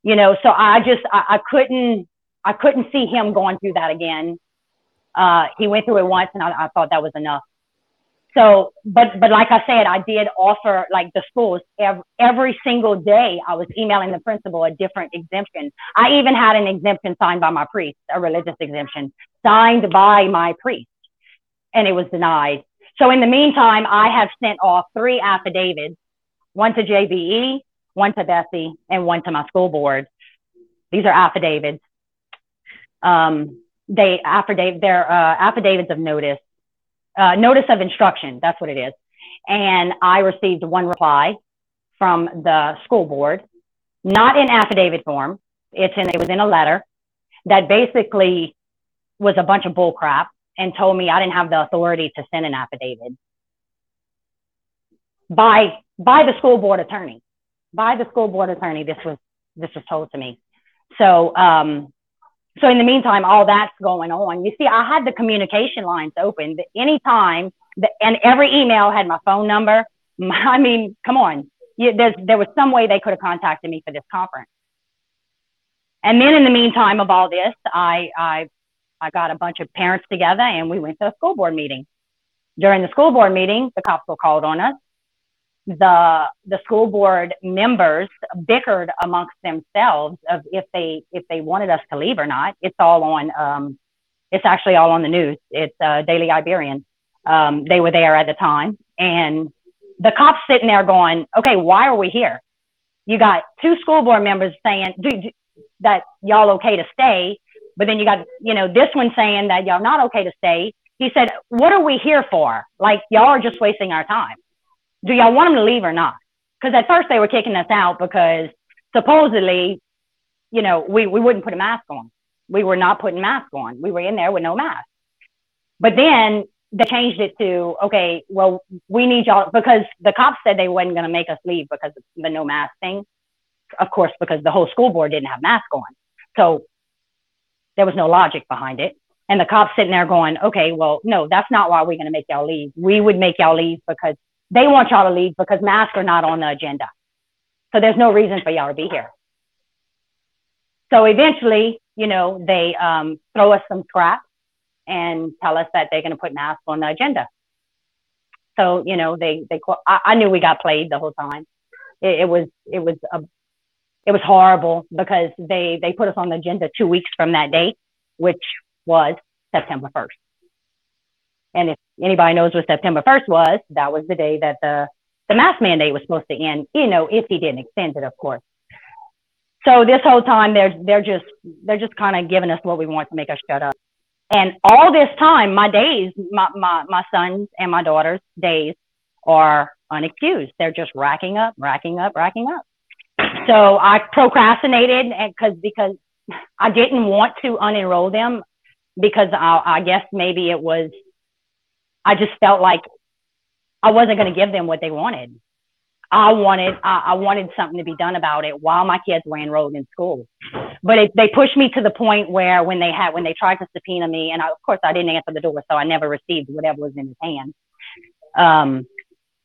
You know, so I just, I, I couldn't, I couldn't see him going through that again. Uh, he went through it once and I, I thought that was enough. So, but but like I said, I did offer like the schools every, every single day. I was emailing the principal a different exemption. I even had an exemption signed by my priest, a religious exemption signed by my priest, and it was denied. So in the meantime, I have sent off three affidavits, one to JBE, one to BESE, and one to my school board. These are affidavits. Um, they affidavit, they're uh, affidavits of notice uh, notice of instruction. That's what it is. And I received one reply from the school board, not in affidavit form. It's in, it was in a letter that basically was a bunch of bull crap and told me I didn't have the authority to send an affidavit by, by the school board attorney, by the school board attorney. This was, this was told to me. So, um, so in the meantime, all that's going on. You see, I had the communication lines open anytime, the, and every email had my phone number. I mean, come on, you, there was some way they could have contacted me for this conference. And then in the meantime of all this, I, I, I got a bunch of parents together and we went to a school board meeting. During the school board meeting, the cops were called on us the the school board members bickered amongst themselves of if they if they wanted us to leave or not. It's all on. Um, it's actually all on the news. It's uh, Daily Iberian. Um, they were there at the time, and the cops sitting there going, "Okay, why are we here? You got two school board members saying do, do, that y'all okay to stay, but then you got you know this one saying that y'all not okay to stay." He said, "What are we here for? Like y'all are just wasting our time." Do y'all want them to leave or not? Because at first they were kicking us out because supposedly, you know, we, we wouldn't put a mask on. We were not putting masks on. We were in there with no mask. But then they changed it to, okay, well, we need y'all because the cops said they wasn't going to make us leave because of the no mask thing. Of course, because the whole school board didn't have masks on. So there was no logic behind it. And the cops sitting there going, okay, well, no, that's not why we're going to make y'all leave. We would make y'all leave because they want y'all to leave because masks are not on the agenda. So there's no reason for y'all to be here. So eventually, you know, they um, throw us some scraps and tell us that they're going to put masks on the agenda. So you know, they they I, I knew we got played the whole time. It, it was it was a it was horrible because they they put us on the agenda two weeks from that date, which was September first. And if anybody knows what September 1st was, that was the day that the, the mask mandate was supposed to end, you know, if he didn't extend it, of course. So this whole time they're they're just they're just kind of giving us what we want to make us shut up. And all this time, my days, my, my, my sons and my daughters' days are unexcused. They're just racking up, racking up, racking up. So I procrastinated and because because I didn't want to unenroll them because I, I guess maybe it was I just felt like I wasn't going to give them what they wanted. I wanted I, I, wanted something to be done about it while my kids were enrolled in school. But it, they pushed me to the point where when they had when they tried to subpoena me, and I, of course I didn't answer the door, so I never received whatever was in his hand. Um,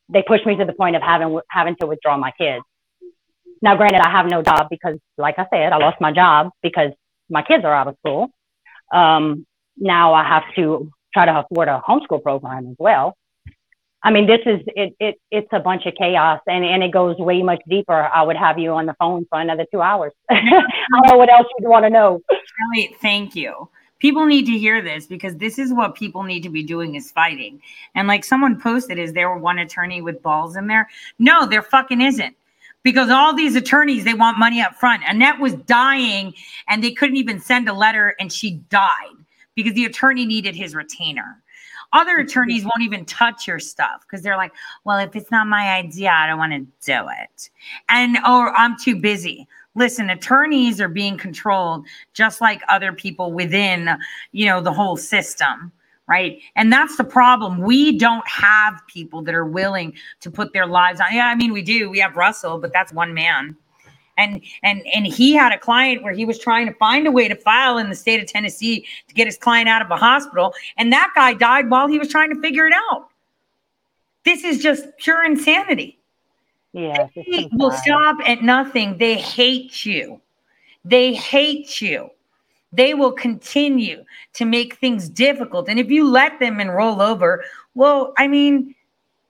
they pushed me to the point of having having to withdraw my kids. Now, granted, I have no job because, like I said, I lost my job because my kids are out of school. Um, now I have to try to afford a homeschool program as well. I mean, this is it, it it's a bunch of chaos and, and it goes way much deeper. I would have you on the phone for another two hours. I don't know what else you'd want to know. Really, thank you. People need to hear this because this is what people need to be doing is fighting. And like someone posted, is there one attorney with balls in there? No, there fucking isn't because all these attorneys they want money up front annette was dying and they couldn't even send a letter and she died because the attorney needed his retainer. Other attorneys won't even touch your stuff because they're like, well, if it's not my idea, I don't want to do it. And, or I'm too busy. Listen, attorneys are being controlled just like other people within, you know, the whole system right? And that's the problem. We don't have people that are willing to put their lives on. Yeah, I mean, we do. We have Russell, but that's one man and and and he had a client where he was trying to find a way to file in the state of Tennessee to get his client out of a hospital and that guy died while he was trying to figure it out. This is just pure insanity. Yeah they will stop at nothing. They hate you. They hate you. They will continue to make things difficult. And if you let them and roll over well i mean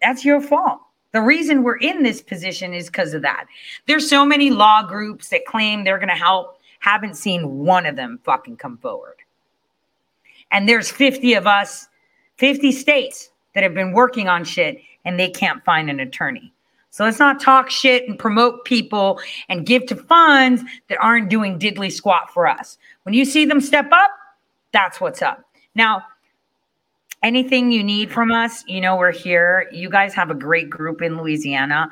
That's your fault. The reason we're in this position is because of that. There's so many law groups that claim they're going to help. Haven't seen one of them fucking come forward. And there's 50 of us, 50 states that have been working on shit and they can't find an attorney. So let's not talk shit and promote people and give to funds that aren't doing diddly squat for us. When you see them step up, that's what's up. Now, anything you need from us, you know, we're here. You guys have a great group in Louisiana.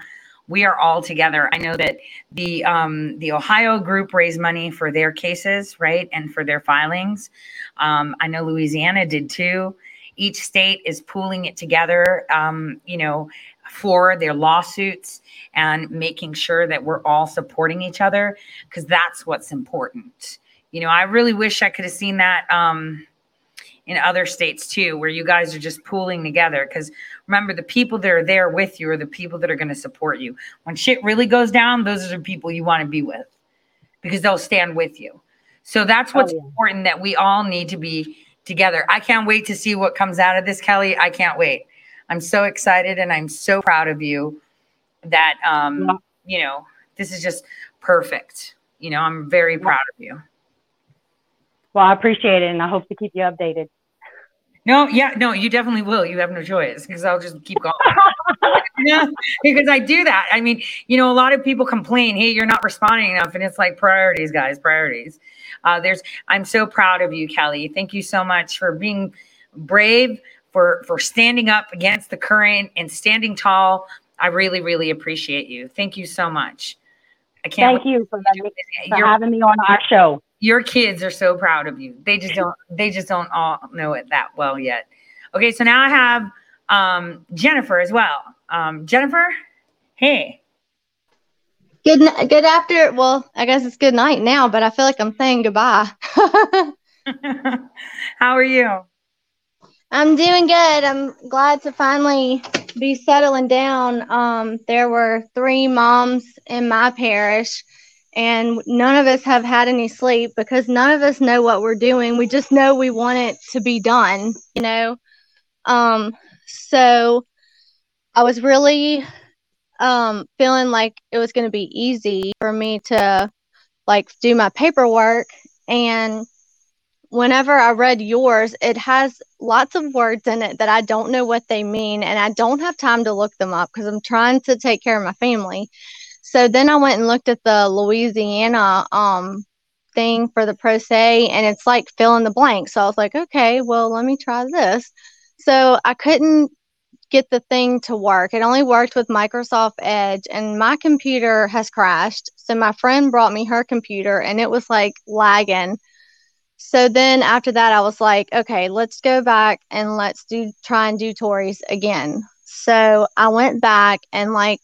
We are all together. I know that the um, the Ohio group raised money for their cases, right, and for their filings. Um, I know Louisiana did too. Each state is pooling it together, um, you know, for their lawsuits and making sure that we're all supporting each other because that's what's important. You know, I really wish I could have seen that um, in other states too, where you guys are just pooling together. Because remember, the people that are there with you are the people that are going to support you. When shit really goes down, those are the people you want to be with because they'll stand with you. So that's what's oh, yeah. important that we all need to be together. I can't wait to see what comes out of this, Kelly. I can't wait. I'm so excited and I'm so proud of you that um, yeah. you know, this is just perfect. You know, I'm very proud of you. Well, I appreciate it and I hope to keep you updated. No, yeah, no, you definitely will. You have no choice because I'll just keep going. yeah, because I do that. I mean, you know, a lot of people complain, hey, you're not responding enough. And it's like priorities, guys, priorities. Uh, there's I'm so proud of you, Kelly. Thank you so much for being brave, for for standing up against the current and standing tall. I really, really appreciate you. Thank you so much. I can't thank you for, for having me on our show your kids are so proud of you. They just don't they just don't all know it that well yet. Okay, so now I have um, Jennifer as well. Um, Jennifer, hey. Good good after well, I guess it's good night now, but I feel like I'm saying goodbye. How are you? I'm doing good. I'm glad to finally be settling down. Um, there were three moms in my parish and none of us have had any sleep because none of us know what we're doing. We just know we want it to be done, you know. Um, so I was really um, feeling like it was going to be easy for me to like do my paperwork and whenever I read yours, it has lots of words in it that I don't know what they mean, and I don't have time to look them up because I'm trying to take care of my family. So then I went and looked at the Louisiana um thing for the pro se and it's like fill in the blank. So I was like, okay, well, let me try this. So I couldn't get the thing to work. It only worked with Microsoft Edge and my computer has crashed. So my friend brought me her computer and it was like lagging. So then after that I was like, okay, let's go back and let's do try and do Tori's again. So I went back and like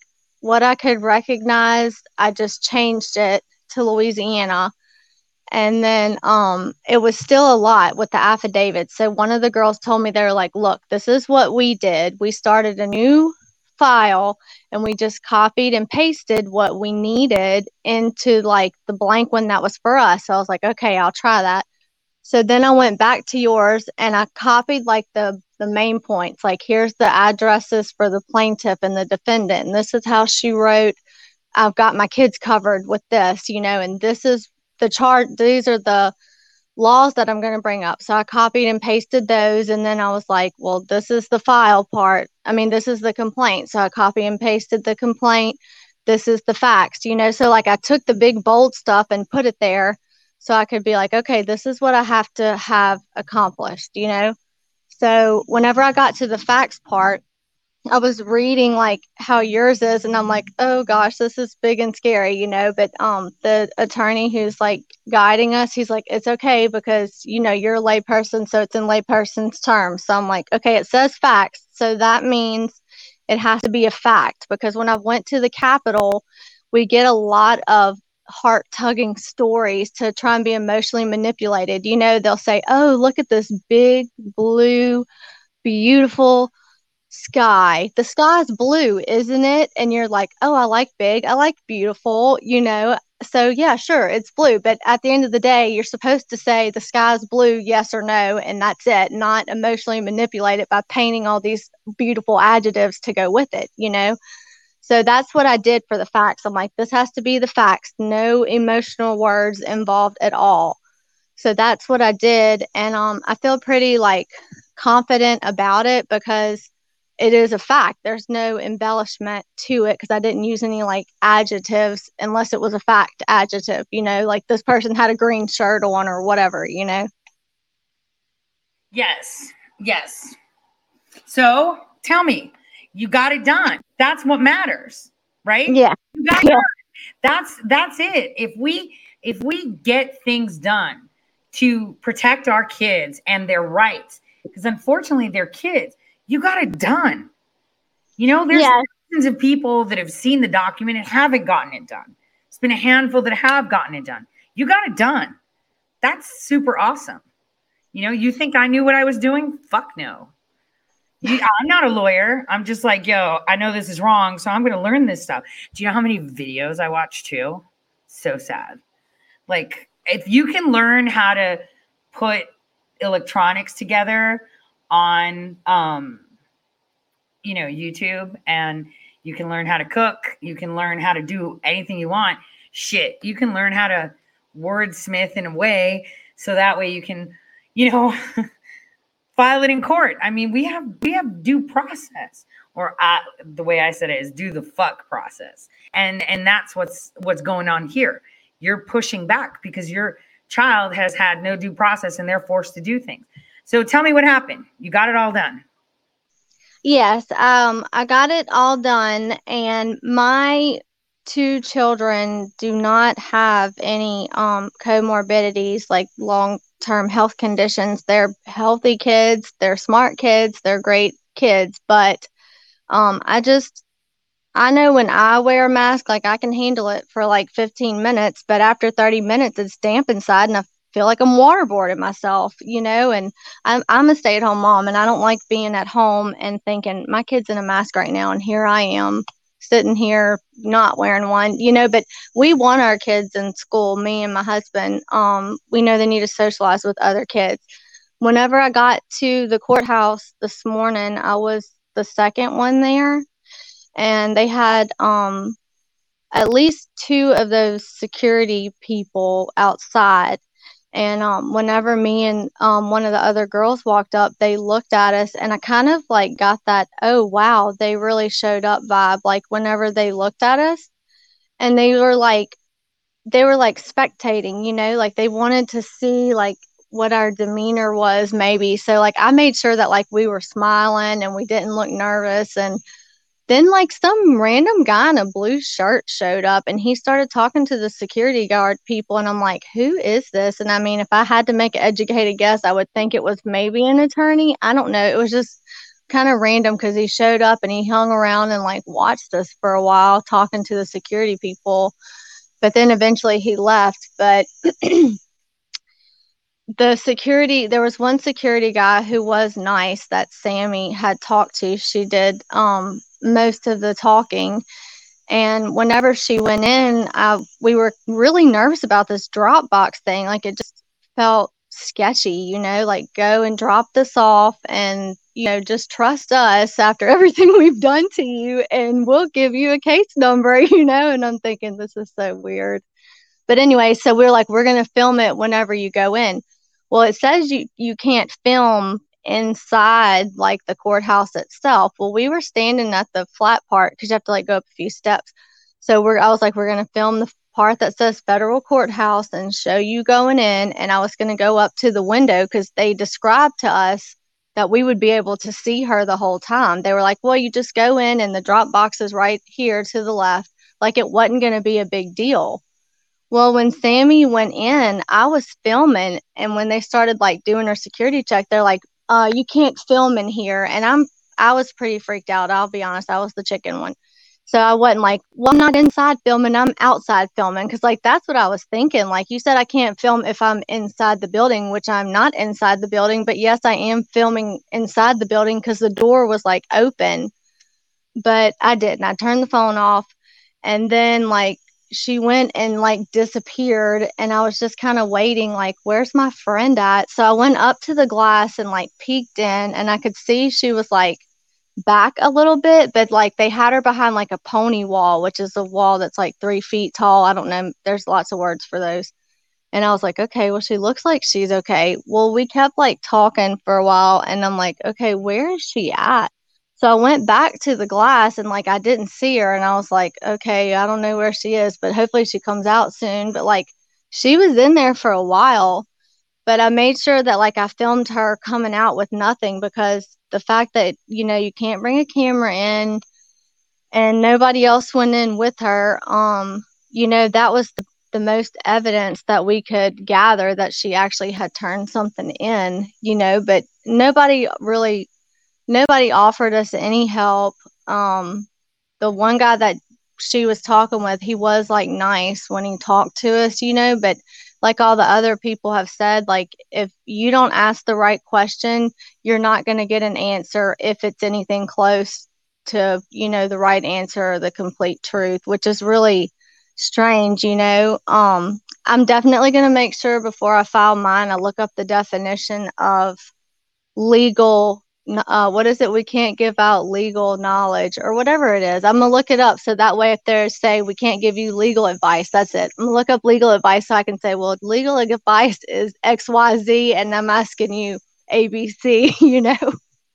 what I could recognize, I just changed it to Louisiana. And then um, it was still a lot with the affidavit. So one of the girls told me, they were like, look, this is what we did. We started a new file and we just copied and pasted what we needed into like the blank one that was for us. So I was like, okay, I'll try that. So then I went back to yours and I copied like the the main points. Like here's the addresses for the plaintiff and the defendant. And this is how she wrote, I've got my kids covered with this, you know, and this is the chart. These are the laws that I'm going to bring up. So I copied and pasted those. And then I was like, well, this is the file part. I mean, this is the complaint. So I copy and pasted the complaint. This is the facts, you know. So like I took the big bold stuff and put it there so I could be like, okay, this is what I have to have accomplished, you know. So whenever I got to the facts part, I was reading like how yours is, and I'm like, oh gosh, this is big and scary, you know. But um, the attorney who's like guiding us, he's like, it's okay because you know you're a layperson, so it's in layperson's terms. So I'm like, okay, it says facts, so that means it has to be a fact because when I went to the Capitol, we get a lot of heart tugging stories to try and be emotionally manipulated. You know, they'll say, Oh, look at this big, blue, beautiful sky. The sky is blue, isn't it? And you're like, Oh, I like big. I like beautiful. You know, so yeah, sure, it's blue, but at the end of the day, you're supposed to say the sky's blue, yes or no, and that's it, not emotionally manipulate it by painting all these beautiful adjectives to go with it, you know? So that's what I did for the facts. I'm like, this has to be the facts, no emotional words involved at all. So that's what I did. And um, I feel pretty like confident about it because it is a fact. There's no embellishment to it because I didn't use any like adjectives unless it was a fact adjective, you know, like this person had a green shirt on or whatever, you know. Yes. Yes. So tell me, you got it done. That's what matters, right? Yeah. You got Yeah. That's that's it. If we if we get things done to protect our kids and their rights, because unfortunately they're kids, you got it done. You know, there's Yeah. thousands of people that have seen the document and haven't gotten it done. It's been a handful that have gotten it done. You got it done. That's super awesome. You know, you think I knew what I was doing? Fuck no. I'm not a lawyer. I'm just like, yo, I know this is wrong, so I'm going to learn this stuff. Do you know how many videos I watch too? So sad. Like, if you can learn how to put electronics together on, um, you know, YouTube, and you can learn how to cook, you can learn how to do anything you want. Shit, you can learn how to wordsmith in a way so that way you can, you know, file it in court. I mean, we have we have due process, or uh, the way I said it is do the fuck process, and and that's what's what's going on here. You're pushing back because your child has had no due process and they're forced to do things. So tell me what happened. You got it all done. Yes, um, I got it all done, and my two children do not have any um, comorbidities like long term health conditions. They're healthy kids, they're smart kids, they're great kids, but um, I just I know when I wear a mask, like I can handle it for like 15 minutes, but after 30 minutes, it's damp inside and I feel like I'm waterboarding myself, you know. And I'm, I'm a stay at home mom and I don't like being at home and thinking my kid's in a mask right now and here I am sitting here not wearing one, you know. But we want our kids in school, me and my husband. Um, we know they need to socialize with other kids. Whenever I got to the courthouse this morning, I was the second one there and they had um at least two of those security people outside and um whenever me and um one of the other girls walked up they looked at us and i kind of like got that oh wow they really showed up vibe like whenever they looked at us. And they were like they were like spectating you know like they wanted to see like what our demeanor was maybe. So like i made sure that like we were smiling and we didn't look nervous and then like some random guy in a blue shirt showed up and he started talking to the security guard people and i'm like who is this? And i mean if i had to make an educated guess i would think it was maybe an attorney. I don't know. It was just kind of random because he showed up and he hung around and like watched us for a while talking to the security people. But then eventually he left. But the security there was one security guy who was nice that sammy had talked to. She did um most of the talking. And whenever she went in I, we were really nervous about this dropbox thing. Like it just felt sketchy you know like go and drop this off and you know just trust us after everything we've done to you and we'll give you a case number you know? And i'm thinking this is so weird. But anyway so we're like we're going to film it whenever you go in well it says you you can't film inside like the courthouse itself. Well we were standing at the flat part because you have to like go up a few steps. So we're i was like we're going to film the part that says federal courthouse and show you going in. And i was going to go up to the window because they described to us that we would be able to see her the whole time. They were like well you just go in and the drop box is right here to the left. Like it wasn't going to be a big deal well, when Sammy went in, I was filming, and when they started like doing her security check, they're like, "Uh, you can't film in here." And I'm, I was pretty freaked out. I'll be honest, I was the chicken one, so I wasn't like, "Well, I'm not inside filming. I'm outside filming," because like that's what I was thinking. Like you said, I can't film if I'm inside the building, which I'm not inside the building. But yes, I am filming inside the building because the door was like open, but I didn't. I turned the phone off, and then like she went and like disappeared and I was just kind of waiting like where's my friend at? So I went up to the glass and like peeked in and I could see she was like back a little bit, but like they had her behind like a pony wall, which is a wall that's like three feet tall. I don't know. There's lots of words for those. And I was like, okay, well, she looks like she's okay. Well, we kept like talking for a while, and I'm like, okay, where is she at? So I went back to the glass and like I didn't see her, and I was like, okay, I don't know where she is, but hopefully she comes out soon. But like she was in there for a while, but I made sure that like I filmed her coming out with nothing because the fact that you know you can't bring a camera in and nobody else went in with her um you know that was the, the most evidence that we could gather that she actually had turned something in you know but nobody really nobody offered us any help um the one guy that she was talking with he was like nice when he talked to us you know but like all the other people have said, like if you don't ask the right question, you're not going to get an answer if it's anything close to, you know, the right answer or the complete truth, which is really strange, you know. Um, I'm definitely going to make sure before I file mine, I look up the definition of legal uh, what is it? We can't give out legal knowledge or whatever it is. I'm gonna look it up so that way, if there's say we can't give you legal advice, that's it. I'm gonna look up legal advice so I can say, well, legal advice is X, Y, Z, and I'm asking you A, B, C. You know.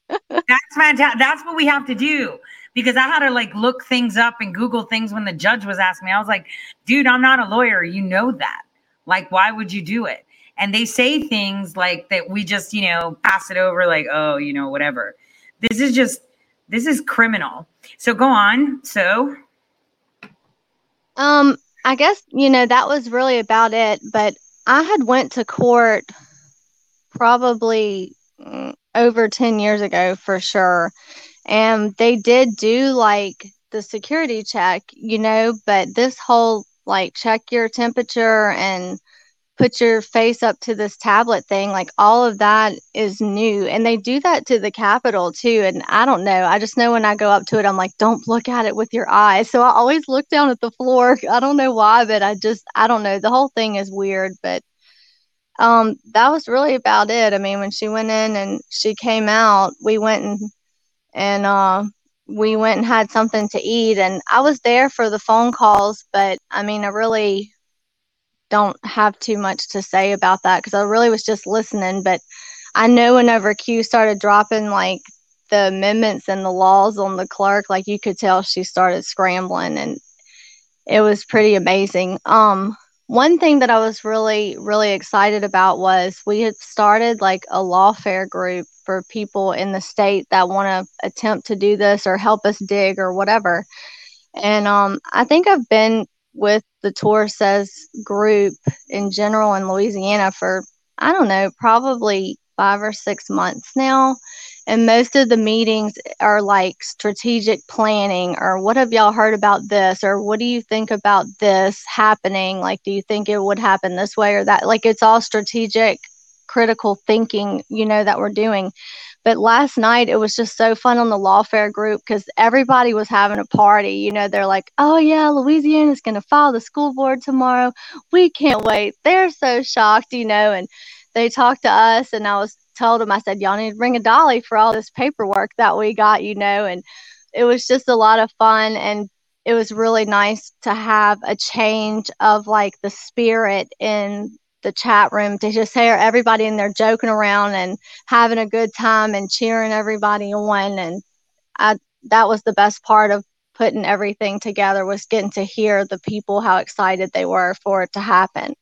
that's fantastic. That's what we have to do because I had to like look things up and Google things when the judge was asking me. I was like, dude, I'm not a lawyer. You know that. Like, why would you do it? And they say things like that we just you know pass it over like oh you know whatever. This is just this is criminal. So go on. So. Um i guess you know that was really about it but i had went to court probably mm, over 10 years ago for sure. And they did do like the security check you know but this whole like check your temperature and put your face up to this tablet thing like all of that is new. And they do that to the capitol too. And i don't know. I just know when i go up to it i'm like don't look at it with your eyes. So i always look down at the floor. I don't know why but i just i don't know. The whole thing is weird but um that was really about it. I mean when she went in and she came out we went and and uh we went and had something to eat. And i was there for the phone calls but i mean i really don't have too much to say about that because I really was just listening. But I know whenever Q started dropping like the amendments and the laws on the clerk, like you could tell she started scrambling and it was pretty amazing. Um, one thing that I was really, really excited about was we had started like a lawfare group for people in the state that want to attempt to do this or help us dig or whatever. And um, I think I've been with the Tori Says group in general in Louisiana for, I don't know, probably five or six months now. And most of the meetings are like strategic planning or what have y'all heard about this or what do you think about this happening? Like, do you think it would happen this way or that? Like, it's all strategic, critical thinking, you know, that we're doing. But last night it was just so fun on the lawfare group because everybody was having a party. You know, they're like, oh, yeah, Louisiana's going to file the school board tomorrow. We can't wait. They're so shocked, you know, and they talked to us, and I was told them, I said, y'all need to bring a dolly for all this paperwork that we got, you know, and it was just a lot of fun. And it was really nice to have a change of like the spirit in the chat room to just hear everybody in there joking around and having a good time and cheering everybody on and I that was the best part of putting everything together was getting to hear the people how excited they were for it to happen.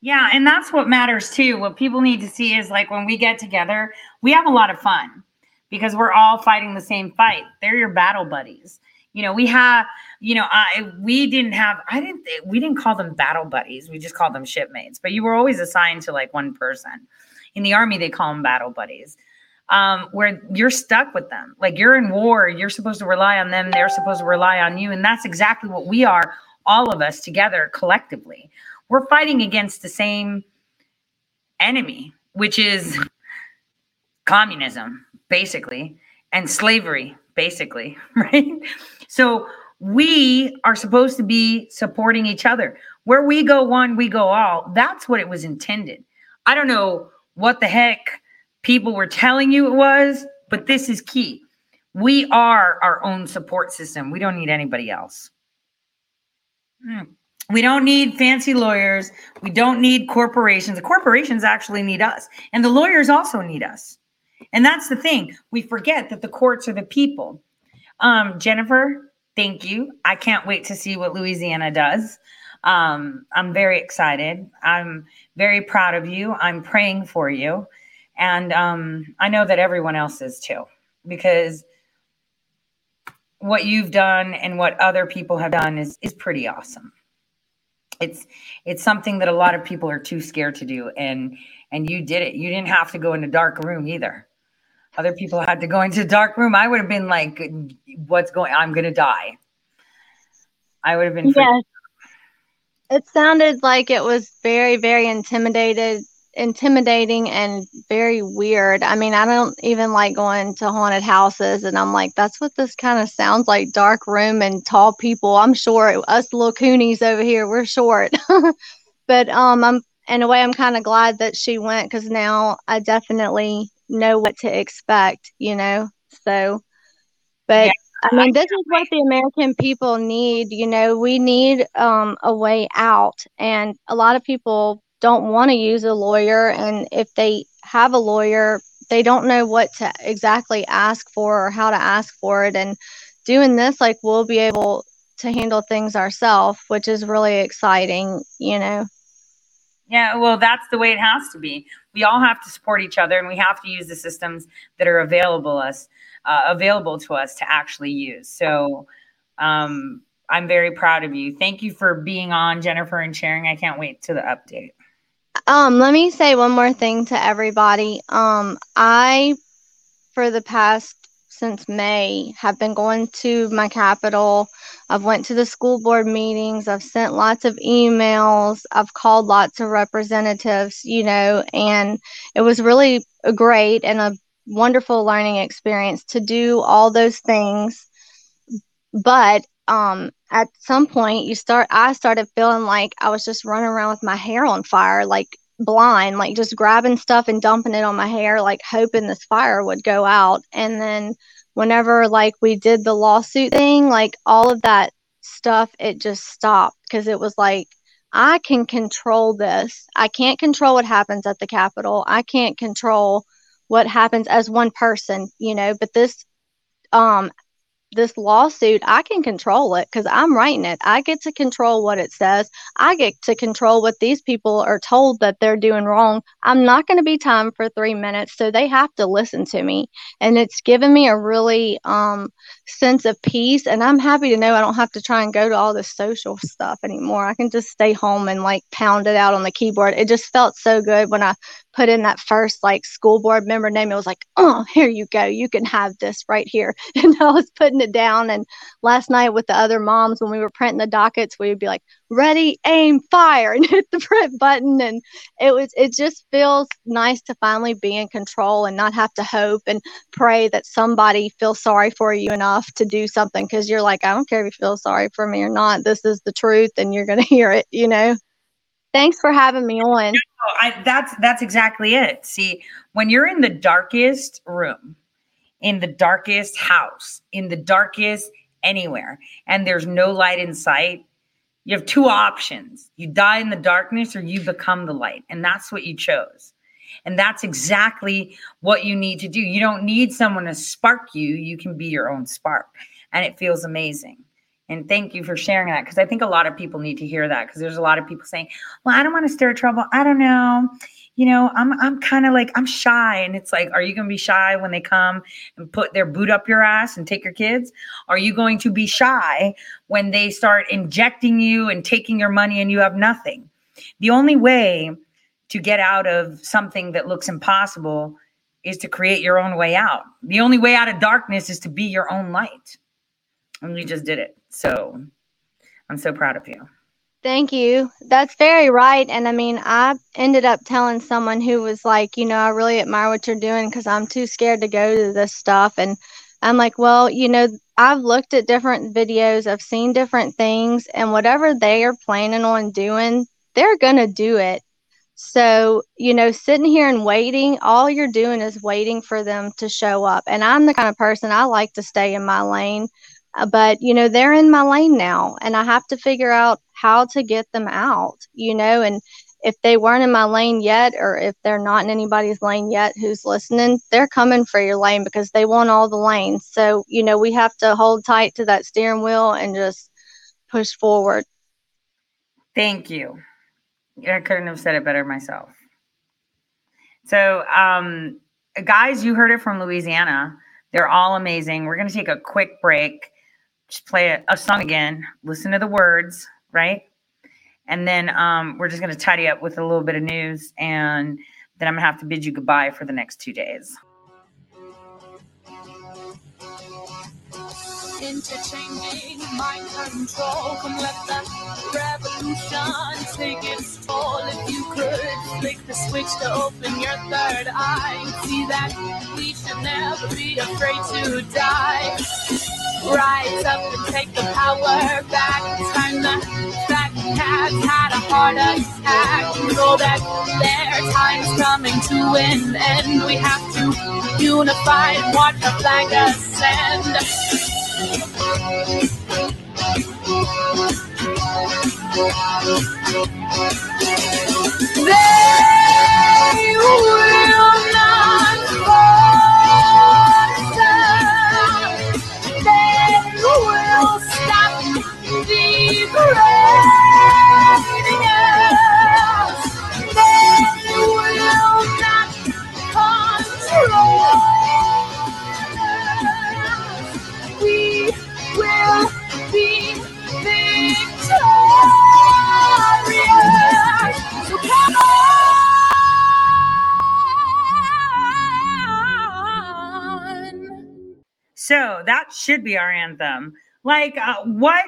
Yeah, and that's what matters too. What people need to see is like when we get together, we have a lot of fun because we're all fighting the same fight. They're your battle buddies. You know, we have you know, I we didn't have I didn't we didn't call them battle buddies. We just called them shipmates. But you were always assigned to like one person. In the army, they call them battle buddies. Um, where you're stuck with them. Like you're in war, you're supposed to rely on them, they're supposed to rely on you. And that's exactly what we are, all of us together collectively. We're fighting against the same enemy, which is communism, basically, and slavery, basically, right? So we are supposed to be supporting each other. Where we go one, we go all. That's what it was intended. I don't know what the heck people were telling you it was, but this is key. We are our own support system. We don't need anybody else. Hmm. We don't need fancy lawyers. We don't need corporations. The corporations actually need us, and the lawyers also need us. And that's the thing. We forget that the courts are the people. Um, Jennifer, thank you. I can't wait to see what Louisiana does. Um, I'm very excited. I'm very proud of you. I'm praying for you. And um, I know that everyone else is too, because what you've done and what other people have done is, is pretty awesome. It's it's something that a lot of people are too scared to do, and and you did it. You didn't have to go in a dark room either. Other people had to go into a dark room. I would have been like, "What's going? I'm gonna die." I would have been. Yes. It sounded like it was very, very intimidated intimidating and very weird. I mean, I don't even like going to haunted houses, and I'm like, that's what this kind of sounds like dark room and tall people. I'm short. Us little coonies over here, we're short. but um, I'm in a way, I'm kind of glad that she went because now I definitely know what to expect, you know? So, but. Yeah. I mean, this is what the American people need. You know, we need um, a way out. And a lot of people don't want to use a lawyer and if they have a lawyer they don't know what to exactly ask for or how to ask for it and doing this like we'll be able to handle things ourselves which is really exciting you know yeah well that's the way it has to be we all have to support each other and we have to use the systems that are available us uh, available to us to actually use. So um, i'm very proud of you. Thank you for being on jennifer and sharing. I can't wait to the update. Um, let me say one more thing to everybody. Um, I, for the past since May, have been going to my capital. I've went to the school board meetings. I've sent lots of emails. I've called lots of representatives. You know, and it was really great and a wonderful learning experience to do all those things. But um, at some point you start i started feeling like i was just running around with my hair on fire like blind like just grabbing stuff and dumping it on my hair like hoping this fire would go out. And then whenever like we did the lawsuit thing like all of that stuff it just stopped because it was like i can control this. I can't control what happens at the capitol. I can't control what happens as one person you know but this um this lawsuit, I can control it because I'm writing it. I get to control what it says. I get to control what these people are told that they're doing wrong. I'm not going to be time for three minutes, so they have to listen to me. And it's given me a really um, sense of peace. And I'm happy to know I don't have to try and go to all this social stuff anymore. I can just stay home and like pound it out on the keyboard. It just felt so good when I put in that first like school board member name. It was like, oh, here you go. You can have this right here. And I was putting it down. And last night with the other moms, when we were printing the dockets, we would be like, ready, aim, fire, and hit the print button. And it was, it just feels nice to finally be in control and not have to hope and pray that somebody feels sorry for you enough to do something because you're like, I don't care if you feel sorry for me or not. This is the truth and you're to hear it, you know? Thanks for having me on. I, that's that's exactly it. See, when you're in the darkest room, in the darkest house, in the darkest anywhere, and there's no light in sight, you have two options. You die in the darkness or you become the light. And that's what you chose. And that's exactly what you need to do. You don't need someone to spark you, you can be your own spark. And it feels amazing. And thank you for sharing that because I think a lot of people need to hear that because there's a lot of people saying, "Well, I don't want to stir trouble. I don't know. You know, I'm I'm kind of like I'm shy." And it's like, are you going to be shy when they come and put their boot up your ass and take your kids? Are you going to be shy when they start injecting you and taking your money and you have nothing? The only way to get out of something that looks impossible is to create your own way out. The only way out of darkness is to be your own light. And we just did it. So I'm so proud of you. Thank you. That's very right. And I mean, I ended up telling someone who was like, you know, I really admire what you're doing because I'm too scared to go to this stuff. And I'm like, well, you know, I've looked at different videos, I've seen different things, and whatever they are planning on doing, they're going to do it. So, you know, sitting here and waiting, all you're doing is waiting for them to show up. And I'm the kind of person I like to stay in my lane. Uh, but, you know, they're in my lane now, and I have to figure out how to get them out, you know, and if they weren't in my lane yet or if they're not in anybody's lane yet who's listening they're coming for your lane because they want all the lanes so you know we have to hold tight to that steering wheel and just push forward Thank you. I couldn't have said it better myself. So, um, guys, you heard it from Louisiana. They're all amazing. We're going to take a quick break, just play a, a song again, listen to the words, right? And then um, we're just going to tidy up with a little bit of news, and then I'm going to have to bid you goodbye for the next two days. interchanging mind control. Come let revolution take its toll. If you could flick the switch to open your third eye, see that we should never be afraid to die. Rise up and take the power back. Time the fat cats had a heart attack. Know that their time's coming to an end. We have to unify and watch the flag ascend. They will not So that should be our anthem. Like, uh, what?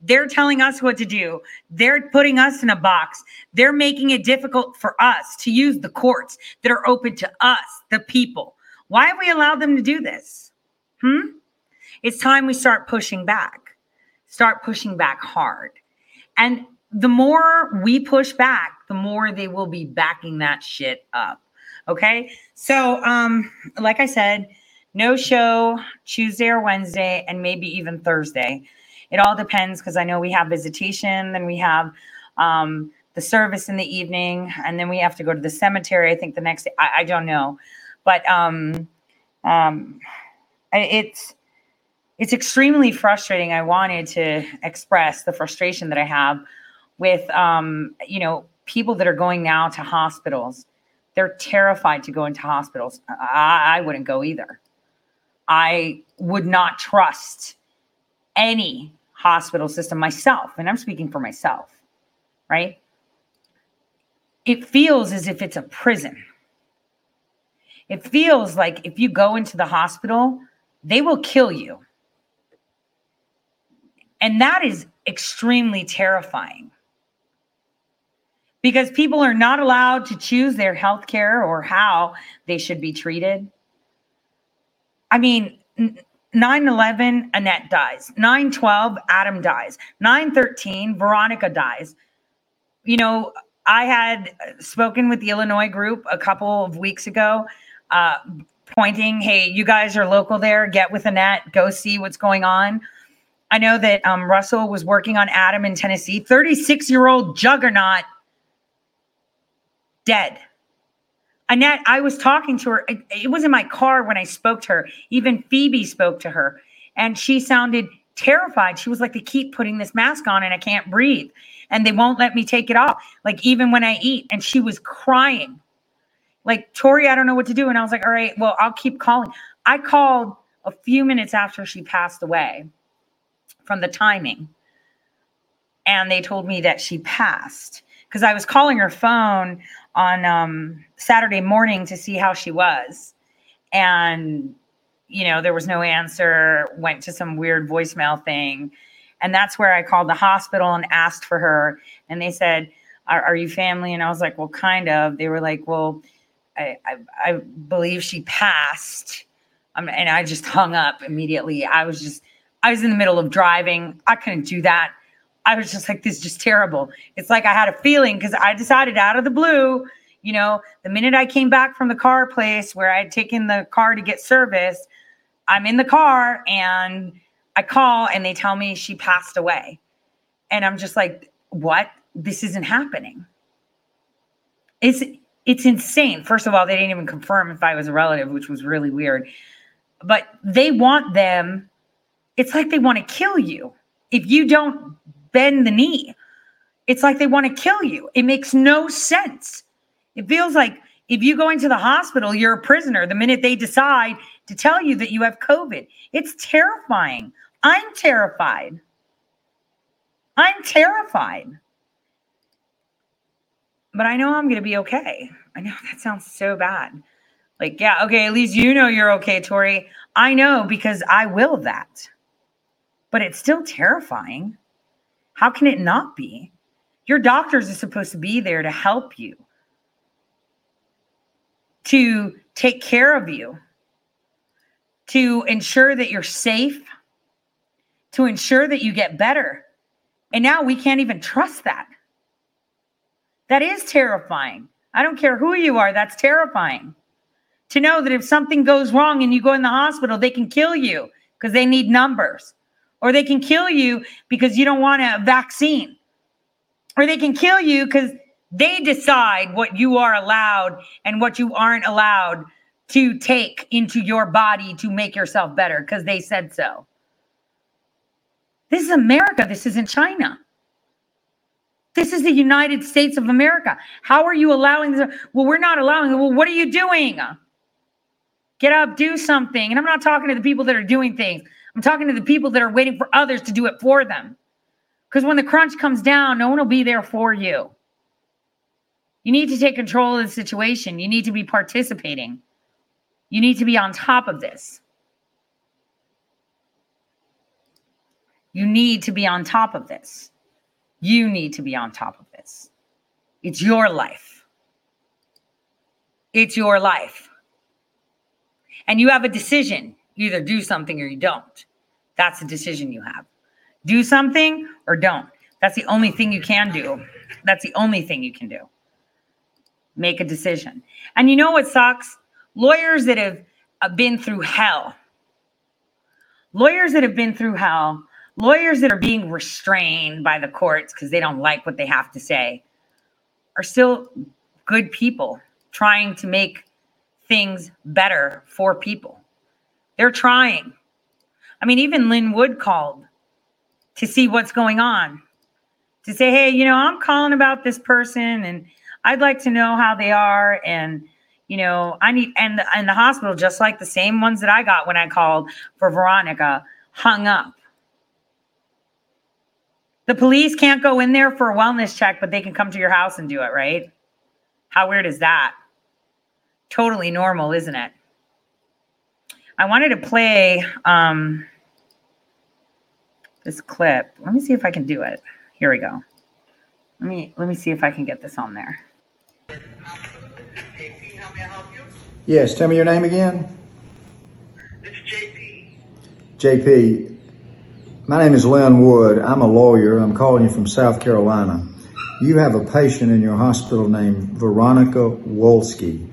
They're telling us what to do. They're putting us in a box. They're making it difficult for us to use the courts that are open to us, the people. Why have we allowed them to do this? Hmm? It's time we start pushing back, start pushing back hard. And the more we push back, the more they will be backing that shit up. Okay. So, um, like I said, no show Tuesday or Wednesday, and maybe even Thursday. It all depends because I know we have visitation, then we have um, the service in the evening, and then we have to go to the cemetery. I think the next day. I, I don't know, but um, um, it's it's extremely frustrating. I wanted to express the frustration that I have with um, you know people that are going now to hospitals. They're terrified to go into hospitals. I, I wouldn't go either. I would not trust any hospital system myself, and I'm speaking for myself, right? It feels as if it's a prison. It feels like if you go into the hospital, they will kill you. And that is extremely terrifying because people are not allowed to choose their health care or how they should be treated. I mean, 9 11, Annette dies. 9 12, Adam dies. 9 13, Veronica dies. You know, I had spoken with the Illinois group a couple of weeks ago, uh, pointing, hey, you guys are local there, get with Annette, go see what's going on. I know that um, Russell was working on Adam in Tennessee, 36 year old juggernaut, dead. Annette, I was talking to her. It, was in my car when I spoke to her. Even Phoebe spoke to her, and she sounded terrified. She was like, They keep putting this mask on and I can't breathe, and they won't let me take it off. Like, even when I eat. And she was crying. Like, Tori, I don't know what to do. And I was like, All right, well, I'll keep calling. I called a few minutes after she passed away from the timing. And they told me that she passed because I was calling her phone on um, Saturday morning to see how she was. And, you know, there was no answer, went to some weird voicemail thing. And that's where I called the hospital and asked for her. And they said, Are, are you family? And I was like, Well, kind of. They were like, Well, I, I, I believe she passed. Um, and I just hung up immediately. I was just, I was in the middle of driving. I couldn't do that. I was just like, this is just terrible. It's like I had a feeling because I decided out of the blue, you know, the minute I came back from the car place where I had taken the car to get serviced, I'm in the car and I call and they tell me she passed away. And I'm just like, what? This isn't happening. It's it's insane. First of all, they didn't even confirm if I was a relative, which was really weird. But they want them, it's like they want to kill you. If you don't bend the knee, it's like they want to kill you. It makes no sense. It feels like if you go into the hospital, you're a prisoner the minute they decide to tell you that you have COVID. It's terrifying. I'm terrified. I'm terrified. But I know I'm going to be okay. I know that sounds so bad. Like, yeah, okay, at least you know you're okay, Tori. I know because I will that. But it's still terrifying. How can it not be? Your doctors are supposed to be there to help you, to take care of you, to ensure that you're safe, to ensure that you get better. And now we can't even trust that. That is terrifying. I don't care who you are, that's terrifying. To know that if something goes wrong and you go in the hospital, they can kill you because they need numbers, or they can kill you because you don't want a vaccine, or they can kill you because they decide what you are allowed and what you aren't allowed to take into your body to make yourself better because they said so. This is America. This isn't China. This is the United States of America. How are you allowing this? Well, we're not allowing it. Well, what are you doing? Get up, do something. And I'm not talking to the people that are doing things. I'm talking to the people that are waiting for others to do it for them. Because when the crunch comes down, no one will be there for you. You need to take control of the situation. You need to be participating. You need to be on top of this. You need to be on top of this. You need to be on top of this. It's your life. It's your life. And you have a decision. You either do something or you don't. That's a decision you have. Do something or don't. That's the only thing you can do. That's the only thing you can do. Make a decision. And you know what sucks? Lawyers that have uh, been through hell, lawyers that have been through hell lawyers that are being restrained by the courts because they don't like what they have to say are still good people trying to make things better for people. They're trying. I mean, even Lin Wood called to see what's going on, to say, hey, you know, I'm calling about this person and I'd like to know how they are. And, you know, I need, and and the hospital, just like the same ones that I got when I called for Veronica, hung up the police can't go in there for a wellness check, but they can come to your house and do it, right? How weird is that? Totally normal, isn't it? I wanted to play um, this clip. Let me see if I can do it. Here we go. Let me let me see if I can get this on there. Yes, tell me your name again. It's JP. JP, my name is Lin Wood. I'm a lawyer. I'm calling you from South Carolina. You have a patient in your hospital named Veronica Wolski.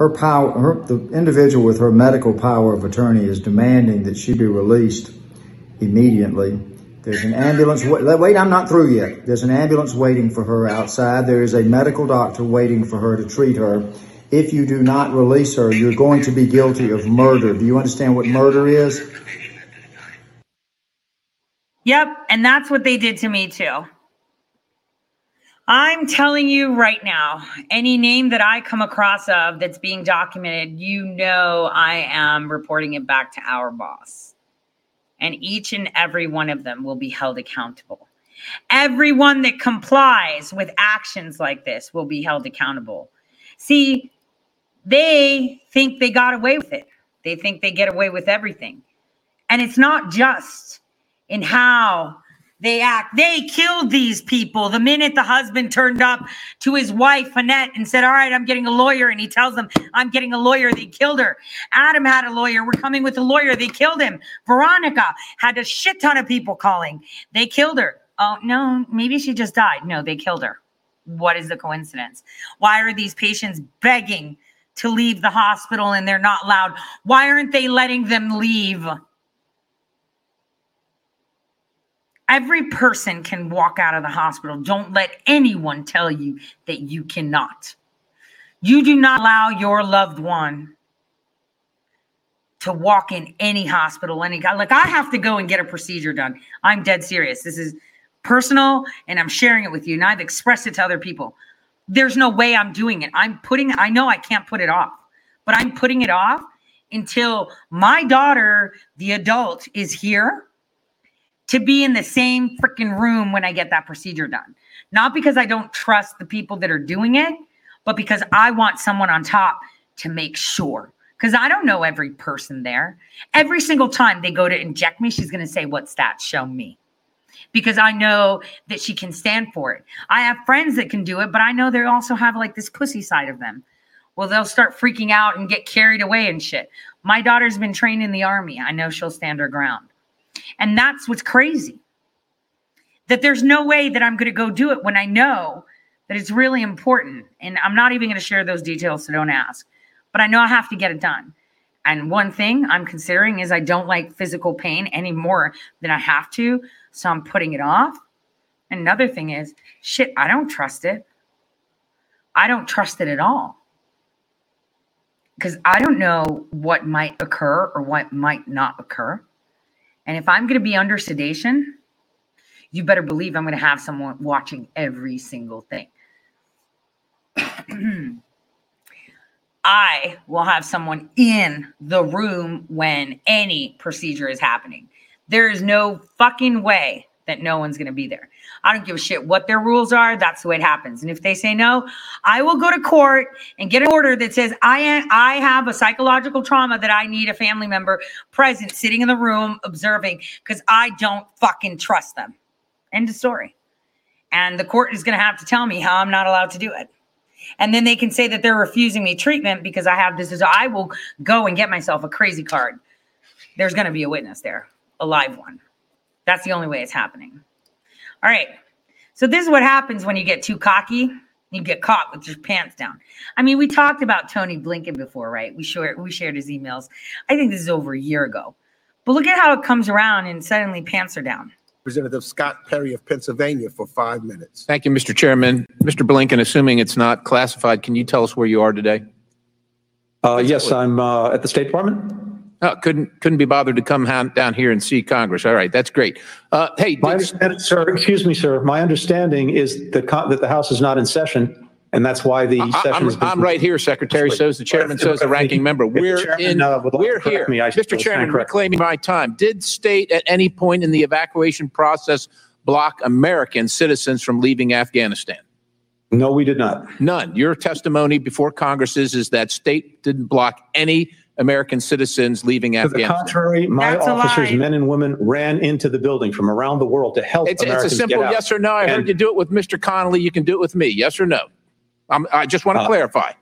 Her power, her, the individual with her medical power of attorney is demanding that she be released immediately. There's an ambulance. Wait, I'm not through yet. There's an ambulance waiting for her outside. There is a medical doctor waiting for her to treat her. If you do not release her, you're going to be guilty of murder. Do you understand what murder is? Yep. And that's what they did to me too. I'm telling you right now, any name that I come across of that's being documented, you know I am reporting it back to our boss. And each and every one of them will be held accountable. Everyone that complies with actions like this will be held accountable. See, they think they got away with it. They think they get away with everything. And it's not just in how they act. They killed these people the minute the husband turned up to his wife, Annette, and said, All right, I'm getting a lawyer. And he tells them, I'm getting a lawyer. They killed her. Adam had a lawyer. We're coming with a lawyer. They killed him. Veronica had a shit ton of people calling. They killed her. Oh, no, maybe she just died. No, they killed her. What is the coincidence? Why are these patients begging to leave the hospital and they're not allowed? Why aren't they letting them leave? Every person can walk out of the hospital. Don't let anyone tell you that you cannot. You do not allow your loved one to walk in any hospital, any like I have to go and get a procedure done. I'm dead serious. This is personal and I'm sharing it with you and I've expressed it to other people. There's no way I'm doing it. I'm putting I know I can't put it off, but I'm putting it off until my daughter, the adult, is here to be in the same freaking room when I get that procedure done. Not because I don't trust the people that are doing it, but because I want someone on top to make sure. Because I don't know every person there. Every single time they go to inject me, she's going to say, What stats show me? Because I know that she can stand for it. I have friends that can do it, but I know they also have like this pussy side of them. Well, they'll start freaking out and get carried away and shit. My daughter's been trained in the army. I know she'll stand her ground. And that's what's crazy. That there's no way that I'm going to go do it when I know that it's really important. And I'm not even going to share those details, so don't ask. But I know I have to get it done. And one thing I'm considering is I don't like physical pain any more than I have to. So I'm putting it off. Another thing is, shit, I don't trust it. I don't trust it at all. Because I don't know what might occur or what might not occur. And if I'm going to be under sedation, you better believe I'm going to have someone watching every single thing. I will have someone in the room when any procedure is happening. There is no fucking way that no one's going to be there. I don't give a shit what their rules are. That's the way it happens. And if they say no, I will go to court and get an order that says I I have a psychological trauma that I need a family member present, sitting in the room observing because I don't fucking trust them. End of story. And the court is going to have to tell me how I'm not allowed to do it. And then they can say that they're refusing me treatment because I have this. Is I will go and get myself a crazy card. There's going to be a witness there, a live one. That's the only way it's happening. All right. So this is what happens when you get too cocky. You get caught with your pants down. I mean, we talked about Tony Blinken before, right? We shared we shared his emails. I think this is over a year ago. But look at how it comes around and suddenly pants are down. Representative Scott Perry of Pennsylvania for five minutes. Thank you, Mr. Chairman. Mr. Blinken, assuming it's not classified, can you tell us where you are today? Uh, yes, I'm uh, at the State Department. Oh, couldn't couldn't be bothered to come ha- down here and see Congress. All right, that's great. Uh, hey, My understanding, sir, excuse me, sir. My understanding is the co- that the House is not in session, and that's why the I- session I'm, has. I'm right here, Secretary. So is the chairman. So is the ranking member. If the We're chairman, in. uh, would like to We're correct here, me, I Mr. stand Chairman. corrected. Reclaiming my time. Did state at any point in the evacuation process block American citizens from leaving Afghanistan? No, we did not. None. Your testimony before Congress is, is that state didn't block any American citizens leaving To the Afghanistan. contrary, my That's a officers, lie. men and women, ran into the building from around the world to help It's, it's a simple get out. yes or no. I heard And- you do it with Mr. Connolly. You can do it with me. Yes or no? I'm, I just want to Uh, clarify.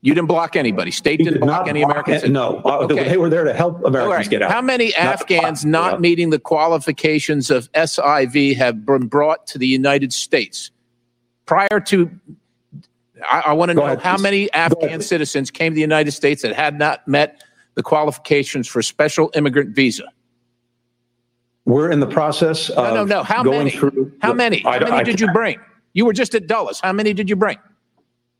You didn't block anybody. State We didn't did block not any block American it. citizens. No, uh, Okay. they were there to help All Americans right. get out. How many Not to block Afghans them. not meeting the qualifications of SIV have been brought to the United States prior to? I, I want to know ahead, how please. many Afghan ahead. citizens came to the United States that had not met the qualifications for special immigrant visa. We're in the process of No, no, no. How going many? through. How many? I- How many I- did you bring? You were just at Dulles. How many did you bring?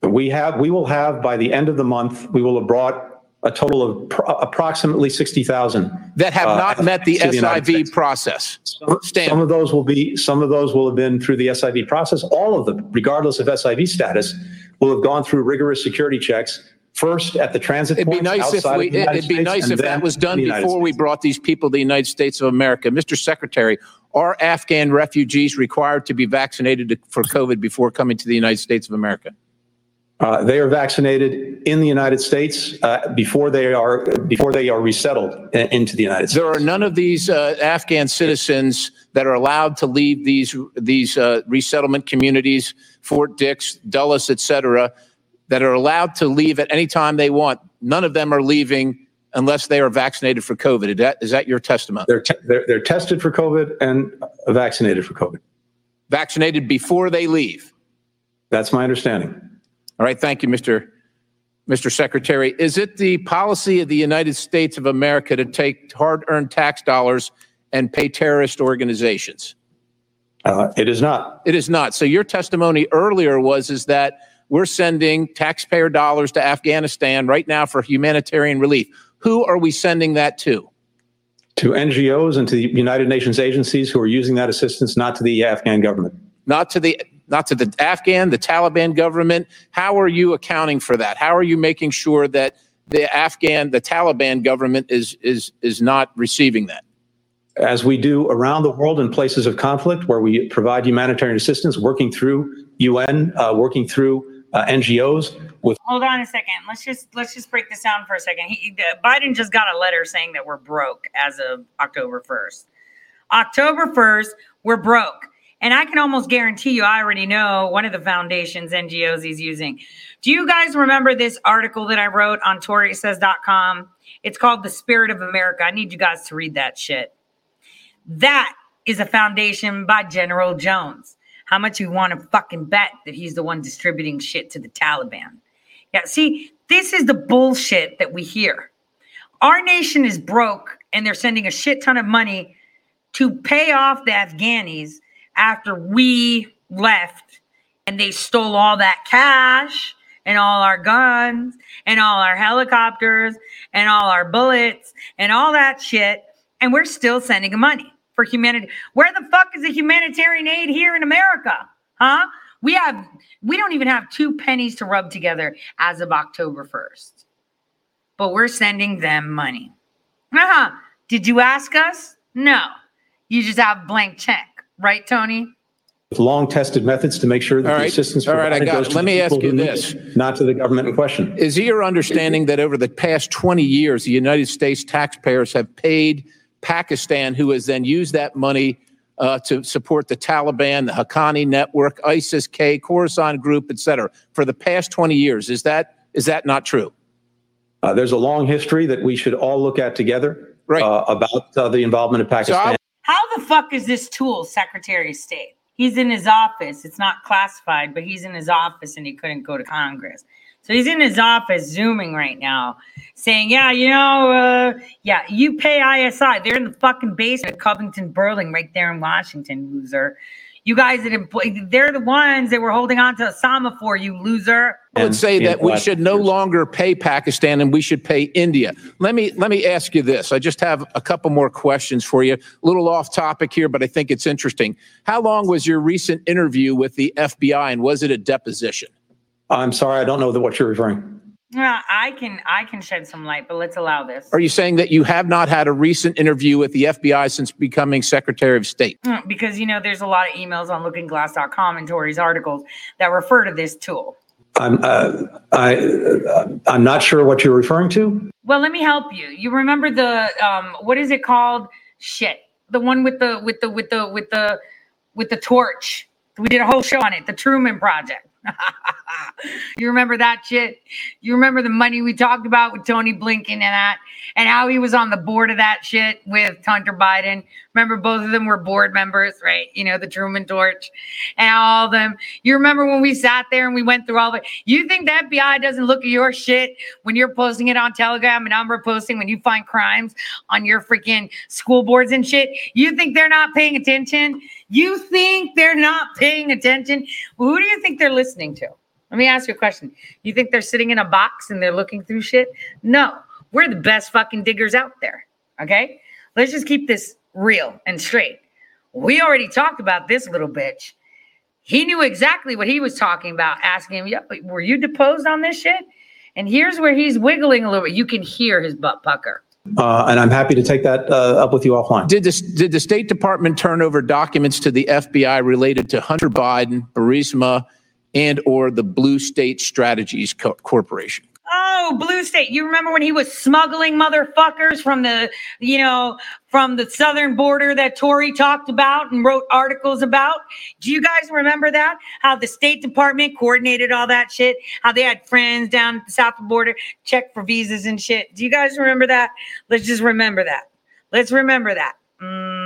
We have, we will have, by the end of the month, we will have brought a total of pro- approximately 60,000. that have uh, not met the SIV States. process. Some some of those will be, some of those will have been through the SIV process. All of them, regardless of SIV status, will have gone through rigorous security checks, first at the transit It'd be nice if we, it'd be States, nice if that was done before we brought these people to the United States of America. Mr. Secretary, are Afghan refugees required to be vaccinated for COVID before coming to the United States of America? Uh, they are vaccinated in the United States uh, before they are before they are resettled i- into the United States. There are none of these uh, Afghan citizens that are allowed to leave these these uh, resettlement communities, Fort Dix, Dulles, et cetera, that are allowed to leave at any time they want. None of them are leaving unless they are vaccinated for COVID. Is that, is that your testimony? They're, te- they're they're tested for COVID and vaccinated for COVID. Vaccinated before they leave. That's my understanding. All right, thank you, Mr. Mr. Secretary. Is it the policy of the United States of America to take hard-earned tax dollars and pay terrorist organizations? Uh, it is not. It is not. So your testimony earlier was is that we're sending taxpayer dollars to Afghanistan right now for humanitarian relief. Who are we sending that to? To NGOs and to the United Nations agencies who are using that assistance, not to the Afghan government. Not to the not to the Afghan, the Taliban government. How are you accounting for that? How are you making sure that the Afghan, the Taliban government is is is not receiving that? As we do around the world in places of conflict where we provide humanitarian assistance, working through UN, uh, working through uh, NGOs with Hold on a second. Let's just let's just break this down for a second. He, Biden just got a letter saying that we're broke as of October 1st. October 1st, we're broke. And I can almost guarantee you, I already know one of the foundations, NGOs he's using. Do you guys remember this article that I wrote on ToriSays.com? It's called The Spirit of America. I need you guys to read that shit. That is a foundation by General Jones. How much you want to fucking bet that he's the one distributing shit to the Taliban? Yeah, see, this is the bullshit that we hear. Our nation is broke and they're sending a shit ton of money to pay off the Afghanis after we left and they stole all that cash and all our guns and all our helicopters and all our bullets and all that shit. And we're still sending money for humanity. Where the fuck is the humanitarian aid here in America? Huh? We have, we don't even have two pennies to rub together as of October 1st. But we're sending them money. Uh-huh. Did you ask us? No. You just have blank check, right, Tony? with long tested methods to make sure that All the right. assistance All right, I got goes it. to Let me ask you this. it, not to the government in question. Is it your understanding that over the past 20 years, the United States taxpayers have paid Pakistan, who has then used that money uh, to support the Taliban, the Haqqani Network, ISIS K, Khorasan Group, et cetera, for the past 20 years? Is that is that not true? Uh, there's a long history that we should all look at together uh, about uh, the involvement of Pakistan. How the fuck is this tool Secretary of State? He's in his office. It's not classified, but he's in his office and he couldn't go to Congress. So he's in his office zooming right now, saying, "Yeah, you know, uh, yeah, you pay ISI. They're in the fucking basement of Covington Burling, right there in Washington, loser. You guys that employ, they're the ones that were holding on to Osama for you, loser." I would say that we should no longer pay Pakistan and we should pay India. Let me let me ask you this. I just have a couple more questions for you. A little off topic here, but I think it's interesting. How long was your recent interview with the FBI and was it a deposition? I'm sorry, I don't know what you're referring. Well, I can I can shed some light, but let's allow this. Are you saying that you have not had a recent interview with the FBI since becoming Secretary of State? Mm, Because you know, there's a lot of emails on LookingGlass.com and Tori's articles that refer to this tool. I'm uh, I uh, I'm not sure what you're referring to. Well, let me help you. You remember the um, what is it called? Shit, the one with the with the with the with the with the torch. We did a whole show on it, the Truman Project. you remember that shit? You remember the money we talked about with Tony Blinken and that, and how he was on the board of that shit with Hunter Biden. Remember, both of them were board members, right? You know, the Truman Torch and all them. You remember when we sat there and we went through all of it? You think the FBI doesn't look at your shit when you're posting it on Telegram and I'm reposting when you find crimes on your freaking school boards and shit? You think they're not paying attention? You think they're not paying attention? Well, who do you think they're listening to? Let me ask you a question. You think they're sitting in a box and they're looking through shit? No, we're the best fucking diggers out there. Okay? Let's just keep this real and straight. We already talked about this little bitch. He knew exactly what he was talking about, asking him, but were you deposed on this shit? And here's where he's wiggling a little bit. You can hear his butt pucker. Uh, and I'm happy to take that uh, up with you offline. Did this did the State Department turn over documents to the FBI related to Hunter Biden, Burisma, and or the Blue Star Strategies Co- Corporation. Oh, Blue Star. You remember when he was smuggling motherfuckers from the, you know, from the southern border that Tori talked about and wrote articles about? Do you guys remember that? How the State Department coordinated all that shit? How they had friends down at the south border check for visas and shit. Do you guys remember that? Let's just remember that. Let's remember that. Mm.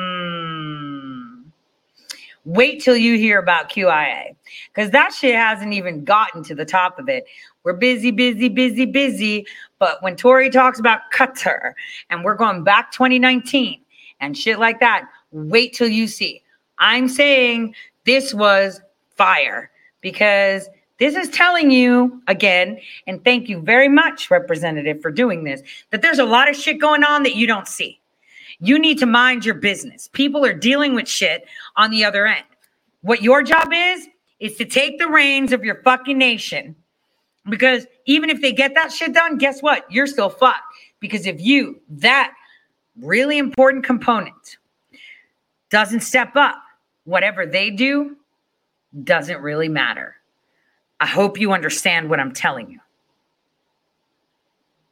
Wait till you hear about QIA because that shit hasn't even gotten to the top of it. We're busy, busy, busy, busy. But when Tori talks about Qatar and we're going back 2019 and shit like that, wait till you see. I'm saying this was fire because this is telling you again, and thank you very much, Representative, for doing this, that there's a lot of shit going on that you don't see. You need to mind your business. People are dealing with shit on the other end. What your job is, is to take the reins of your fucking nation. Because even if they get that shit done, guess what? You're still fucked. Because if you, that really important component, doesn't step up, whatever they do doesn't really matter. I hope you understand what I'm telling you.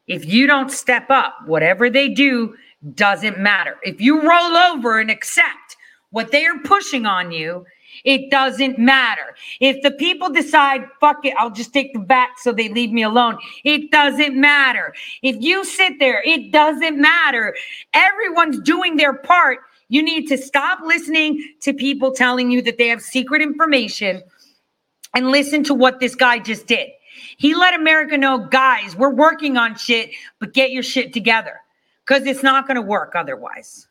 If you don't step up, whatever they do doesn't matter. If you roll over and accept what they are pushing on you, it doesn't matter. If the people decide, fuck it, I'll just take the back so they leave me alone, it doesn't matter. If you sit there, it doesn't matter. Everyone's doing their part. You need to stop listening to people telling you that they have secret information and listen to what this guy just did. He let America know, guys, we're working on shit, but get your shit together because it's not going to work otherwise.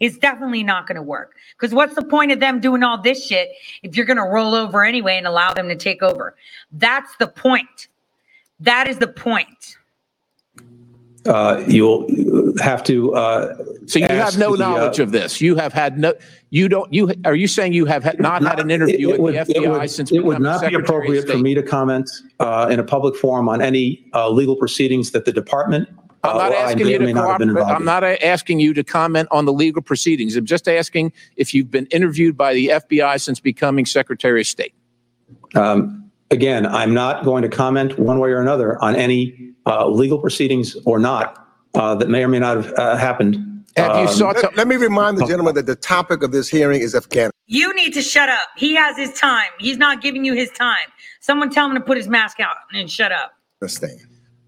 It's definitely not going to work. Because what's the point of them doing all this shit if you're going to roll over anyway and allow them to take over? That's the point. That is the point. Uh, You'll have to. uh, So you have no the, uh, knowledge of this. You have had no, you don't, you, are you saying you have had- not had an interview It- it with would- the it would- FBI since It would not be Secretary of appropriate for me to comment uh, in a public forum on any uh, legal proceedings that the department. I'm uh, not or asking may you to may not cooperate. I'm not uh, asking you to comment on the legal proceedings. I'm just asking if you've been interviewed by the FBI since becoming Secretary of State. Um, Again, I'm not going to comment one way or another on any uh, legal proceedings or not uh, that may or may not have uh, happened. Have you Um, sought to, Let, let me remind the gentleman that the topic of this hearing is Afghanistan. You need to shut up. He has his time. He's not giving you his time. Someone tell him to put his mask out and shut up.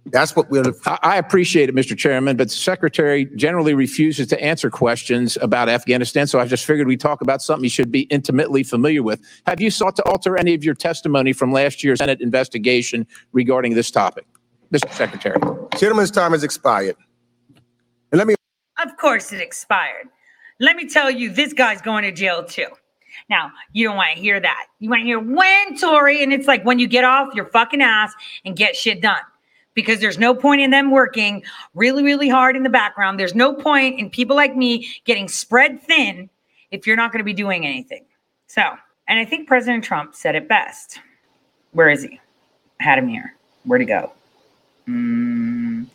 That's what we're. I, I appreciate it, Mr. Chairman, but the Secretary generally refuses to answer questions about Afghanistan. So I just figured we'd talk about something he should be intimately familiar with. Have you sought to alter any of your testimony from last year's Senate investigation regarding this topic? Mr. Secretary. Gentleman's time has expired. And let me Of course it expired. Let me tell you, this guy's going to jail too. Now, you don't want to hear that. You want to hear when, Tori, and it's like when you get off your fucking ass and get shit done. Because there's no point in them working really, really hard in the background. There's no point in people like me getting spread thin if you're not going to be doing anything. So, and I think President Trump said it best. Where is he? I had him here. Where'd he go? Mm,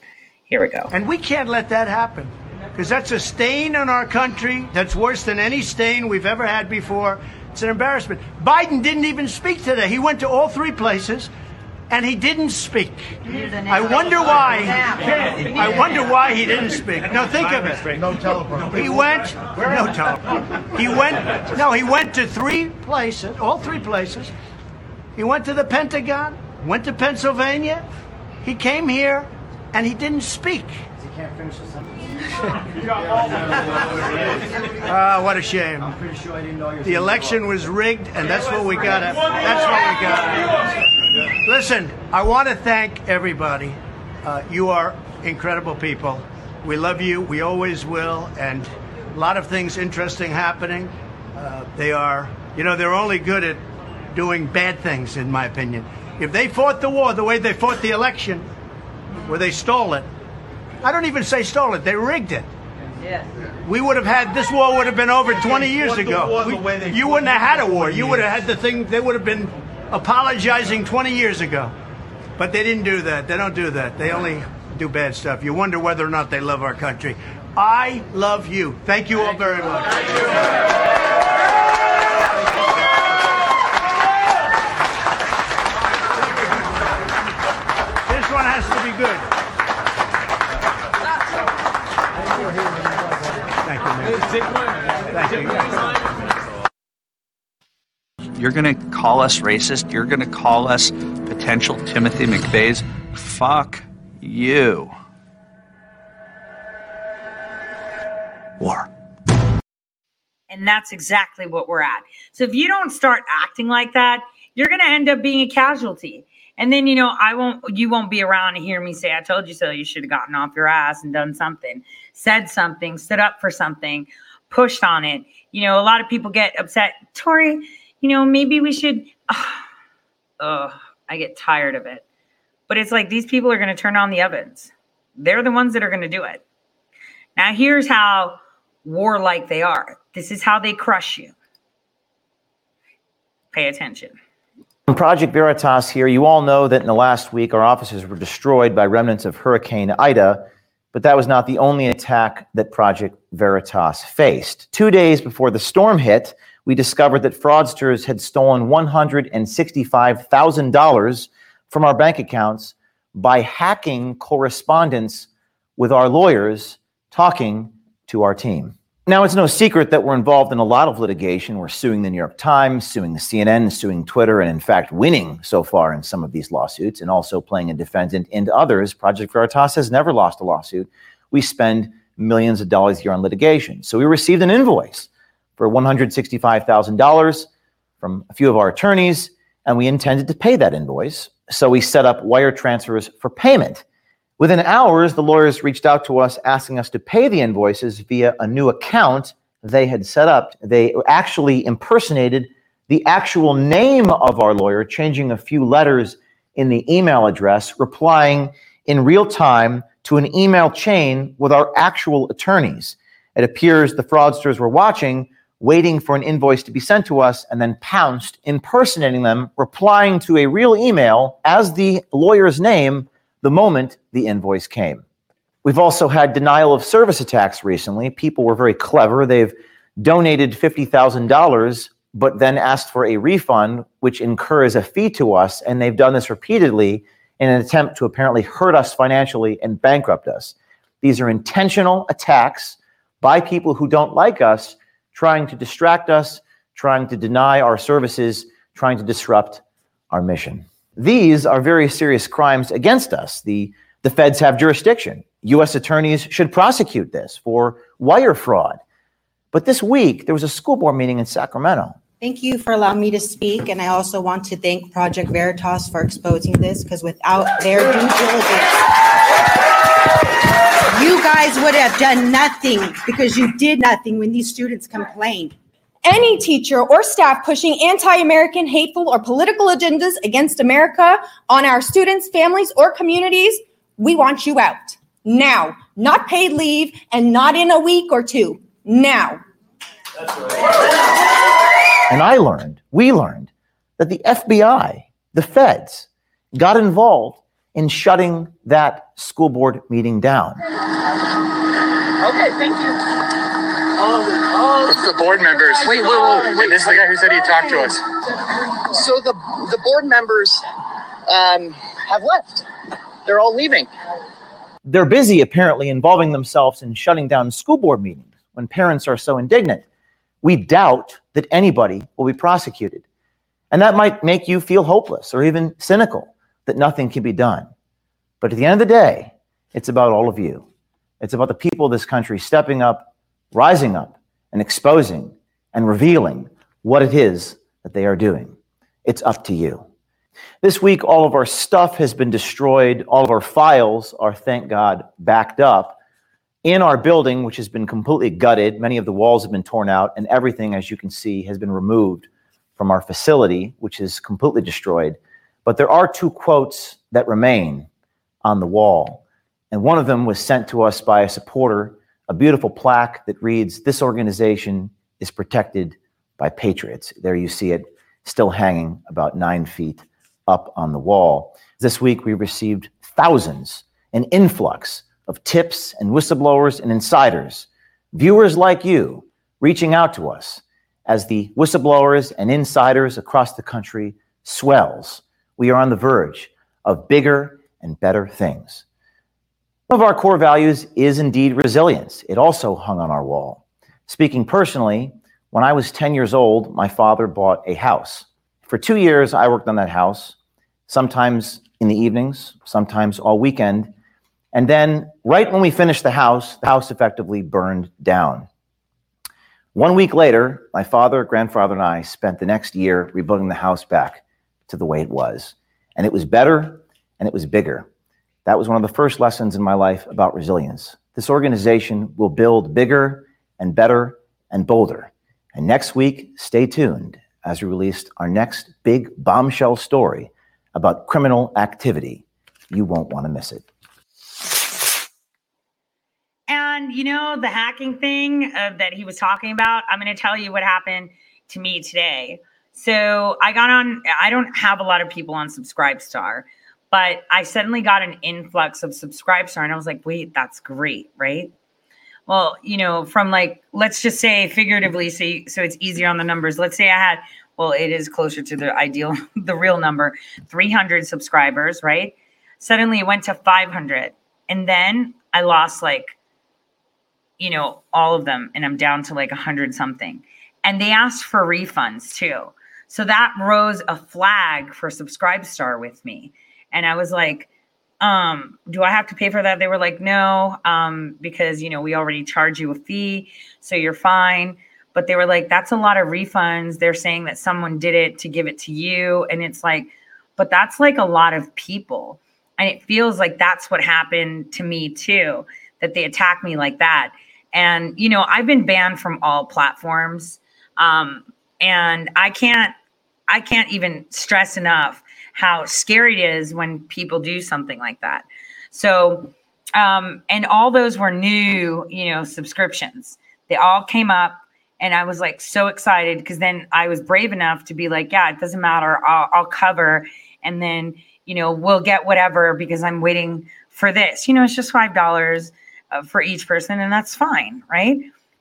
here we go. And we can't let that happen because that's a stain on our country that's worse than any stain we've ever had before. It's an embarrassment. Biden didn't even speak today. He went to all three places and he didn't speak. I wonder why. I wonder why he didn't speak. No, think of it. No telephone. He went. No telephone. He went. No, he went to three places. All three places. He went to the Pentagon. Went to Pennsylvania. He came here, and he didn't speak. He can't finish the Ah, what a shame. I'm pretty sure I didn't know The election was rigged, and that's what we got. That's what we got. Listen, I want to thank everybody. Uh, you are incredible people. We love you. We always will. And a lot of things interesting happening. Uh, they are, you know, they're only good at doing bad things, in my opinion. If they fought the war the way they fought the election, where they stole it, I don't even say stole it. They rigged it. Yes. We would have had this war would have been over 20 years ago. We, you wouldn't have had a war. You would have had the thing. They would have been apologizing 20 years ago, but they didn't do that. They don't do that. They only do bad stuff. You wonder whether or not they love our country. I love you. Thank you all very much. good. Thank you, Thank you. You're going to call us racist. You're going to call us potential Timothy McVeighs. Fuck you. War. And that's exactly what we're at. So if you don't start acting like that, you're going to end up being a casualty. And then, you know, I won't, you won't be around to hear me say, I told you so. You should have gotten off your ass and done something, said something, stood up for something, pushed on it. You know, a lot of people get upset. Tori, you know, maybe we should, oh, I get tired of it. But it's like these people are going to turn on the ovens. They're the ones that are going to do it. Now, here's how warlike they are. This is how they crush you. Pay attention. From Project Veritas here, you all know that in the last week our offices were destroyed by remnants of Hurricane Ida, but that was not the only attack that Project Veritas faced. Two days before the storm hit, we discovered that fraudsters had stolen $165,000 from our bank accounts by hacking correspondence with our lawyers talking to our team. Now, it's no secret that we're involved in a lot of litigation. We're suing the New York Times, suing CNN, suing Twitter, and in fact, winning so far in some of these lawsuits and also playing a defendant into others. Project Veritas has never lost a lawsuit. We spend millions of dollars a year on litigation. So we received an invoice for $165,000 from a few of our attorneys, and we intended to pay that invoice. So we set up wire transfers for payment. Within hours, the lawyers reached out to us asking us to pay the invoices via a new account they had set up. They actually impersonated the actual name of our lawyer, changing a few letters in the email address, replying in real time to an email chain with our actual attorneys. It appears the fraudsters were watching, waiting for an invoice to be sent to us, and then pounced, impersonating them, replying to a real email as the lawyer's name the moment the invoice came. We've also had denial of service attacks recently. People were very clever. They've donated $50,000, but then asked for a refund, which incurs a fee to us. And they've done this repeatedly in an attempt to apparently hurt us financially and bankrupt us. These are intentional attacks by people who don't like us, trying to distract us, trying to deny our services, trying to disrupt our mission. These are very serious crimes against us. The, the feds have jurisdiction. U.S. attorneys should prosecute this for wire fraud. But this week, there was a school board meeting in Sacramento. Thank you for allowing me to speak, and I also want to thank Project Veritas for exposing this, because without their due diligence, you guys would have done nothing, because you did nothing when these students complained. Any teacher or staff pushing anti American, hateful, or political agendas against America on our students, families, or communities, we want you out. Now, not paid leave and not in a week or two. Now. And I learned, we learned, that the FBI, the feds, got involved in shutting that school board meeting down. Okay, thank you. It's the board members. Wait, wait, wait, wait. This is the guy who said he'd talk to us. So the the board members um, have left. They're all leaving. They're busy, apparently, involving themselves in shutting down school board meetings when parents are so indignant. We doubt that anybody will be prosecuted. And that might make you feel hopeless or even cynical that nothing can be done. But at the end of the day, it's about all of you. It's about the people of this country stepping up, rising up, and exposing and revealing what it is that they are doing. It's up to you. This week, all of our stuff has been destroyed. All of our files are, thank God, backed up. In our building, which has been completely gutted, many of the walls have been torn out, and everything, as you can see, has been removed from our facility, which is completely destroyed. But there are two quotes that remain on the wall. And one of them was sent to us by a supporter, a beautiful plaque that reads, This organization is protected by patriots. There you see it still hanging about nine feet up on the wall. This week, we received thousands, an influx of tips and whistleblowers and insiders, viewers like you reaching out to us as the whistleblowers and insiders across the country swells. We are on the verge of bigger and better things. One of our core values is indeed resilience. It also hung on our wall. Speaking personally, when I was 10 years old, my father bought a house. For two years, I worked on that house, sometimes in the evenings, sometimes all weekend. And then, right when we finished the house, the house effectively burned down. One week later, my father, grandfather, and I spent the next year rebuilding the house back to the way it was. And it was better and it was bigger. That was one of the first lessons in my life about resilience. This organization will build bigger and better and bolder. And next week, stay tuned as we release our next big bombshell story about criminal activity. You won't want to miss it. And you know, the hacking thing uh, that he was talking about, I'm going to tell you what happened to me today. So I got on, I don't have a lot of people on Subscribestar, but I suddenly got an influx of Subscribestar and I was like, wait, that's great, right? Well, you know, from like, let's just say figuratively, so, you, so it's easier on the numbers. Let's say I had, well, it is closer to the ideal, the real number, 300 subscribers, right? Suddenly it went to 500. And then I lost like you know, all of them, and I'm down to like hundred something. And they asked for refunds too. So that rose a flag for Subscribestar with me. And I was like, um, do I have to pay for that? They were like, no, um, because you know, we already charge you a fee, so you're fine. But they were like, that's a lot of refunds. They're saying that someone did it to give it to you. And it's like, but that's like a lot of people. And it feels like that's what happened to me too, that they attacked me like that. And, you know, I've been banned from all platforms. Um, and I can't, I can't even stress enough how scary it is when people do something like that. So, um, and all those were new, you know, subscriptions. They all came up and I was like so excited because then I was brave enough to be like, yeah, it doesn't matter. I'll, I'll cover. And then, you know, we'll get whatever because I'm waiting for this. You know, it's just $5 uh, for each person, and that's fine, right?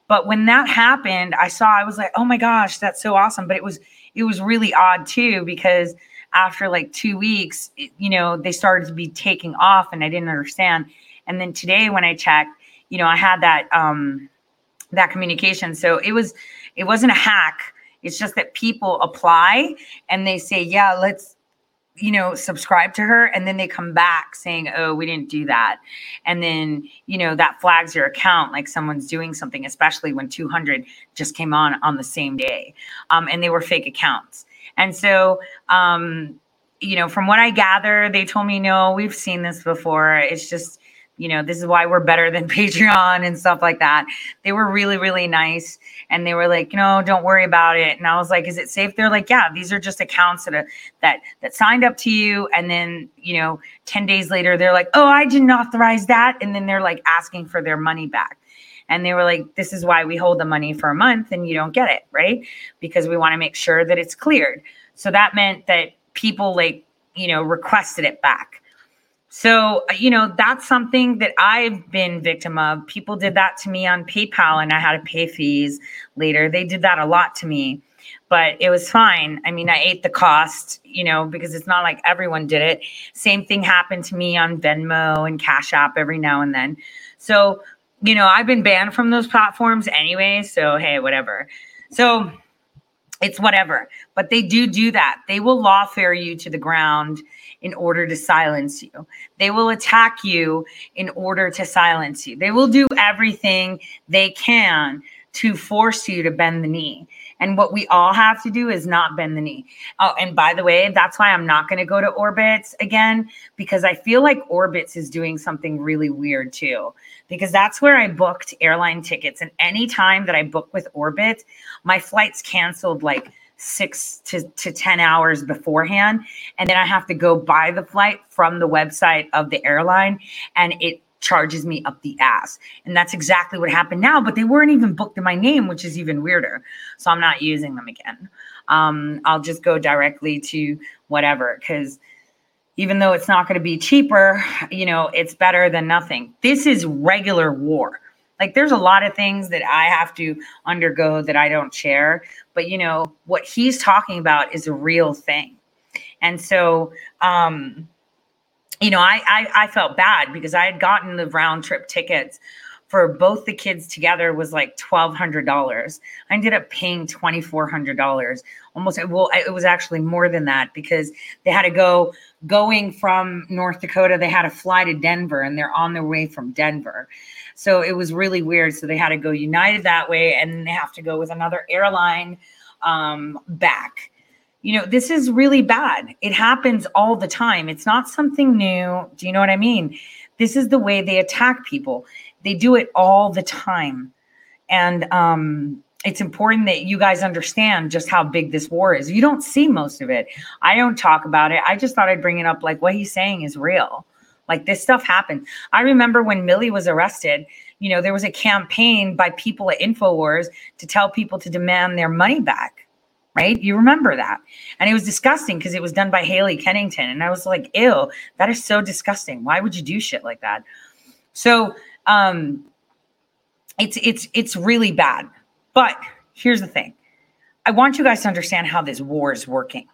But when that happened, I saw I was like, "Oh my gosh, that's so awesome!" But it was it was really odd too because after like two weeks, you know, they started to be taking off, and I didn't understand. And then today, when I checked, you know, I had that um that communication, so it was it wasn't a hack. It's just that people apply and they say, "Yeah, let's you know, subscribe to her and then they come back saying, oh, we didn't do that. And then, you know, that flags your account like someone's doing something, especially when 200 just came on on the same day. Um, and they were fake accounts. And so, um, you know, from what I gather, they told me, no, we've seen this before. It's just, you know, this is why we're better than Patreon and stuff like that. They were really, really nice. And they were like, know, don't worry about it. And I was like, is it safe? They're like, yeah, these are just accounts that, that, that signed up to you. And then, you know, 10 days later, they're like, oh, I didn't authorize that. And then they're like asking for their money back. And they were like, this is why we hold the money for a month and you don't get it, right? Because we want to make sure that it's cleared. So that meant that people like, you know, requested it back. So, you know, that's something that I've been victim of. People did that to me on PayPal and I had to pay fees later. They did that a lot to me, but it was fine. I mean, I ate the cost, you know, because it's not like everyone did it. Same thing happened to me on Venmo and Cash App every now and then. So, you know, I've been banned from those platforms anyway. So, hey, whatever. So, it's whatever. But they do do that. They will lawfare you to the ground in order to silence you. They will attack you in order to silence you. They will do everything they can to force you to bend the knee. And what we all have to do is not bend the knee. Oh, and by the way, that's why I'm not going to go to Orbitz again because I feel like Orbitz is doing something really weird too. Because that's where I booked airline tickets. And any time that I book with Orbit, my flight's canceled like six to, to 10 hours beforehand. And then I have to go buy the flight from the website of the airline. And it charges me up the ass. And that's exactly what happened now, but they weren't even booked in my name, which is even weirder. So I'm not using them again. Um, I'll just go directly to whatever because even though it's not going to be cheaper, you know, it's better than nothing. This is regular war. Like there's a lot of things that I have to undergo that I don't share, but you know, what he's talking about is a real thing. And so um you know, I, I I felt bad because I had gotten the round trip tickets for both the kids together was like twelve hundred dollars. I ended up paying twenty four hundred dollars almost well it was actually more than that because they had to go going from north dakota they had to fly to denver and they're on their way from denver. So it was really weird. So they had to go united that way and they have to go with another airline um, back. You know this is really bad. It happens all the time. It's not something new. Do you know what i mean? This is the way they attack people. They do it all the time. And um it's important that you guys understand just how big this war is. You don't see most of it. I don't talk about it. I just thought I'd bring it up. Like what he's saying is real. Like this stuff happened. I remember when Millie was arrested, you know, there was a campaign by people at InfoWars to tell people to demand their money back. Right? You remember that. And it was disgusting because it was done by Haley Kennington. And I was like, ew, that is so disgusting. Why would you do shit like that? So um it's it's it's really bad but here's the thing I want you guys to understand how this war is working.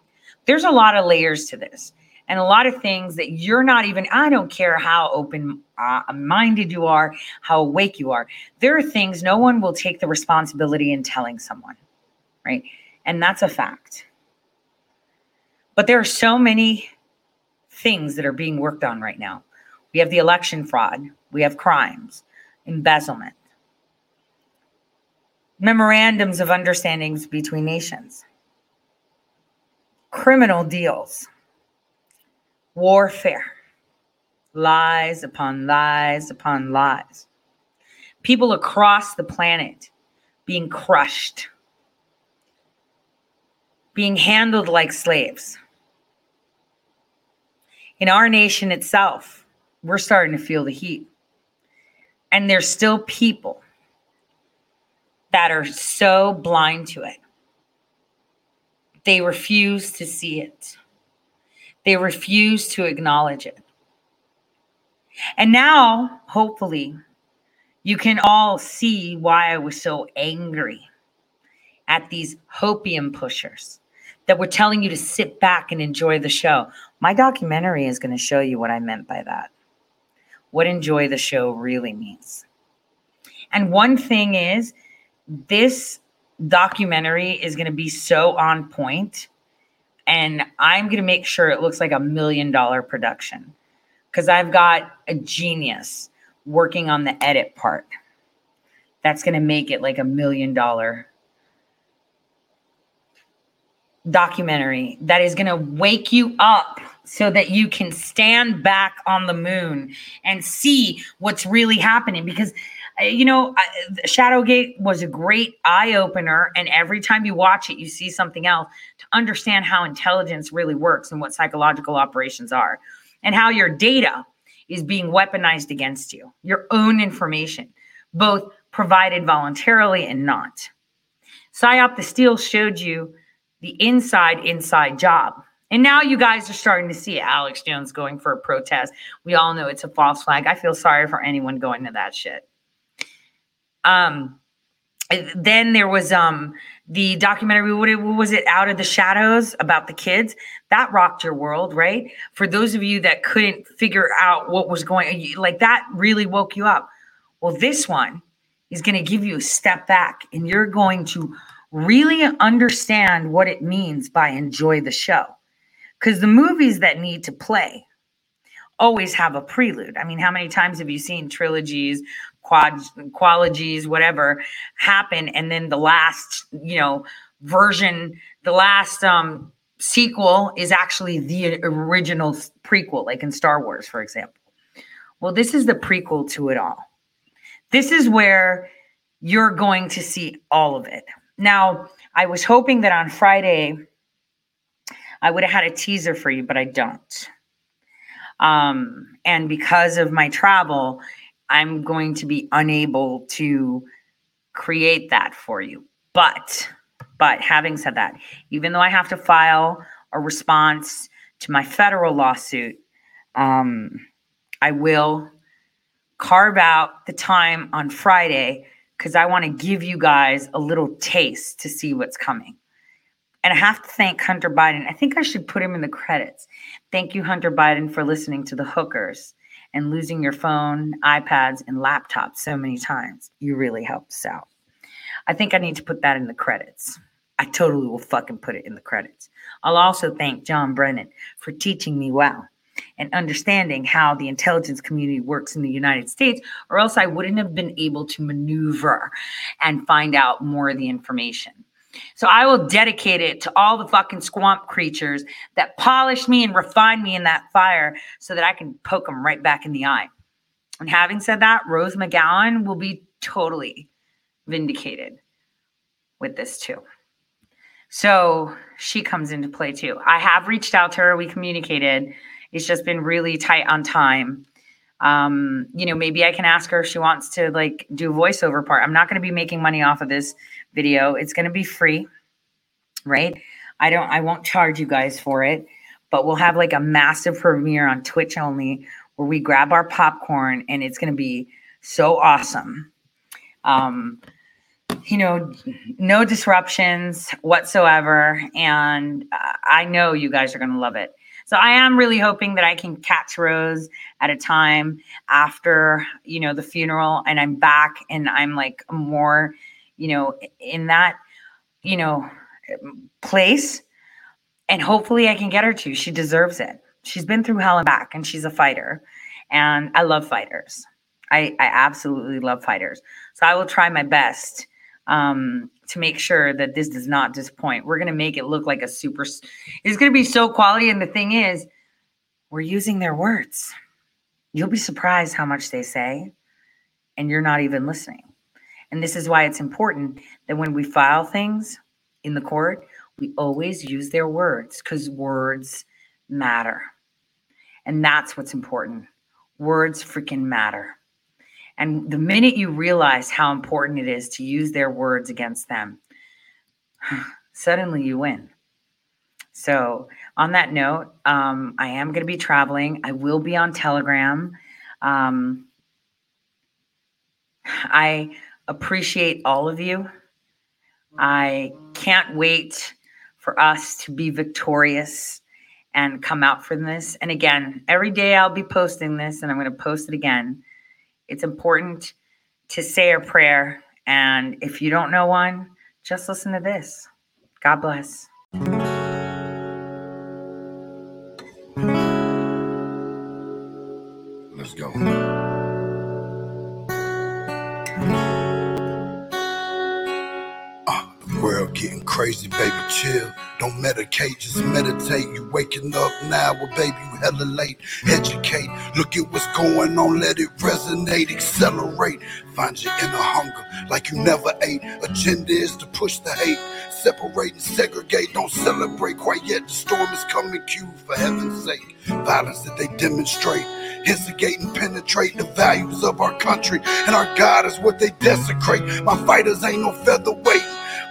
There's a lot of layers to this and a lot of things that you're not even, I don't care how open uh, minded you are, how awake you are. There are things no one will take the responsibility in telling someone, right? And that's a fact. But there are so many things that are being worked on right now. We have the election fraud, we have crimes, embezzlement, memorandums of understandings between nations, criminal deals, warfare, lies upon lies upon lies, people across the planet being crushed, being handled like slaves. In our nation itself, we're starting to feel the heat. And there's still people that are so blind to it. They refuse to see it, they refuse to acknowledge it. And now, hopefully, you can all see why I was so angry at these hopium pushers that were telling you to sit back and enjoy the show. My documentary is going to show you what I meant by that. What enjoy the show really means. And one thing is, this documentary is going to be so on point and I'm going to make sure it looks like a million dollar production because I've got a genius working on the edit part. That's going to make it like a million dollar documentary that is going to wake you up so that you can stand back on the moon and see what's really happening because you know, Shadowgate was a great eye opener. And every time you watch it, you see something else to understand how intelligence really works and what psychological operations are and how your data is being weaponized against you, your own information, both provided voluntarily and not. PSYOP the Steal showed you the inside, inside job. And now you guys are starting to see Alex Jones going for a protest. We all know it's a false flag. I feel sorry for anyone going to that shit. Um, then there was um the documentary what, was it out of the shadows about the kids. That rocked your world right? For those of you that couldn't figure out what was going like that really woke you up. Well this one is going to give you a step back and you're going to really understand what it means by enjoy the show. Because the movies that need to play always have a prelude. I mean how many times have you seen trilogies quad qualities, whatever, happen, and then the last, you know, version, the last um sequel is actually the original prequel, like in Star Wars, for example. Well, this is the prequel to it all. This is where you're going to see all of it. Now, I was hoping that on Friday I would have had a teaser for you, but I don't. Um, and because of my travel, I'm going to be unable to create that for you. But, but having said that, even though I have to file a response to my federal lawsuit, um, I will carve out the time on Friday because I want to give you guys a little taste to see what's coming. And I have to thank Hunter Biden. I think I should put him in the credits. Thank you, Hunter Biden, for listening to the hookers and losing your phone, iPads, and laptops so many times. You really helped us out. I think I need to put that in the credits. I totally will fucking put it in the credits. I'll also thank John Brennan for teaching me well and understanding how the intelligence community works in the United States, or else I wouldn't have been able to maneuver and find out more of the information. So I will dedicate it to all the fucking swamp creatures that polished me and refined me in that fire so that I can poke them right back in the eye. And having said that, Rose McGowan will be totally vindicated with this too. So she comes into play too. I have reached out to her, we communicated. It's just been really tight on time. Um, you know, maybe I can ask her if she wants to like do voiceover part. I'm not going to be making money off of this video. It's going to be free, right? I don't I won't charge you guys for it, but we'll have like a massive premiere on Twitch only where we grab our popcorn and it's going to be so awesome. Um you know, no disruptions whatsoever and I know you guys are going to love it. So I am really hoping that I can catch Rose at a time after, you know, the funeral and I'm back and I'm like more, you know, in that, you know, place. And hopefully I can get her to. She deserves it. She's been through hell and back and she's a fighter. And I love fighters. I, I absolutely love fighters. So I will try my best um, to make sure that this does not disappoint. We're going to make it look like a super, it's going to be so quality. And the thing is, we're using their words. You'll be surprised how much they say, and you're not even listening. And this is why it's important that when we file things in the court, we always use their words because words matter. And that's what's important. Words freaking matter. And the minute you realize how important it is to use their words against them, suddenly you win. So, on that note, um, I am going to be traveling. I will be on Telegram. Um, I appreciate all of you. I can't wait for us to be victorious and come out from this. And again, every day I'll be posting this and I'm going to post it again. It's important to say a prayer. And if you don't know one, just listen to this. God bless. Let's go. Crazy, baby, chill. Don't medicate, just meditate. You waking up now, well, baby, you hella late. Educate, look at what's going on, let it resonate, accelerate. Find your inner hunger like you never ate. Agenda is to push the hate, separate and segregate. Don't celebrate quite yet. The storm is coming, Q, for heaven's sake. Violence that they demonstrate instigate and penetrate the values of our country. And our God is what they desecrate. My fighters ain't no featherweight.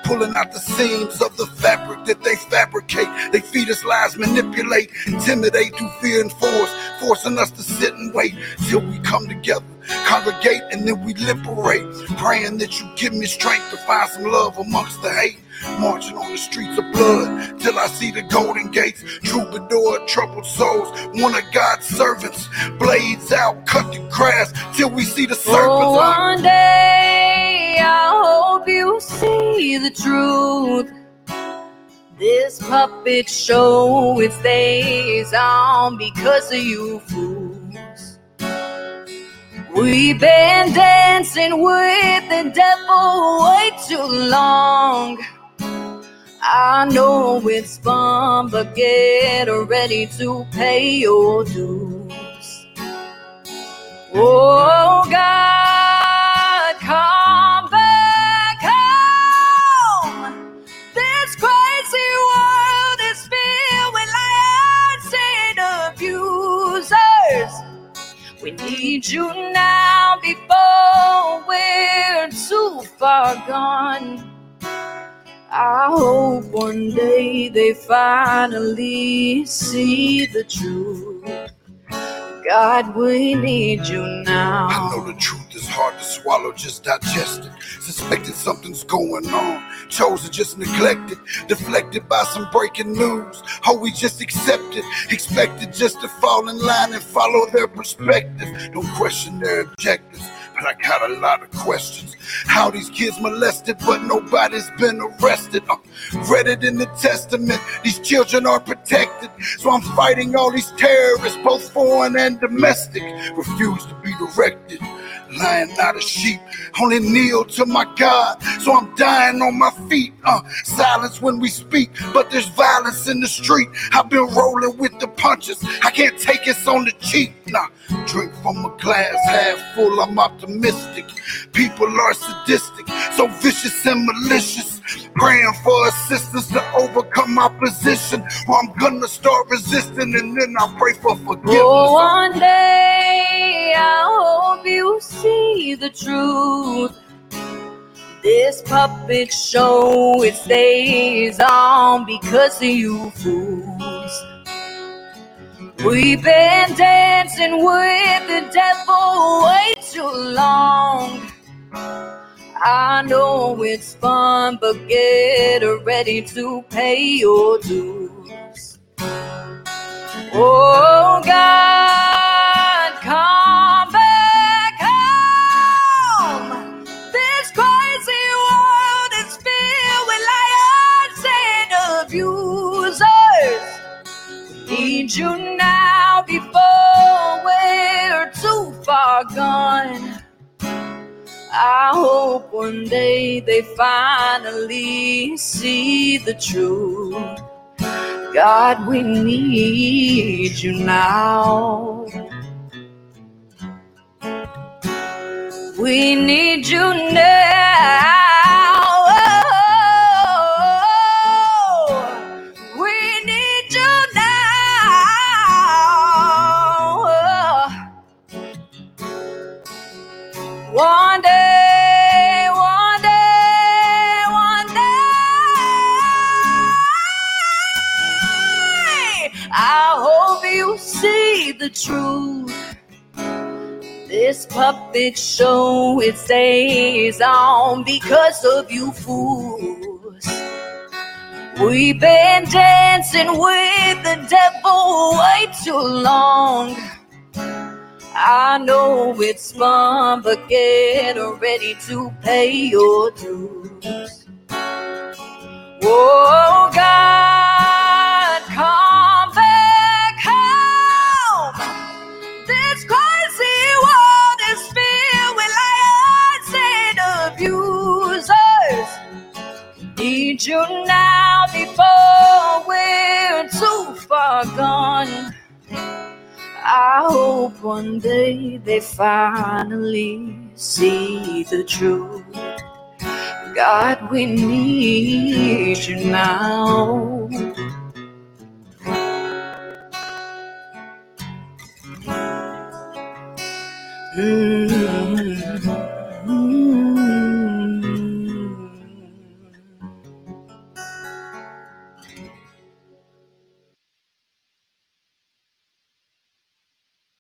Pulling out the seams of the fabric that they fabricate. They feed us lies, manipulate, intimidate through fear and force, forcing us to sit and wait till we come together, congregate, and then we liberate. Praying that you give me strength to find some love amongst the hate. Marching on the streets of blood till I see the golden gates. Troubadour, troubled souls, one of God's servants. Blades out, cut the grass till we see the serpents. Oh, one day hope you see the truth. This puppet show it stays on because of you fools. We've been dancing with the devil way too long. I know it's fun, but get ready to pay your dues. Oh God, We need you now before we're too far gone. I hope one day they finally see the truth. God, we need you now. I know the truth hard to swallow, just digest it. Suspected something's going on, chosen just neglected, deflected by some breaking news. Oh, we just accept it, expected just to fall in line and follow their perspective. Don't question their objectives. But I got a lot of questions. How these kids molested, but nobody's been arrested. I read it in the testament. These children are protected. So I'm fighting all these terrorists, both foreign and domestic. Refuse to be directed. Lying not a sheep, only kneel to my God. So I'm dying on my feet. Uh, silence when we speak, but there's violence in the street. I've been rolling with the punches. I can't take it on the cheap. Nah, drink from a glass half full. I'm optimistic. People are sadistic, so vicious and malicious. Praying for assistance to overcome opposition, or I'm gonna start resisting, and then I pray for forgiveness. Oh, one day I hope you see the truth. This puppet show it stays on because of you fools. We've been dancing with the devil way too long. I know it's fun, but get ready to pay your dues. Oh God, come back home. This crazy world is filled with liars and abusers. Need you now before we're too far gone. I hope one day they finally see the truth. God, we need you now. We need you now. I hope you see the truth. This puppet show it stays on because of you fools. We've been dancing with the devil way too long. I know it's fun, but get ready to pay your dues. Oh God, you now before we're too far gone. I hope one day they finally see the truth. God, we need you now. Mm.